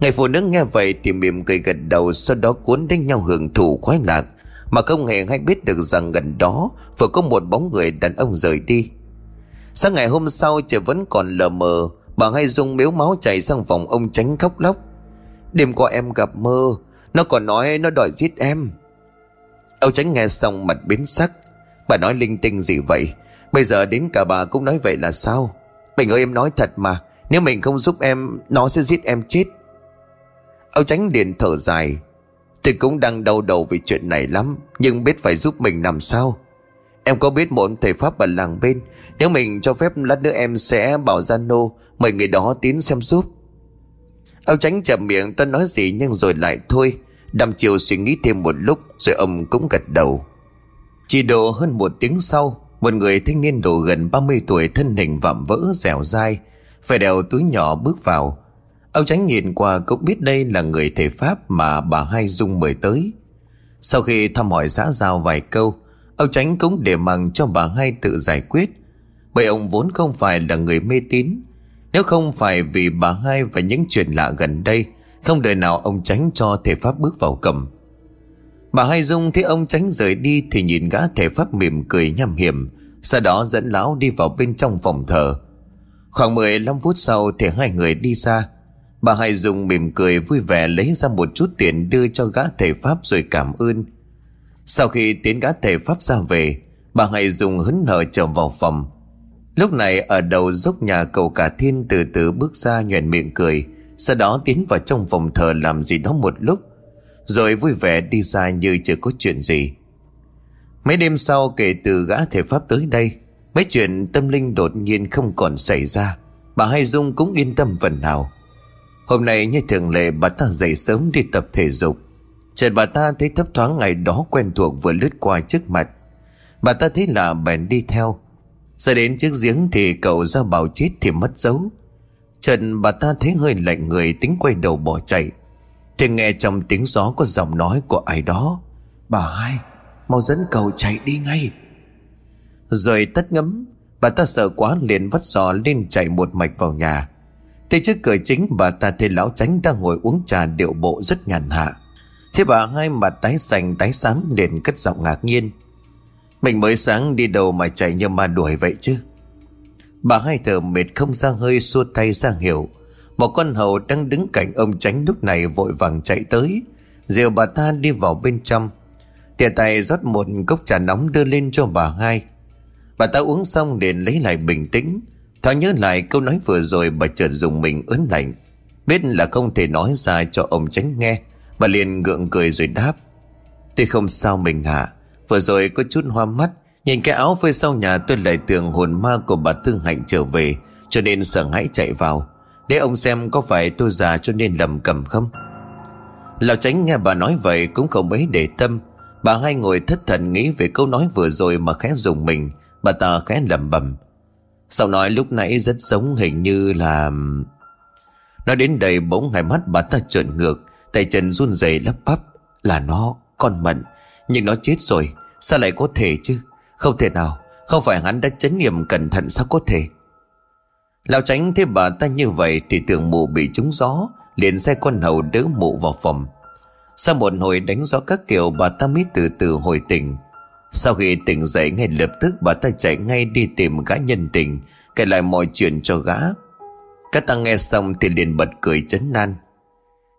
Người phụ nữ nghe vậy thì mỉm cười gật đầu, Sau đó cuốn đến nhau hưởng thụ khoái lạc. Mà không hề hay biết được rằng gần đó, Vừa có một bóng người đàn ông rời đi. Sáng ngày hôm sau, trời vẫn còn lờ mờ. Bà hay dung miếu máu chảy sang phòng ông tránh khóc lóc. Đêm qua em gặp mơ, Nó còn nói nó đòi giết em. Ông tránh nghe xong mặt biến sắc. Bà nói linh tinh gì vậy? Bây giờ đến cả bà cũng nói vậy là sao? Mình ơi, em nói thật mà. Nếu mình không giúp em, Nó sẽ giết em chết. Ông tránh liền thở dài. Tôi cũng đang đau đầu vì chuyện này lắm, Nhưng biết phải giúp mình làm sao. Em có biết một thầy Pháp ở làng bên? Nếu mình cho phép lát nữa em sẽ bảo gian nô Mời người đó tiến xem giúp. Ông tránh chậm miệng, tôi nói gì nhưng rồi lại thôi. Đăm chiều suy nghĩ thêm một lúc, Rồi ông cũng gật đầu. Chỉ độ hơn một tiếng sau một người thanh niên độ gần 30 tuổi Thân hình vạm vỡ dẻo dai Phải đèo túi nhỏ bước vào Ông tránh nhìn qua cũng biết đây là người thầy Pháp mà bà Hai Dung mời tới. Sau khi thăm hỏi xã giao vài câu, ông tránh cũng để mặc cho bà Hai tự giải quyết. Bởi ông vốn không phải là người mê tín. Nếu không phải vì bà Hai và những chuyện lạ gần đây, không đời nào ông tránh cho thầy Pháp bước vào cầm. Bà Hai Dung thấy ông tránh rời đi thì nhìn gã thể Pháp mỉm cười nhằm hiểm, sau đó dẫn lão đi vào bên trong phòng thờ. Khoảng 15 phút sau thì hai người đi ra, Bà Hai Dung mỉm cười vui vẻ lấy ra một chút tiền đưa cho gã thầy Pháp rồi cảm ơn. Sau khi tiến gã thầy Pháp ra về, bà Hai Dung hứng hở trở vào phòng. Lúc này ở đầu dốc nhà cầu cả thiên từ từ bước ra nhoèn miệng cười, sau đó tiến vào trong phòng thờ làm gì đó một lúc, rồi vui vẻ đi ra như chưa có chuyện gì. Mấy đêm sau kể từ gã thể Pháp tới đây, mấy chuyện tâm linh đột nhiên không còn xảy ra, bà Hai Dung cũng yên tâm phần nào. Hôm nay như thường lệ bà ta dậy sớm đi tập thể dục. Chợt bà ta thấy thấp thoáng ngày đó quen thuộc vừa lướt qua trước mặt. Bà ta thấy là bèn đi theo. Ra đến chiếc giếng thì cậu ra bảo chết thì mất dấu. Trần bà ta thấy hơi lạnh người tính quay đầu bỏ chạy. Thì nghe trong tiếng gió có giọng nói của ai đó. Bà hai Mau dẫn cậu chạy đi ngay. Rồi tất ngấm, Bà ta sợ quá liền vắt giò lên chạy một mạch vào nhà. Thế trước cửa chính, bà ta thấy lão tránh đang ngồi uống trà điệu bộ rất nhàn hạ. Thế bà hai mặt tái xanh, tái xám liền cất giọng ngạc nhiên. Mình mới sáng đi đâu mà chạy như ma đuổi vậy chứ? Bà hai thở mệt không ra hơi, xua tay ra hiểu. Một con hầu đang đứng cạnh ông tránh lúc này vội vàng chạy tới. Dìu bà ta đi vào bên trong. Tia tay rót một cốc trà nóng đưa lên cho bà hai. Bà ta uống xong liền lấy lại bình tĩnh. Thoáng nhớ lại câu nói vừa rồi bà chợt dùng mình ớn lạnh. Biết là không thể nói ra cho ông tránh nghe, Bà liền gượng cười rồi đáp. Tôi không sao mình hả Vừa rồi có chút hoa mắt, Nhìn cái áo phơi sau nhà tôi lại tưởng hồn ma của bà Thương Hạnh trở về, Cho nên sợ hãi chạy vào. Để ông xem có phải tôi già cho nên lầm cầm không? Lão tránh nghe bà nói vậy cũng không mấy để tâm Bà hai ngồi thất thần nghĩ về câu nói vừa rồi mà khẽ dùng mình. Bà ta khẽ lầm bầm Sau nói lúc nãy rất giống hình như là Nói đến đây bỗng hai mắt bà ta trợn ngược Tay chân run rẩy lắp bắp Là nó, con mận. Nhưng nó chết rồi, sao lại có thể chứ? Không thể nào, không phải hắn đã chấn niệm cẩn thận sao có thể? Lão tránh thấy bà ta như vậy Thì tưởng mụ bị trúng gió liền xe con hầu đỡ mụ vào phòng. Sau một hồi đánh gió các kiểu, Bà ta mới từ từ hồi tỉnh. Sau khi tỉnh dậy, ngay lập tức Bà ta chạy ngay đi tìm gã nhân tình, Kể lại mọi chuyện cho gã. Các ta nghe xong thì liền bật cười chấn nan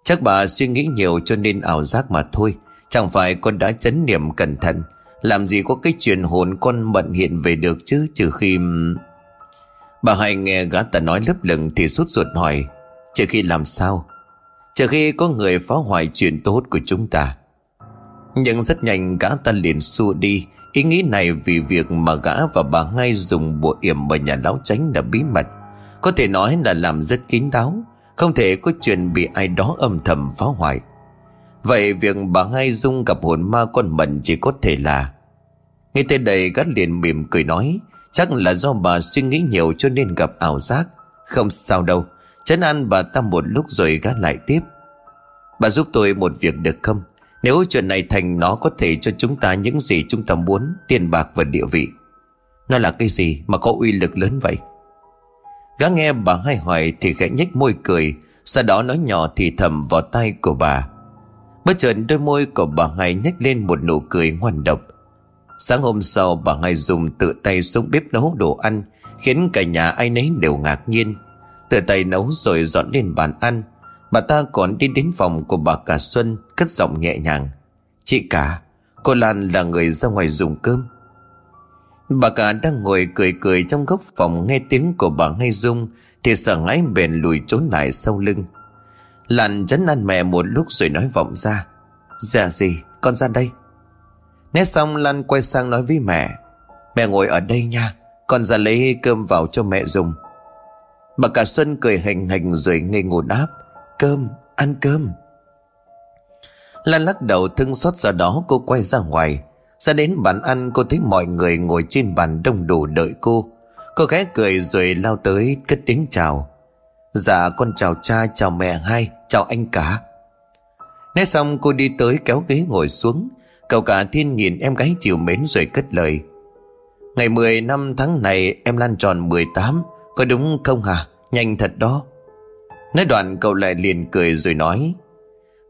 Chắc bà suy nghĩ nhiều cho nên ảo giác mà thôi, Chẳng phải con đã chấn niệm cẩn thận. Làm gì có cái chuyện hồn con bận hiện về được chứ, Trừ khi... Bà hai nghe gã ta nói lấp lửng thì sút ruột hỏi Trừ khi làm sao? Trừ khi có người phá hoại chuyện tốt của chúng ta. Nhưng rất nhanh gã ta liền xua đi. Ý nghĩ này vì việc mà gã và bà ngay dùng bộ yểm ở nhà lão tránh là bí mật. Có thể nói là làm rất kín đáo. Không thể có chuyện bị ai đó âm thầm phá hoại. Vậy việc bà ngay dung gặp hồn ma con mận chỉ có thể là nghe tới đây gã liền mỉm cười nói, Chắc là do bà suy nghĩ nhiều cho nên gặp ảo giác. Không sao đâu. Chấn an bà ta một lúc rồi gác lại tiếp. Bà giúp tôi một việc được không? Nếu chuyện này thành, nó có thể cho chúng ta những gì chúng ta muốn, Tiền bạc và địa vị. Nó là cái gì mà có uy lực lớn vậy? Gã nghe bà hai hỏi thì khẽ nhếch môi cười, Sau đó nói nhỏ thì thầm vào tay của bà. Bất chợt đôi môi của bà hai nhếch lên một nụ cười ngoan độc. Sáng hôm sau, bà hai dùng tự tay xuống bếp nấu đồ ăn, Khiến cả nhà ai nấy đều ngạc nhiên. Tự tay nấu rồi dọn lên bàn ăn. Bà ta còn đi đến phòng của bà cả Xuân, Cất giọng nhẹ nhàng. Chị cả Cô Lan là người ra ngoài dùng cơm. Bà cả đang ngồi cười cười trong góc phòng Nghe tiếng của bà ngay Dung, Thì sợ ngãi bền lùi trốn lại sau lưng. Lan chấn ăn mẹ một lúc rồi nói vọng ra. Dạ gì con ra đây. Nét xong, Lan quay sang nói với mẹ. Mẹ ngồi ở đây nha, Con ra lấy cơm vào cho mẹ dùng. Bà cả Xuân cười hành hành rồi ngây ngô đáp Cơm, ăn cơm. Lan lắc đầu thương xót ra đó cô quay ra ngoài. Ra đến bàn ăn cô thấy mọi người ngồi trên bàn đông đủ đợi cô. Cô ghé cười rồi lao tới cất tiếng chào. Dạ con chào cha chào mẹ hai Chào anh cả. Nói xong cô đi tới kéo ghế ngồi xuống. Cậu cả thiên nhìn em gái chiều mến rồi cất lời. Ngày 10 năm tháng này em Lan tròn 18 có đúng không hả? Nhanh thật đó. Nói đoạn cậu lại liền cười rồi nói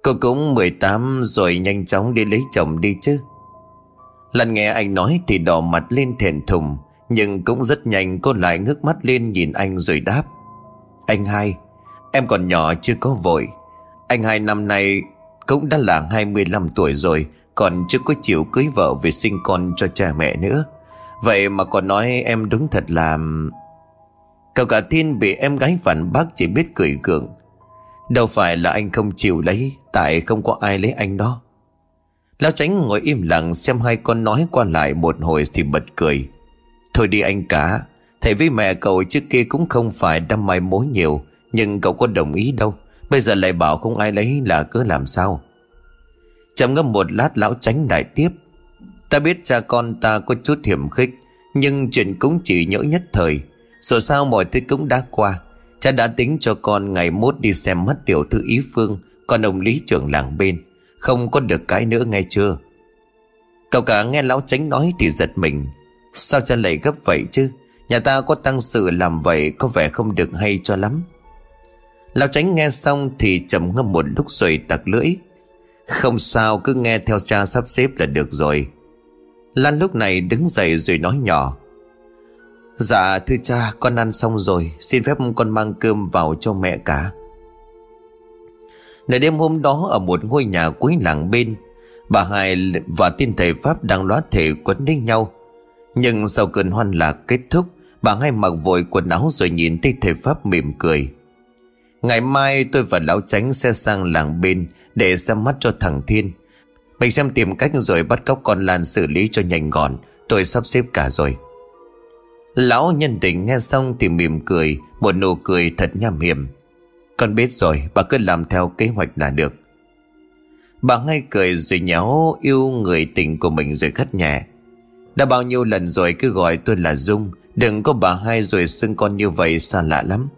cậu cũng 18 rồi nhanh chóng đi lấy chồng đi chứ. Lần nghe anh nói thì đỏ mặt lên thèn thùng, Nhưng cũng rất nhanh cô lại ngước mắt lên nhìn anh rồi đáp, Anh hai, Em còn nhỏ chưa có vội. Anh hai năm nay cũng đã là 25 tuổi rồi, Còn chưa có chịu cưới vợ về sinh con cho cha mẹ nữa. Vậy mà còn nói em đúng thật là Cậu cả thiên bị em gái phản bác chỉ biết cười cường Đâu phải là anh không chịu lấy, Tại không có ai lấy anh đó. Lão tránh ngồi im lặng xem hai con nói qua lại một hồi thì bật cười. Thôi đi anh cả, Thầy với mẹ cậu trước kia cũng không phải đâm mai mối nhiều, Nhưng cậu có đồng ý đâu. Bây giờ lại bảo không ai lấy là cứ làm sao. Chậm ngâm một lát, lão tránh đại tiếp. Ta biết cha con ta có chút hiểm khích, Nhưng chuyện cũng chỉ nhỡ nhất thời. Dù sao mọi thứ cũng đã qua. Cha đã tính cho con ngày mốt đi xem mắt tiểu thư ý phương, Còn ông lý trưởng làng bên. Không có được cái nữa nghe chưa? Cậu cả nghe lão tránh nói thì giật mình. Sao cha lại gấp vậy chứ? Nhà ta có tăng sự làm vậy Có vẻ không được hay cho lắm. Lão tránh nghe xong thì trầm ngâm một lúc rồi tặc lưỡi. Không sao, cứ nghe theo cha sắp xếp là được rồi. Lan lúc này đứng dậy rồi nói nhỏ. Dạ thưa cha, con ăn xong rồi. Xin phép con mang cơm vào cho mẹ cả. Nửa đêm hôm đó, ở một ngôi nhà cuối làng bên, Bà hai và tiên thầy Pháp đang lóa thể quấn lấy nhau. Nhưng sau cơn hoan lạc kết thúc, Bà hai mặc vội quần áo rồi nhìn thấy thầy Pháp mỉm cười. Ngày mai tôi và lão tránh sẽ sang làng bên Để xem mắt cho thằng Thiên. Mình xem tìm cách rồi bắt cóc con Lan xử lý cho nhanh gọn. Tôi sắp xếp cả rồi. Lão nhân tình nghe xong thì mỉm cười, Một nụ cười thật nham hiểm. Con biết rồi, bà cứ làm theo kế hoạch là được. Bà ngay cười rồi nhéo yêu người tình của mình rồi khất nhẹ. Đã bao nhiêu lần rồi cứ gọi tôi là Dung, Đừng có bà hai rồi xưng con như vậy xa lạ lắm.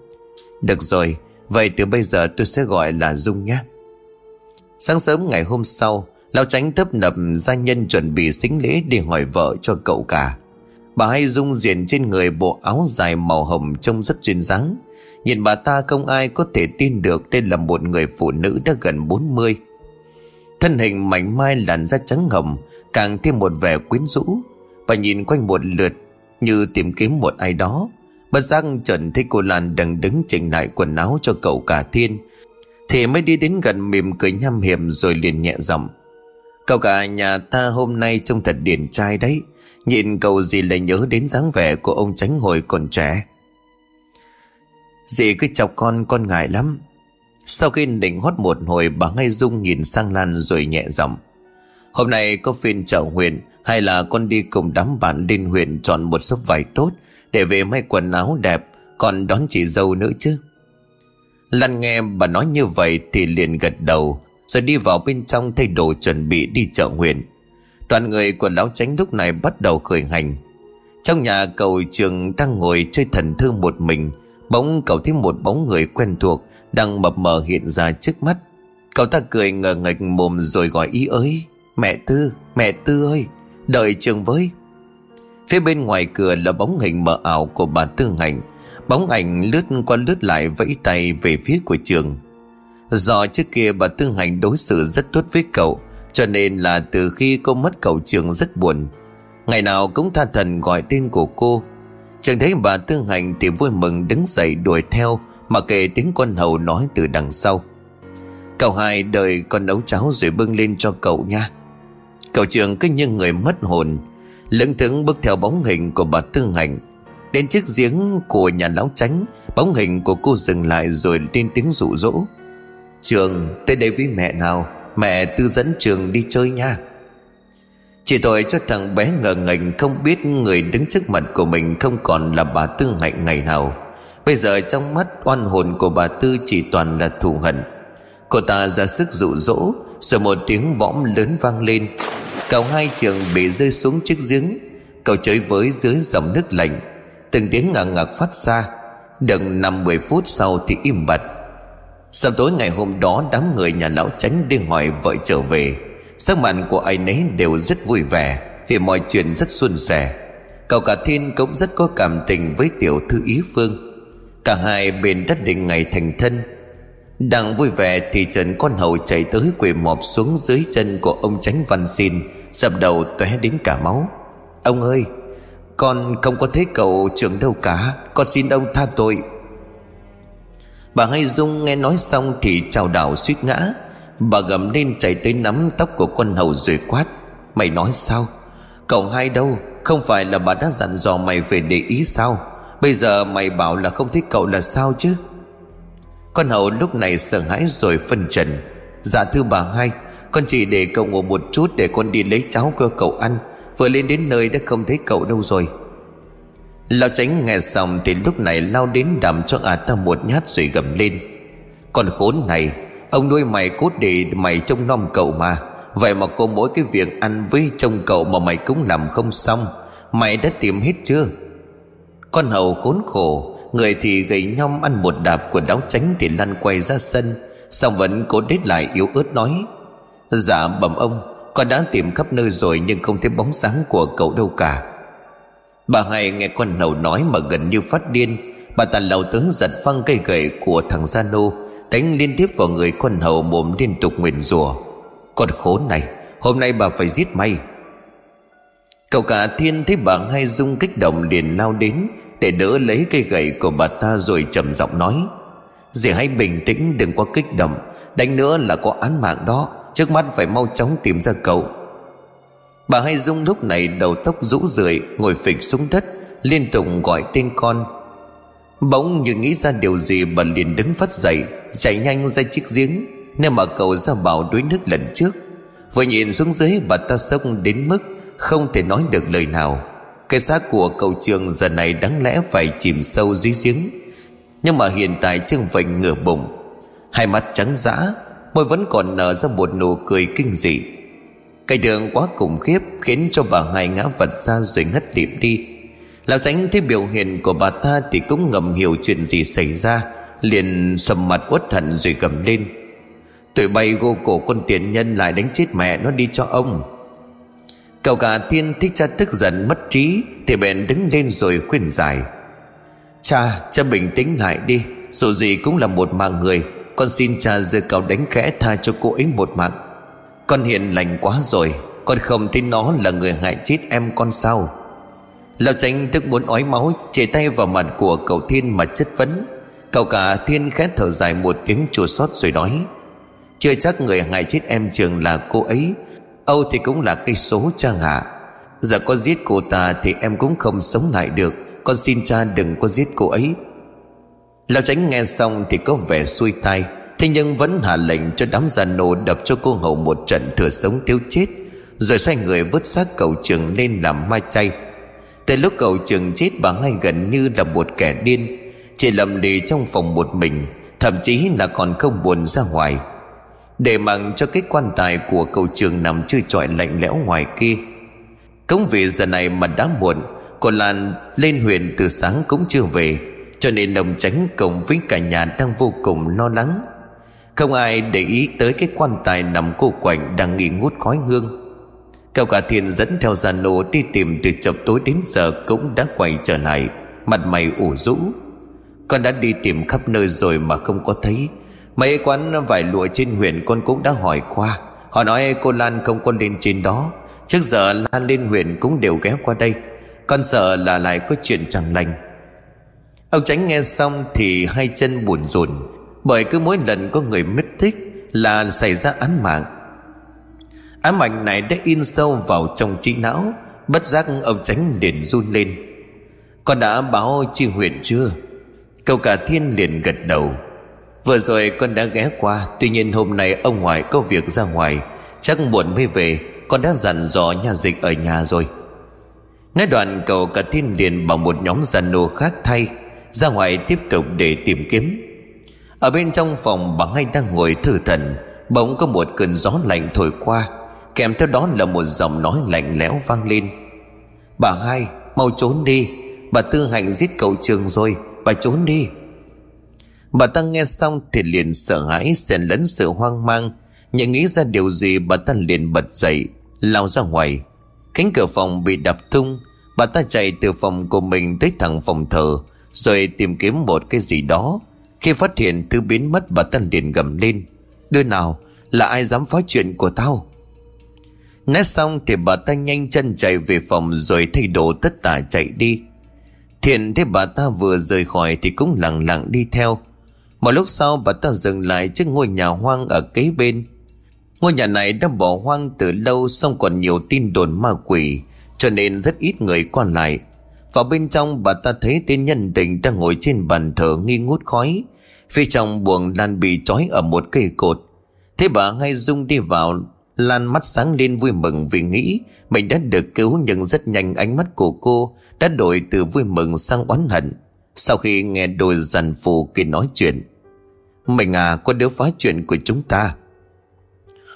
Được rồi, Vậy từ bây giờ tôi sẽ gọi là Dung nhé. Sáng sớm ngày hôm sau, Lão tránh tấp nập gia nhân chuẩn bị xính lễ để hỏi vợ cho cậu cả. Bà hay dung diện trên người bộ áo dài màu hồng trông rất duyên dáng. Nhìn bà ta không ai có thể tin được đây là một người phụ nữ đã gần 40 Thân hình mảnh mai làn da trắng hồng, Càng thêm một vẻ quyến rũ. Bà nhìn quanh một lượt Như tìm kiếm một ai đó. Bất giác trần thấy cô Lan đang đứng chỉnh lại quần áo cho cậu cả thiên. Thì mới đi đến gần mỉm cười nhăm hiểm rồi liền nhẹ giọng. Cậu cả nhà ta hôm nay trông thật điển trai đấy. Nhìn cậu gì lại nhớ đến dáng vẻ của ông tránh hồi còn trẻ. Dì cứ chọc con con ngại lắm. Sau khi định hót một hồi, bà ngay dung nhìn sang Lan rồi nhẹ giọng. Hôm nay có phiên chợ huyện Hay là con đi cùng đám bạn lên huyện chọn một số vải tốt Để về may quần áo đẹp, Còn đón chị dâu nữa chứ? Lan nghe bà nói như vậy thì liền gật đầu, Rồi đi vào bên trong thay đồ chuẩn bị đi chợ huyện Đoàn người của lão tránh lúc này bắt đầu khởi hành. Trong nhà cầu trường đang ngồi chơi thần thương một mình Bỗng cậu thấy một bóng người quen thuộc Đang mập mờ hiện ra trước mắt. Cậu ta cười ngờ ngạch mồm rồi gọi ý ơi Mẹ Tư, mẹ Tư ơi Đợi trường với. Phía bên ngoài cửa là bóng hình mờ ảo của bà Tư Hành. Bóng ảnh lướt qua lướt lại vẫy tay về phía của trường. Do trước kia bà Tư Hành đối xử rất tốt với cậu cho nên là từ khi cô mất cậu trường rất buồn. Ngày nào cũng tha thần gọi tên của cô. Chẳng thấy bà Tương Hành thì vui mừng đứng dậy đuổi theo, Mà kể tiếng con hầu nói từ đằng sau. Cậu hai đợi con nấu cháo rồi bưng lên cho cậu nha. Cậu trường cứ như người mất hồn. Lững thững bước theo bóng hình của bà Tương Hành. Đến chiếc giếng của nhà lão tránh Bóng hình của cô dừng lại rồi lên tiếng rụ rỗ Trường, tới đây với mẹ nào. Mẹ tư dẫn trường đi chơi nha. Chỉ tội cho thằng bé ngờ ngành Không biết người đứng trước mặt của mình Không còn là bà Tư Hạnh ngày nào. Bây giờ trong mắt oan hồn của bà Tư Chỉ toàn là thù hận. Cô ta ra sức dụ dỗ, Rồi một tiếng bõm lớn vang lên. Cậu hai trường bị rơi xuống chiếc giếng. Cậu chơi với dưới dòng nước lạnh. Từng tiếng ngạc ngạc phát ra. Đừng năm mười phút sau thì im bặt sau tối ngày hôm đó, đám người nhà lão tránh đi hỏi vợ trở về. Sắc mặt của ai nấy đều rất vui vẻ, Vì mọi chuyện rất suôn sẻ. Cậu cả thiên cũng rất có cảm tình với tiểu thư ý phương. Cả hai bên đất định ngày thành thân. Đang vui vẻ thì trần con hầu chạy tới quỳ mọp xuống dưới chân của ông tránh văn xin, Sập đầu tóe đến cả máu. Ông ơi, Con không có thấy cậu trưởng đâu cả, Con xin ông tha tội. Bà Hai Dung nghe nói xong thì chào đảo suýt ngã. Bà gầm lên chạy tới nắm tóc của con hầu rồi quát, Mày nói sao? Cậu hai đâu? Không phải là bà đã dặn dò mày về để ý sao? Bây giờ mày bảo là không thích cậu là sao chứ? Con hầu lúc này sợ hãi rồi phân trần. Dạ thưa bà hai, Con chỉ để cậu ngủ một chút để con đi lấy cháo cho cậu ăn. Vừa lên đến nơi đã không thấy cậu đâu rồi. Lão tránh nghe xong thì lúc này lao đến đầm cho ả ta một nhát rồi gầm lên. Con khốn này, Ông nuôi mày cốt để mày trông nom cậu mà. Vậy mà cô mỗi cái việc ăn với trông cậu mà mày cũng làm không xong. Mày đã tìm hết chưa? Con hầu khốn khổ, Người thì gầy nhom ăn một đạp của đáo tránh thì lăn quay ra sân. Xong vẫn cố đết lại yếu ớt nói Dạ bẩm ông, Con đã tìm khắp nơi rồi nhưng không thấy bóng sáng của cậu đâu cả. Bà hai nghe con hầu nói mà gần như phát điên. Bà ta lao tới giật phăng cây gậy của thằng Gia Nô Đánh liên tiếp vào người con hầu mồm liên tục nguyền rủa. Con khốn này, Hôm nay bà phải giết may Cậu cả thiên thấy bà hai dung kích động liền lao đến Để đỡ lấy cây gậy của bà ta rồi trầm giọng nói. Dì hãy bình tĩnh, đừng quá kích động. Đánh nữa là có án mạng đó. Trước mắt phải mau chóng tìm ra cậu. Bà hai dung lúc này đầu tóc rũ rượi, Ngồi phịch xuống đất, Liên tục gọi tên con. Bỗng như nghĩ ra điều gì bà liền đứng phát dậy, Chạy nhanh ra chiếc giếng, Nơi mà cậu ra bảo đuối nước lần trước. Vừa nhìn xuống dưới, bà ta sốc đến mức Không thể nói được lời nào. Cái xác của cậu trường giờ này đáng lẽ phải chìm sâu dưới giếng. Nhưng mà hiện tại trương vệnh ngửa bụng, Hai mắt trắng dã, Môi vẫn còn nở ra một nụ cười kinh dị cây đường quá khủng khiếp Khiến cho bà hai ngã vật ra rồi ngất liệm đi. Lão tránh thấy biểu hiện của bà ta Thì cũng ngầm hiểu chuyện gì xảy ra Liền sầm mặt uất thần rồi gầm lên. Tụi bay gô cổ con tiền nhân lại đánh chết mẹ nó đi cho ông. Cậu cả thiên thích cha tức giận mất trí Thì bèn đứng lên rồi khuyên giải. Cha, cha bình tĩnh lại đi Dù gì cũng là một mạng người Con xin cha giờ cậu đánh khẽ tha cho cô ấy một mạng. Con hiện lành quá rồi, Con không tin nó là người hại chết em con sao? Lão tránh tức muốn ói máu Chề tay vào mặt của cậu Thiên mà chất vấn. Cậu cả Thiên khét thở dài một tiếng chua xót rồi nói, Chưa chắc người hại chết em trường là cô ấy. Âu thì cũng là cây số, cha hạ Giờ có giết cô ta thì em cũng không sống lại được. Con xin cha đừng có giết cô ấy. Lão tránh nghe xong thì có vẻ xuôi tai. Thế nhưng vẫn hạ lệnh cho đám già nổ đập cho cô hậu một trận thừa sống tiêu chết, Rồi sai người vứt xác cậu trường lên làm mai chay. Từ lúc cậu trường chết, bà ngay gần như là một kẻ điên, Chỉ lầm đi trong phòng một mình, Thậm chí là còn không buồn ra ngoài. Để mặc cho cái quan tài của cậu trường nằm chưa trọi lạnh lẽo ngoài kia. Công vì giờ này mà đã muộn, Cô Lan lên huyện từ sáng cũng chưa về, Cho nên đồng tránh cộng với cả nhà đang vô cùng lo lắng. Không ai để ý tới cái quan tài nằm cô quạnh đang nghỉ ngút khói hương. Cậu cả thiên dẫn theo gia nô đi tìm từ chập tối đến giờ cũng đã quay trở lại, Mặt mày ủ rũ. Con đã đi tìm khắp nơi rồi mà không có thấy. Mấy quán vải lụa trên huyện con cũng đã hỏi qua. Họ nói cô Lan không có lên trên đó. Trước giờ Lan lên huyện cũng đều ghé qua đây. Con sợ là lại có chuyện chẳng lành. Ông tránh nghe xong thì hai chân buồn rùn bởi cứ mỗi lần có người mất tích Là xảy ra án mạng. Ám ảnh này đã in sâu vào trong trí não, bất giác ông tránh liền run lên. Con đã báo chi huyện chưa? Cậu cả thiên liền gật đầu. Vừa rồi con đã ghé qua, tuy nhiên hôm nay ông ngoại có việc ra ngoài, chắc muộn mới về, con đã dặn dò nhà dịch ở nhà rồi. Nói đoạn, cậu cả thiên liền bảo một nhóm gian nô khác thay, ra ngoài tiếp tục để tìm kiếm ở bên trong phòng bà ngay đang ngồi thư thần, bỗng có một cơn gió lạnh thổi qua, Kèm theo đó là một giọng nói lạnh lẽo vang lên. Bà hai, mau trốn đi, Bà Tư Hạnh giết cậu Trường rồi, Bà trốn đi. Bà ta nghe xong thì liền sợ hãi, xen lẫn sự hoang mang Nhận nghĩ ra điều gì, bà ta liền bật dậy, Lao ra ngoài. Cánh cửa phòng bị đập tung, Bà ta chạy từ phòng của mình tới thẳng phòng thờ, Rồi tìm kiếm một cái gì đó. Khi phát hiện thứ biến mất bà Tân liền gầm lên Đưa nào là ai dám phá chuyện của tao Nói xong thì bà ta nhanh chân chạy về phòng rồi thay đồ tất tả chạy đi. Thiện thấy bà ta vừa rời khỏi thì cũng lặng lặng đi theo. Một lúc sau, bà ta dừng lại trước ngôi nhà hoang ở kế bên. Ngôi nhà này đã bỏ hoang từ lâu xong còn nhiều tin đồn ma quỷ, cho nên rất ít người qua lại. Vào bên trong, bà ta thấy tên nhân tình đang ngồi trên bàn thờ nghi ngút khói. Phía trong buồng lan bị trói ở một cây cột. Thế bà ngay dung đi vào, Lan mắt sáng lên vui mừng vì nghĩ mình đã được cứu nhưng rất nhanh ánh mắt của cô đã đổi từ vui mừng sang oán hận. Sau khi nghe đôi dàn phù kia nói chuyện. Mình à có đứa phá chuyện của chúng ta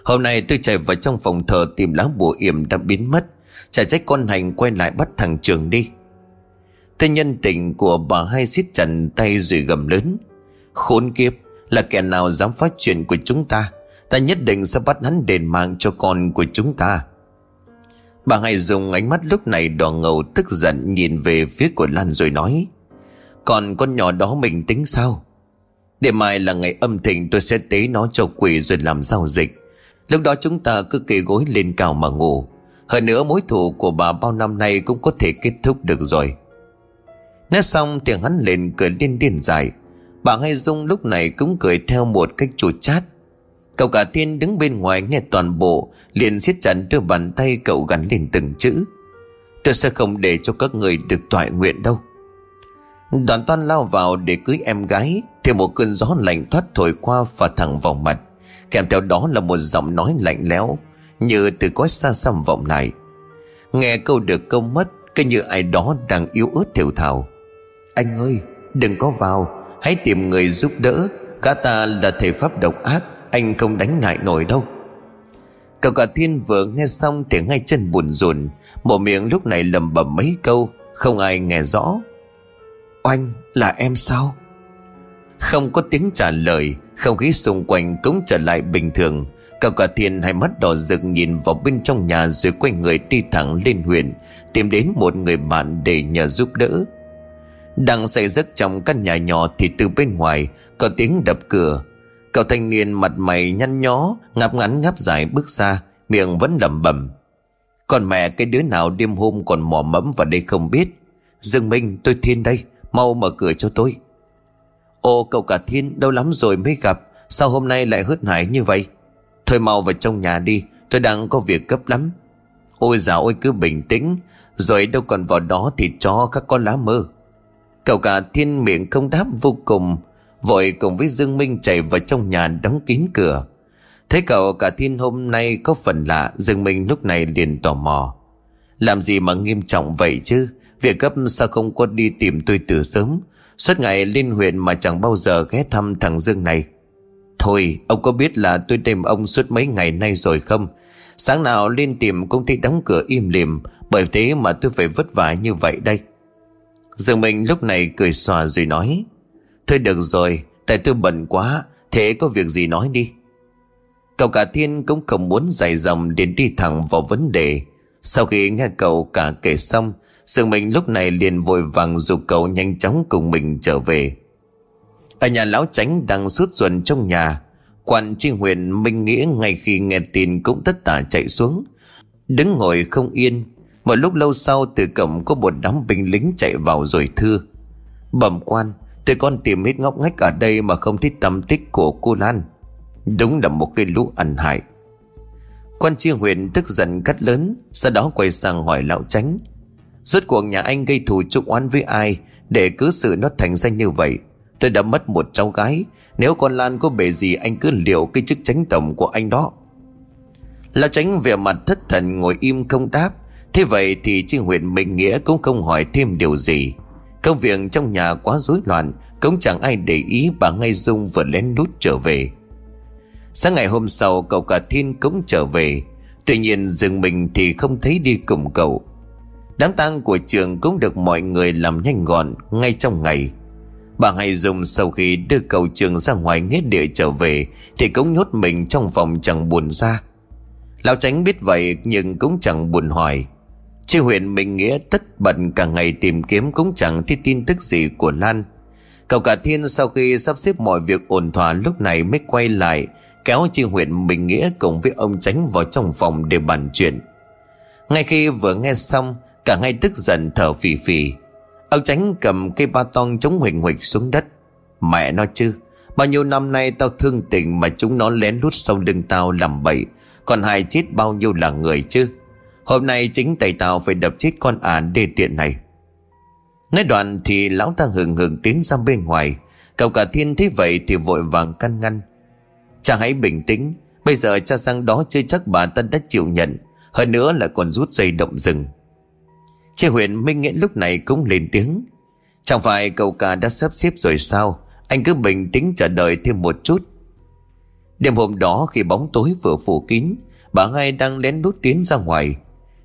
Hôm nay tôi chạy vào trong phòng thờ tìm lá bùa yểm đã biến mất Chả trách con hành quay lại bắt thằng trường đi Tên nhân tình của bà hai siết chặt tay rồi gầm lớn. Khốn kiếp, là kẻ nào dám phát chuyện của chúng ta? Ta nhất định sẽ bắt hắn đền mạng cho con của chúng ta. Bà hai dùng ánh mắt lúc này đỏ ngầu, tức giận nhìn về phía của Lan rồi nói, Còn con nhỏ đó mình tính sao? Để mai là ngày âm thịnh, tôi sẽ tế nó cho quỷ rồi làm giao dịch. Lúc đó chúng ta cứ kê gối lên cao mà ngủ. Hơn nữa mối thù của bà bao năm nay cũng có thể kết thúc được rồi. Nói xong thì hắn lên cười điên điên dài. Bà Hai Dung lúc này cũng cười theo một cách chua chát. Cậu cả thiên đứng bên ngoài nghe toàn bộ, liền siết chặt đưa bàn tay cậu gắn lên từng chữ. Tôi sẽ không để cho các người được toại nguyện đâu. Đoàn toan lao vào để cưới em gái, Thì một cơn gió lạnh thoát thổi qua và thẳng vào mặt. Kèm theo đó là một giọng nói lạnh lẽo, Như từ cõi xa xăm vọng lại. Nghe câu được câu mất, Cái như ai đó đang yếu ớt thiểu thảo anh ơi, đừng có vào. Hãy tìm người giúp đỡ. Cả ta là thể pháp độc ác. Anh không đánh lại nổi đâu. Cậu cả thiên vừa nghe xong Thì ngay chân buồn rùn. Một miệng lúc này lầm bầm mấy câu. Không ai nghe rõ. Oanh, là em sao? Không có tiếng trả lời. Không khí xung quanh cũng trở lại bình thường. Cậu cả thiên hai mắt đỏ rực nhìn vào bên trong nhà Rồi quay người đi thẳng lên huyện Tìm đến một người bạn để nhờ giúp đỡ đang say giấc trong căn nhà nhỏ thì từ bên ngoài có tiếng đập cửa. Cậu thanh niên mặt mày nhăn nhó, ngáp ngắn ngáp dài bước ra, miệng vẫn lẩm bẩm. Còn mẹ cái đứa nào đêm hôm còn mò mẫm vào đây không biết. Dương Minh tôi Thiên đây, mau mở cửa cho tôi. Ô cậu cả Thiên đâu lắm rồi mới gặp, sao hôm nay lại hớt hải như vậy? Thôi mau vào trong nhà đi, tôi đang có việc cấp lắm. Ôi dào ôi cứ bình tĩnh, rồi đâu còn vào đó thì cho các con lá mơ. Cậu cả thiên miệng không đáp vô cùng, Vội cùng với Dương Minh chạy vào trong nhà đóng kín cửa. Thấy cậu cả thiên hôm nay có phần lạ, Dương Minh lúc này liền tò mò. Làm gì mà nghiêm trọng vậy chứ? Việc cấp sao không có đi tìm tôi từ sớm? Suốt ngày lên huyện mà chẳng bao giờ ghé thăm thằng Dương này. Thôi, ông có biết là tôi tìm ông suốt mấy ngày nay rồi không? Sáng nào lên tìm công ty đóng cửa im lìm, Bởi thế mà tôi phải vất vả như vậy đây. Dương Minh lúc này cười xòa rồi nói, Thôi được rồi, Tại tôi bận quá, Thế có việc gì nói đi. Cậu cả thiên cũng không muốn dài dòng Đến đi thẳng vào vấn đề. Sau khi nghe cậu cả kể xong, Dương Minh lúc này liền vội vàng Dù cậu nhanh chóng cùng mình trở về. Ở nhà lão tránh đang suốt ruột trong nhà, Quan tri huyện Minh Nghĩa ngay khi nghe tin cũng tất tả chạy xuống. Đứng ngồi không yên một lúc lâu sau từ cổng có một đám binh lính chạy vào rồi thưa. Bẩm quan, Tụi con tìm hết ngóc ngách ở đây mà không thấy tâm tích của cô Lan. Đúng là một cái lũ ăn hại. Quan chi huyện tức giận cắt lớn, Sau đó quay sang hỏi lão tránh Rốt cuộc nhà anh gây thù trục oán với ai Để cứ sự nó thành danh như vậy? Tôi đã mất một cháu gái, Nếu con Lan có bể gì anh cứ liệu cái chức tránh tổng của anh đó. Lão tránh về mặt thất thần ngồi im không đáp. Thế vậy thì chi huyện Minh Nghĩa cũng không hỏi thêm điều gì. Công việc trong nhà quá rối loạn, Cũng chẳng ai để ý bà ngay Dung vừa lén lút trở về. Sáng ngày hôm sau, cậu cả Thiên cũng trở về. Tuy nhiên dừng mình thì không thấy đi cùng cậu. Đám tang của trường cũng được mọi người làm nhanh gọn ngay trong ngày. Bà hay dung sau khi đưa cậu trường ra ngoài nghĩa địa trở về, Thì cũng nhốt mình trong phòng chẳng buồn ra. Lão tránh biết vậy, nhưng cũng chẳng buồn hỏi Chi huyện Bình Nghĩa tất bận cả ngày tìm kiếm cũng chẳng thấy tin tức gì của Lan. Cậu cả thiên sau khi sắp xếp mọi việc ổn thỏa lúc này mới quay lại kéo chi huyện Bình Nghĩa cùng với ông tránh vào trong phòng để bàn chuyện. Ngay khi vừa nghe xong, cả ngay tức giận thở phì phì. Ông tránh cầm cây ba tong chống huỳnh huỳnh xuống đất. Mẹ nói chứ, bao nhiêu năm nay tao thương tình mà chúng nó lén lút sau lưng tao làm bậy. Còn hai chết bao nhiêu là người chứ. Hôm nay chính tay tao phải đập chết con ả đê tiện này. Nói đoạn thì lão ta hừng hừng tiến ra bên ngoài. Cậu cả thiên thấy vậy thì vội vàng căn ngăn. Cha hãy bình tĩnh, Bây giờ cha sang đó chưa chắc bà ta đã chịu nhận, Hơn nữa là còn rút dây động rừng. Chị huyện Minh Nghĩa lúc này cũng lên tiếng. Chẳng phải cậu cả đã sắp xếp rồi sao? Anh cứ bình tĩnh chờ đợi thêm một chút. Đêm hôm đó khi bóng tối vừa phủ kín, Bà hai đang lén lút tiến ra ngoài.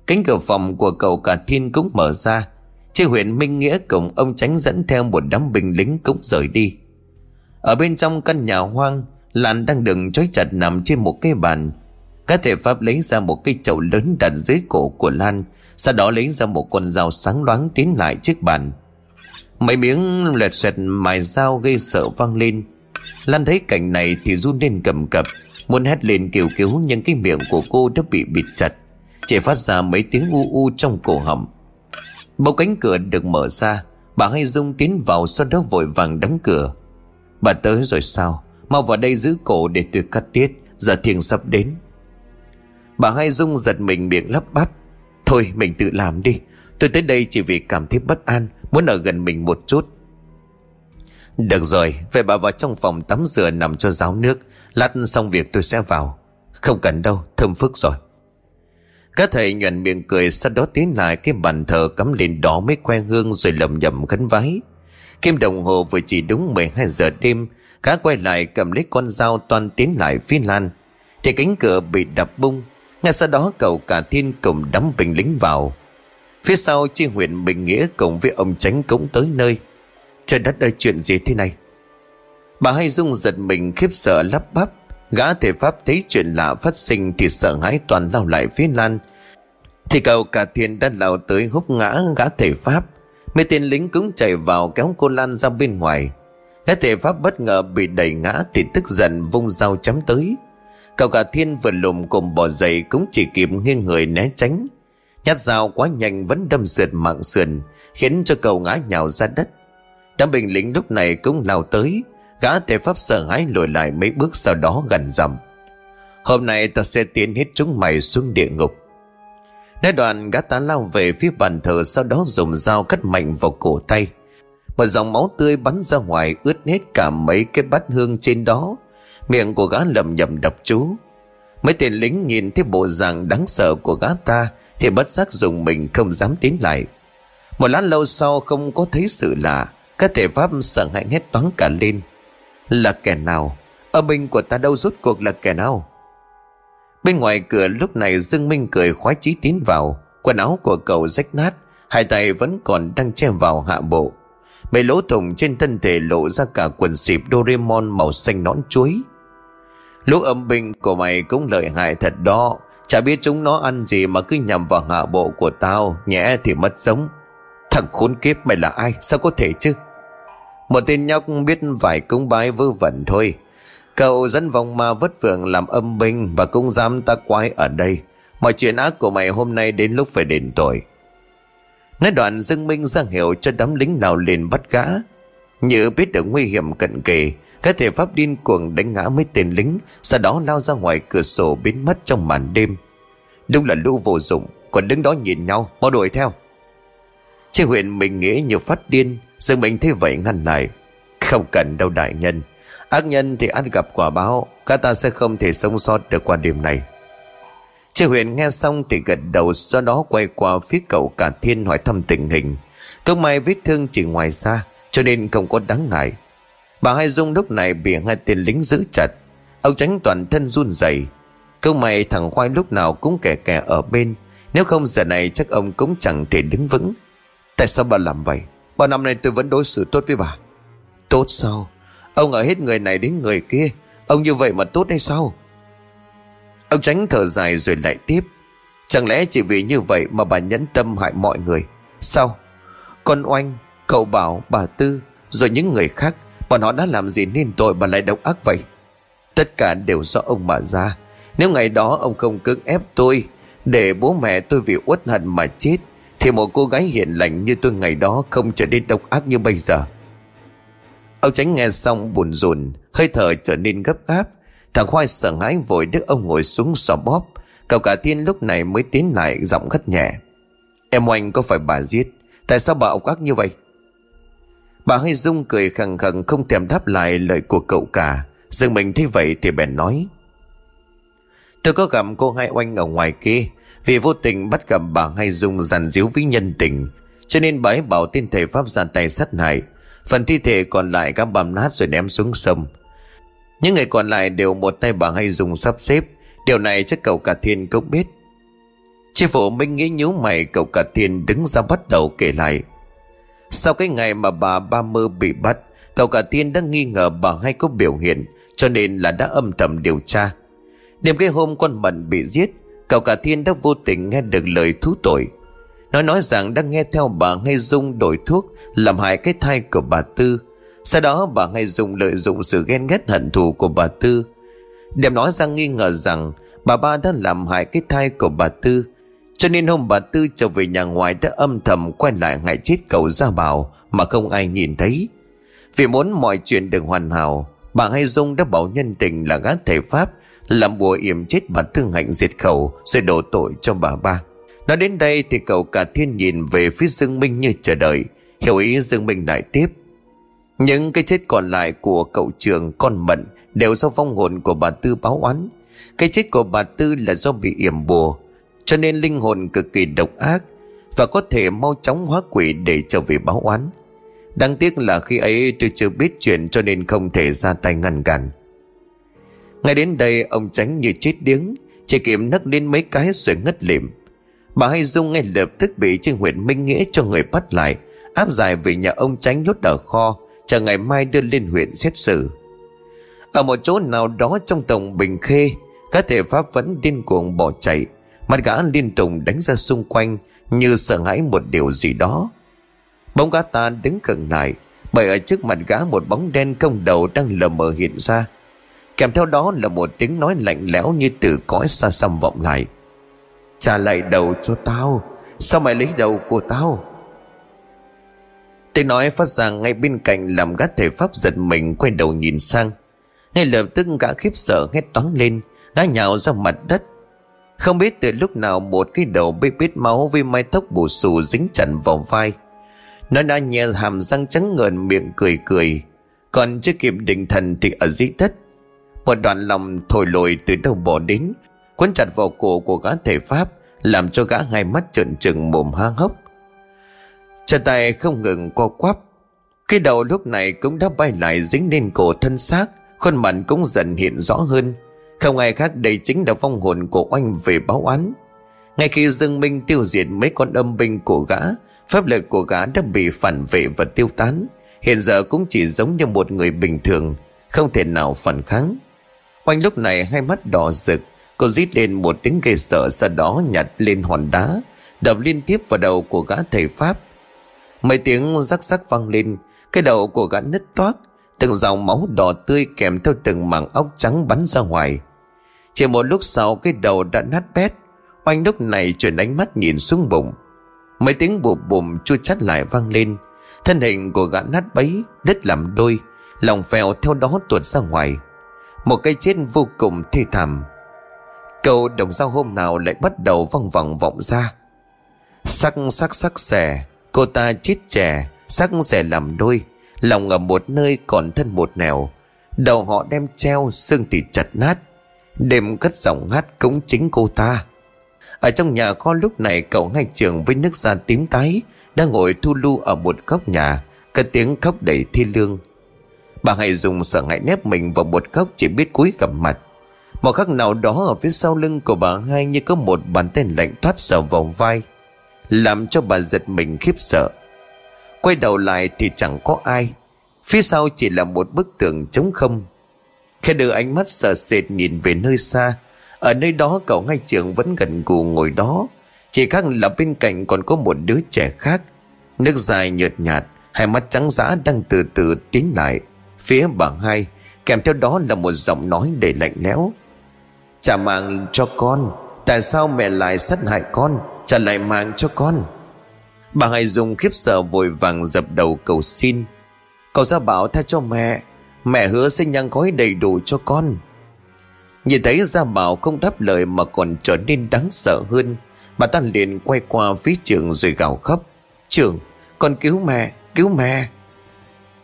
Cánh cửa phòng của cậu cả thiên cũng mở ra. Trên huyện Minh Nghĩa cùng ông tránh dẫn theo một đám binh lính cũng rời đi. Ở bên trong căn nhà hoang, Lan đang đựng trói chặt nằm trên một cái bàn. Các thể pháp lấy ra một cây chậu lớn đặt dưới cổ của Lan, Sau đó lấy ra một con dao sáng loáng tiến lại trước bàn. Mấy miếng lẹt xoẹt mài dao gây sợ vang lên. Lan thấy cảnh này thì run lên cầm cập, Muốn hét lên kêu cứu nhưng cái miệng của cô đã bị bịt chặt. Chỉ phát ra mấy tiếng u u trong cổ họng. Bầu cánh cửa được mở ra, Bà hay Dung tiến vào sau đó vội vàng đóng cửa. Bà tới rồi sao? Mau vào đây giữ cổ để tôi cắt tiết, Giờ thiền sắp đến. Bà hai Dung giật mình miệng lắp bắp. Thôi, mình tự làm đi. Tôi tới đây chỉ vì cảm thấy bất an, Muốn ở gần mình một chút. Được rồi, Vậy bà vào trong phòng tắm rửa nằm cho ráo nước. Lát xong việc tôi sẽ vào. Không cần đâu, thơm phức rồi. Các thầy nhuận miệng cười, Sau đó tiến lại cái bàn thờ cắm lên đó mới que hương Rồi lầm nhầm khấn vái. Kim đồng hồ vừa chỉ đúng 12 giờ đêm, Cá quay lại cầm lấy con dao toàn tiến lại phía Lan. Thì cánh cửa bị đập bung, Ngay sau đó cậu cả thiên cùng đắm bình lính vào. Phía sau chi huyện Bình Nghĩa cùng với ông Tránh cũng tới nơi. Trời đất ơi, chuyện gì thế này? Bà hay Dung giật mình, khiếp sợ lắp bắp. Gã thể pháp thấy chuyện lạ phát sinh Thì sợ hãi toàn lao lại phía Lan. Thì cầu cả thiên đã lao tới húc ngã gã thể pháp. Mấy tên lính cũng chạy vào kéo cô Lan ra bên ngoài. Gã thể pháp bất ngờ bị đẩy ngã Thì tức giận vung dao chém tới. Cậu cả thiên vừa lùm cùng bỏ dậy Cũng chỉ kịp nghiêng người né tránh. Nhát dao quá nhanh vẫn đâm sượt mạng sườn, Khiến cho cậu ngã nhào ra đất. Đám binh lính lúc này cũng lao tới. Gã tề pháp sợ hãi lùi lại mấy bước sau đó gần dầm Hôm nay ta sẽ tiến hết chúng mày xuống địa ngục. Nói đoạn, gã ta lao về phía bàn thờ Sau đó dùng dao cắt mạnh vào cổ tay. Một dòng máu tươi bắn ra ngoài, Ướt hết cả mấy cái bát hương trên đó. Miệng của gã lầm nhầm đập chú. Mấy tên lính nhìn thấy bộ dạng đáng sợ của gã ta Thì bất giác dùng mình không dám tiến lại. Một lát lâu sau không có thấy sự lạ, Các thể pháp sợ hãi hết toán cả lên là kẻ nào? Âm minh của ta đâu rốt cuộc là kẻ nào? Bên ngoài cửa lúc này Dương Minh cười khoái chí tiến vào. Quần áo của cậu rách nát, Hai tay vẫn còn đang che vào hạ bộ. Mấy lỗ thủng trên thân thể lộ ra cả quần xịp Doraemon màu xanh nón chuối. Lũ âm binh của mày cũng lợi hại thật đó. Chả biết chúng nó ăn gì mà cứ nhằm vào hạ bộ của tao, Nhẽ thì mất sống. Thằng khốn kiếp mày là ai? Sao có thể chứ? Một tên nhóc biết vài cúng bái vơ vẩn thôi. Cậu dẫn vòng ma vất vượng làm âm binh Và cũng dám ta quái ở đây. Mọi chuyện ác của mày hôm nay đến lúc phải đền tội. Nói đoạn Dương Minh ra hiệu cho đám lính nào liền bắt gã. Như biết được nguy hiểm cận kề, cái thể pháp điên cuồng đánh ngã mấy tên lính, Sau đó lao ra ngoài cửa sổ biến mất trong màn đêm. Đúng là lũ vô dụng, Còn đứng đó nhìn nhau, Mau đuổi theo. Trên huyện mình nghĩ như phát điên Dương Minh thấy vậy ngăn lại. Không cần đâu đại nhân. Ác nhân thì ăn gặp quả báo, Cả ta sẽ không thể sống sót được qua đêm này. Chị Huyền nghe xong thì gật đầu, Sau đó quay qua phía cậu cả thiên hỏi thăm tình hình. Câu may vết thương chỉ ngoài xa Cho nên không có đáng ngại. Bà Hai Dung lúc này bị hai tên lính giữ chặt. Ông tránh toàn thân run rẩy. Câu mày thằng Khoai lúc nào cũng kẻ kẻ ở bên. Nếu không giờ này chắc ông cũng chẳng thể đứng vững. Tại sao bà làm vậy? Bao năm nay tôi vẫn đối xử tốt với bà. Tốt sao? Ông ở hết người này đến người kia. Ông như vậy mà tốt hay sao? Ông tránh thở dài rồi lại tiếp. Chẳng lẽ chỉ vì như vậy mà bà nhẫn tâm hại mọi người? Sao? Con oanh, Cậu bảo bà Tư, Rồi những người khác, Bọn họ đã làm gì nên tội bà lại độc ác vậy? Tất cả đều do ông mà ra. Nếu ngày đó ông không cưỡng ép tôi, Để bố mẹ tôi vì uất hận mà chết thì một cô gái hiền lành như tôi ngày đó Không trở nên độc ác như bây giờ. Ông tránh nghe xong buồn rùn, Hơi thở trở nên gấp gáp. Thằng Khoai sợ hãi vội đứa ông ngồi xuống xò bóp. Cậu cả thiên lúc này mới tiến lại giọng gắt nhẹ. Em oanh, có phải bà giết? Tại sao bà ốc ác như vậy? Bà hơi rung cười khẳng khẳng không thèm đáp lại lời của cậu cả. Dương mình thấy vậy thì bèn nói. Tôi có gặp cô hai oanh ở ngoài kia vì vô tình bắt gặp bà hay dùng giàn díu với nhân tình, Cho nên bà ấy bảo tên thầy Pháp ra tay sát hại. Phần thi thể còn lại các băm nát rồi ném xuống sông. Những người còn lại đều một tay bà hay dùng sắp xếp. Điều này chắc cậu cả thiên cũng biết. Chi phủ Minh nghĩ nhíu mày, cậu cả thiên đứng ra bắt đầu kể lại. Sau cái ngày mà bà ba mơ bị bắt, Cậu cả thiên đã nghi ngờ bà hay có biểu hiện, Cho nên là đã âm thầm điều tra. Đêm cái hôm con Mận bị giết Cậu cả thiên đã vô tình nghe được lời thú tội. Nó nói rằng đang nghe theo bà ngay dung đổi thuốc, Làm hại cái thai của bà Tư. Sau đó, bà ngay dung lợi dụng sự ghen ghét hận thù của bà Tư, Đem nói ra nghi ngờ rằng Bà ba đã làm hại cái thai của bà Tư. Cho nên hôm bà Tư trở về nhà ngoài Đã âm thầm quay lại ngại chết cậu ra bảo Mà không ai nhìn thấy. Vì muốn mọi chuyện được hoàn hảo, Bà Hay Dung đã bảo nhân tình là gã thể pháp làm bùa yểm chết bà Thương Hạnh diệt khẩu, Rồi đổ tội cho bà ba. Nói đến đây thì cậu cả thiên nhìn về phía Dương Minh như chờ đợi, Hiểu ý Dương Minh lại tiếp. Những cái chết còn lại của cậu trường, con mận Đều do vong hồn của bà Tư báo oán. Cái chết của bà Tư là do bị yểm bùa, Cho nên linh hồn cực kỳ độc ác Và có thể mau chóng hóa quỷ để trở về báo oán. Đáng tiếc là khi ấy tôi chưa biết chuyện cho nên không thể ra tay ngăn cản. Ngay đến đây, ông tránh như chết điếng, Chỉ kịp nấc lên mấy cái rồi ngất lịm. Bà Hay Dung ngay lập tức bị Trương huyện Minh Nghĩa cho người bắt lại, Áp giải về nhà ông tránh nhốt ở kho, Chờ ngày mai đưa lên huyện xét xử. Ở một chỗ nào đó trong tổng Bình Khê Các thể pháp vẫn điên cuồng bỏ chạy, Mặt gã liên tục đánh ra xung quanh Như sợ hãi một điều gì đó. Bóng gã ta đứng gần lại, Bởi ở trước mặt gã một bóng đen công đầu đang lờ mờ hiện ra Kèm theo đó là một tiếng nói lạnh lẽo như từ cõi xa xăm vọng lại. Trả lại đầu cho tao, Sao mày lấy đầu của tao? Tiếng nói phát ra ngay bên cạnh Làm gã thể pháp giật mình Quay đầu nhìn sang. Ngay lập tức gã khiếp sợ hét toáng lên, Gã nhào ra mặt đất. Không biết từ lúc nào Một cái đầu bê bết máu Với mái tóc bù xù dính chặt vào vai. Nó đã nhè hàm răng trắng ngợn Miệng cười cười. Còn chưa kịp định thần thì ở dưới đất một đoạn lòng thổi lồi từ đầu bỏ đến Quấn chặt vào cổ của gã thể pháp, Làm cho gã hai mắt trợn trừng mồm hang hốc. Chân tay không ngừng co quắp. Cái đầu lúc này cũng đã bay lại dính lên cổ thân xác, Khuôn mặt cũng dần hiện rõ hơn. Không ai khác, đây chính là vong hồn của oanh về báo án. Ngay khi Dương Minh tiêu diệt mấy con âm binh của gã, Pháp lực của gã đã bị phản vệ và tiêu tán. Hiện giờ cũng chỉ giống như một người bình thường, Không thể nào phản kháng. Oanh lúc này hai mắt đỏ rực, Cô rít lên một tiếng gây sợ, Sau đó nhặt lên hòn đá, Đập liên tiếp vào đầu của gã thầy Pháp. Mấy tiếng rắc rắc vang lên, Cái đầu của gã nứt toác, Từng dòng máu đỏ tươi kèm theo từng mảng óc trắng bắn ra ngoài. Chỉ một lúc sau, cái đầu đã nát bét. Oanh lúc này chuyển ánh mắt nhìn xuống bụng. Mấy tiếng bụp bụm chua chát lại vang lên. Thân hình của gã nát bấy, Đứt làm đôi, Lòng phèo theo đó tuột ra ngoài. Một cái chết vô cùng thê thảm. Câu đồng dao hôm nào lại bắt đầu văng vẳng vọng ra. Sắc sắc sắc xẻ, Cô ta chết trẻ, Sắc xẻ làm đôi, Lòng ở một nơi còn thân một nẻo. Đầu họ đem treo, xương thì chặt nát. Đêm cất giọng hát cũng chính cô ta. Ở trong nhà kho lúc này cậu ngay trường với nước da tím tái, Đang ngồi thu lu ở một góc nhà Cái tiếng khóc đầy thi lương. Bà hãy dùng sợ ngại nép mình vào một góc chỉ biết cúi gặp mặt. Một khắc nào đó ở phía sau lưng của bà hai như có một bàn tay lạnh thoát sờ vào vai, Làm cho bà giật mình khiếp sợ. Quay đầu lại thì chẳng có ai. Phía sau chỉ là một bức tường trống không. Khi đưa ánh mắt sợ sệt nhìn về nơi xa. Ở nơi đó cậu ngay trường vẫn gần gù ngồi đó. Chỉ khác là bên cạnh còn có một đứa trẻ khác. Nước dài nhợt nhạt, Hai mắt trắng dã đang từ từ tiến lại. Phía bà hai Kèm theo đó là một giọng nói đầy lạnh lẽo. Trả mạng cho con Tại sao mẹ lại sát hại con Trả lại mạng cho con? Bà hai dùng khiếp sợ vội vàng dập đầu cầu xin. Cậu ra bảo tha cho mẹ Mẹ hứa sẽ nhang gói đầy đủ cho con. Nhìn thấy Gia Bảo không đáp lời mà còn trở nên đáng sợ hơn Bà ta liền quay qua phía trường rồi gào khóc. Trường, con cứu mẹ, cứu mẹ.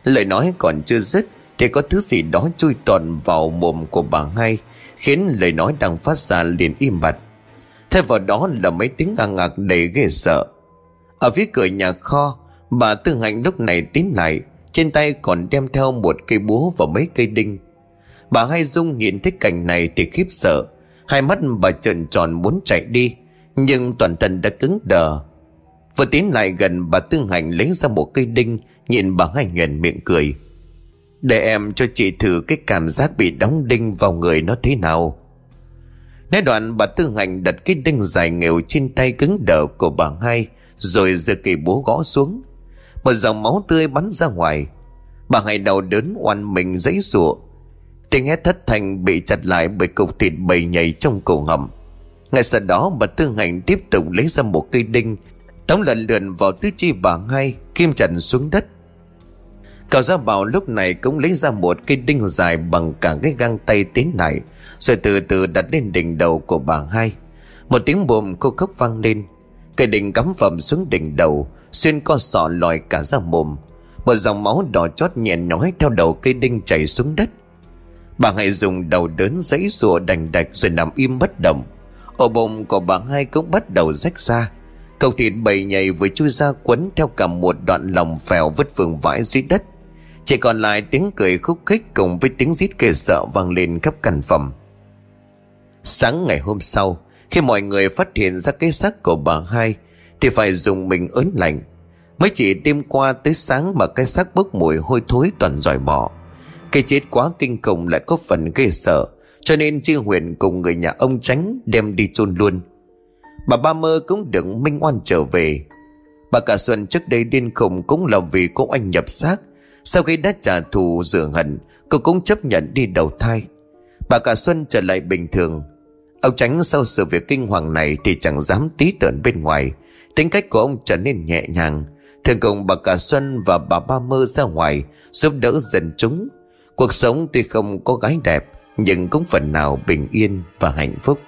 Lời nói còn chưa dứt Thì có thứ gì đó chui toàn vào mồm của bà ngay, khiến lời nói đang phát ra liền im bặt. Thay vào đó là mấy tiếng ngang ngạc đầy ghê sợ. Ở phía cửa nhà kho, bà tư hạnh lúc này tiến lại, Trên tay còn đem theo một cây búa và mấy cây đinh. Bà Hai Dung nhìn thấy cảnh này thì khiếp sợ, Hai mắt bà trợn tròn muốn chạy đi, Nhưng toàn thân đã cứng đờ. Vừa tiến lại gần, bà Tương Hành lấy ra một cây đinh, Nhìn bà Hai nhuền miệng cười. Để em cho chị thử cái cảm giác bị đóng đinh vào người nó thế nào. Nói đoạn, bà Tư Hành đặt cái đinh dài nghèo trên tay cứng đờ của bà hai, Rồi giơ cây búa gõ xuống. Một dòng máu tươi bắn ra ngoài. Bà hai đau đớn oan mình giấy rụa Tiếng hét thất thanh bị chặt lại bởi cục thịt bầy nhảy trong cổ họng. Ngay sau đó, bà Tư Hành tiếp tục lấy ra một cây đinh tống lần lượn vào tứ chi bà hai Kim chặt xuống đất. Cậu gia bảo lúc này cũng lấy ra một cây đinh dài bằng cả cái găng tay tiến lại, Rồi từ từ đặt lên đỉnh đầu của bà hai. Một tiếng bồm cô khóc vang lên. Cây đinh cắm phẩm xuống đỉnh đầu, Xuyên co sọ lòi cả ra mồm. Một dòng máu đỏ chót nhẹ nhói theo đầu cây đinh chảy xuống đất. Bà hai dùng đầu đớn giấy rùa đành đạch rồi nằm im bất động. Ổ bụng của bà hai cũng bắt đầu rách ra. Cầu thịt bầy nhảy vừa chui ra quấn theo cả một đoạn lòng phèo vứt vương vãi dưới đất chỉ còn lại tiếng cười khúc khích cùng với tiếng rít kề sợ vang lên khắp căn phòng. Sáng ngày hôm sau, khi mọi người phát hiện ra cái xác của bà hai, thì phải dùng mình ớn lạnh. Mới chỉ đêm qua tới sáng mà cái xác bốc mùi hôi thối toàn dòi bỏ. Cái chết quá kinh khủng lại có phần ghê sợ, cho nên chi huyền cùng người nhà ông tránh đem đi chôn luôn. Bà ba mơ cũng được minh oan trở về. Bà cả Xuân trước đây điên khùng cũng là vì cô anh nhập xác. Sau khi đã trả thù rửa hận, Cô cũng chấp nhận đi đầu thai. Bà cả Xuân trở lại bình thường. Ông Tránh sau sự việc kinh hoàng này Thì chẳng dám tí tợn bên ngoài. Tính cách của ông trở nên nhẹ nhàng. Thường cùng bà cả Xuân và bà Ba Mơ ra ngoài, Giúp đỡ dân chúng. Cuộc sống tuy không có gái đẹp, Nhưng cũng phần nào bình yên và hạnh phúc.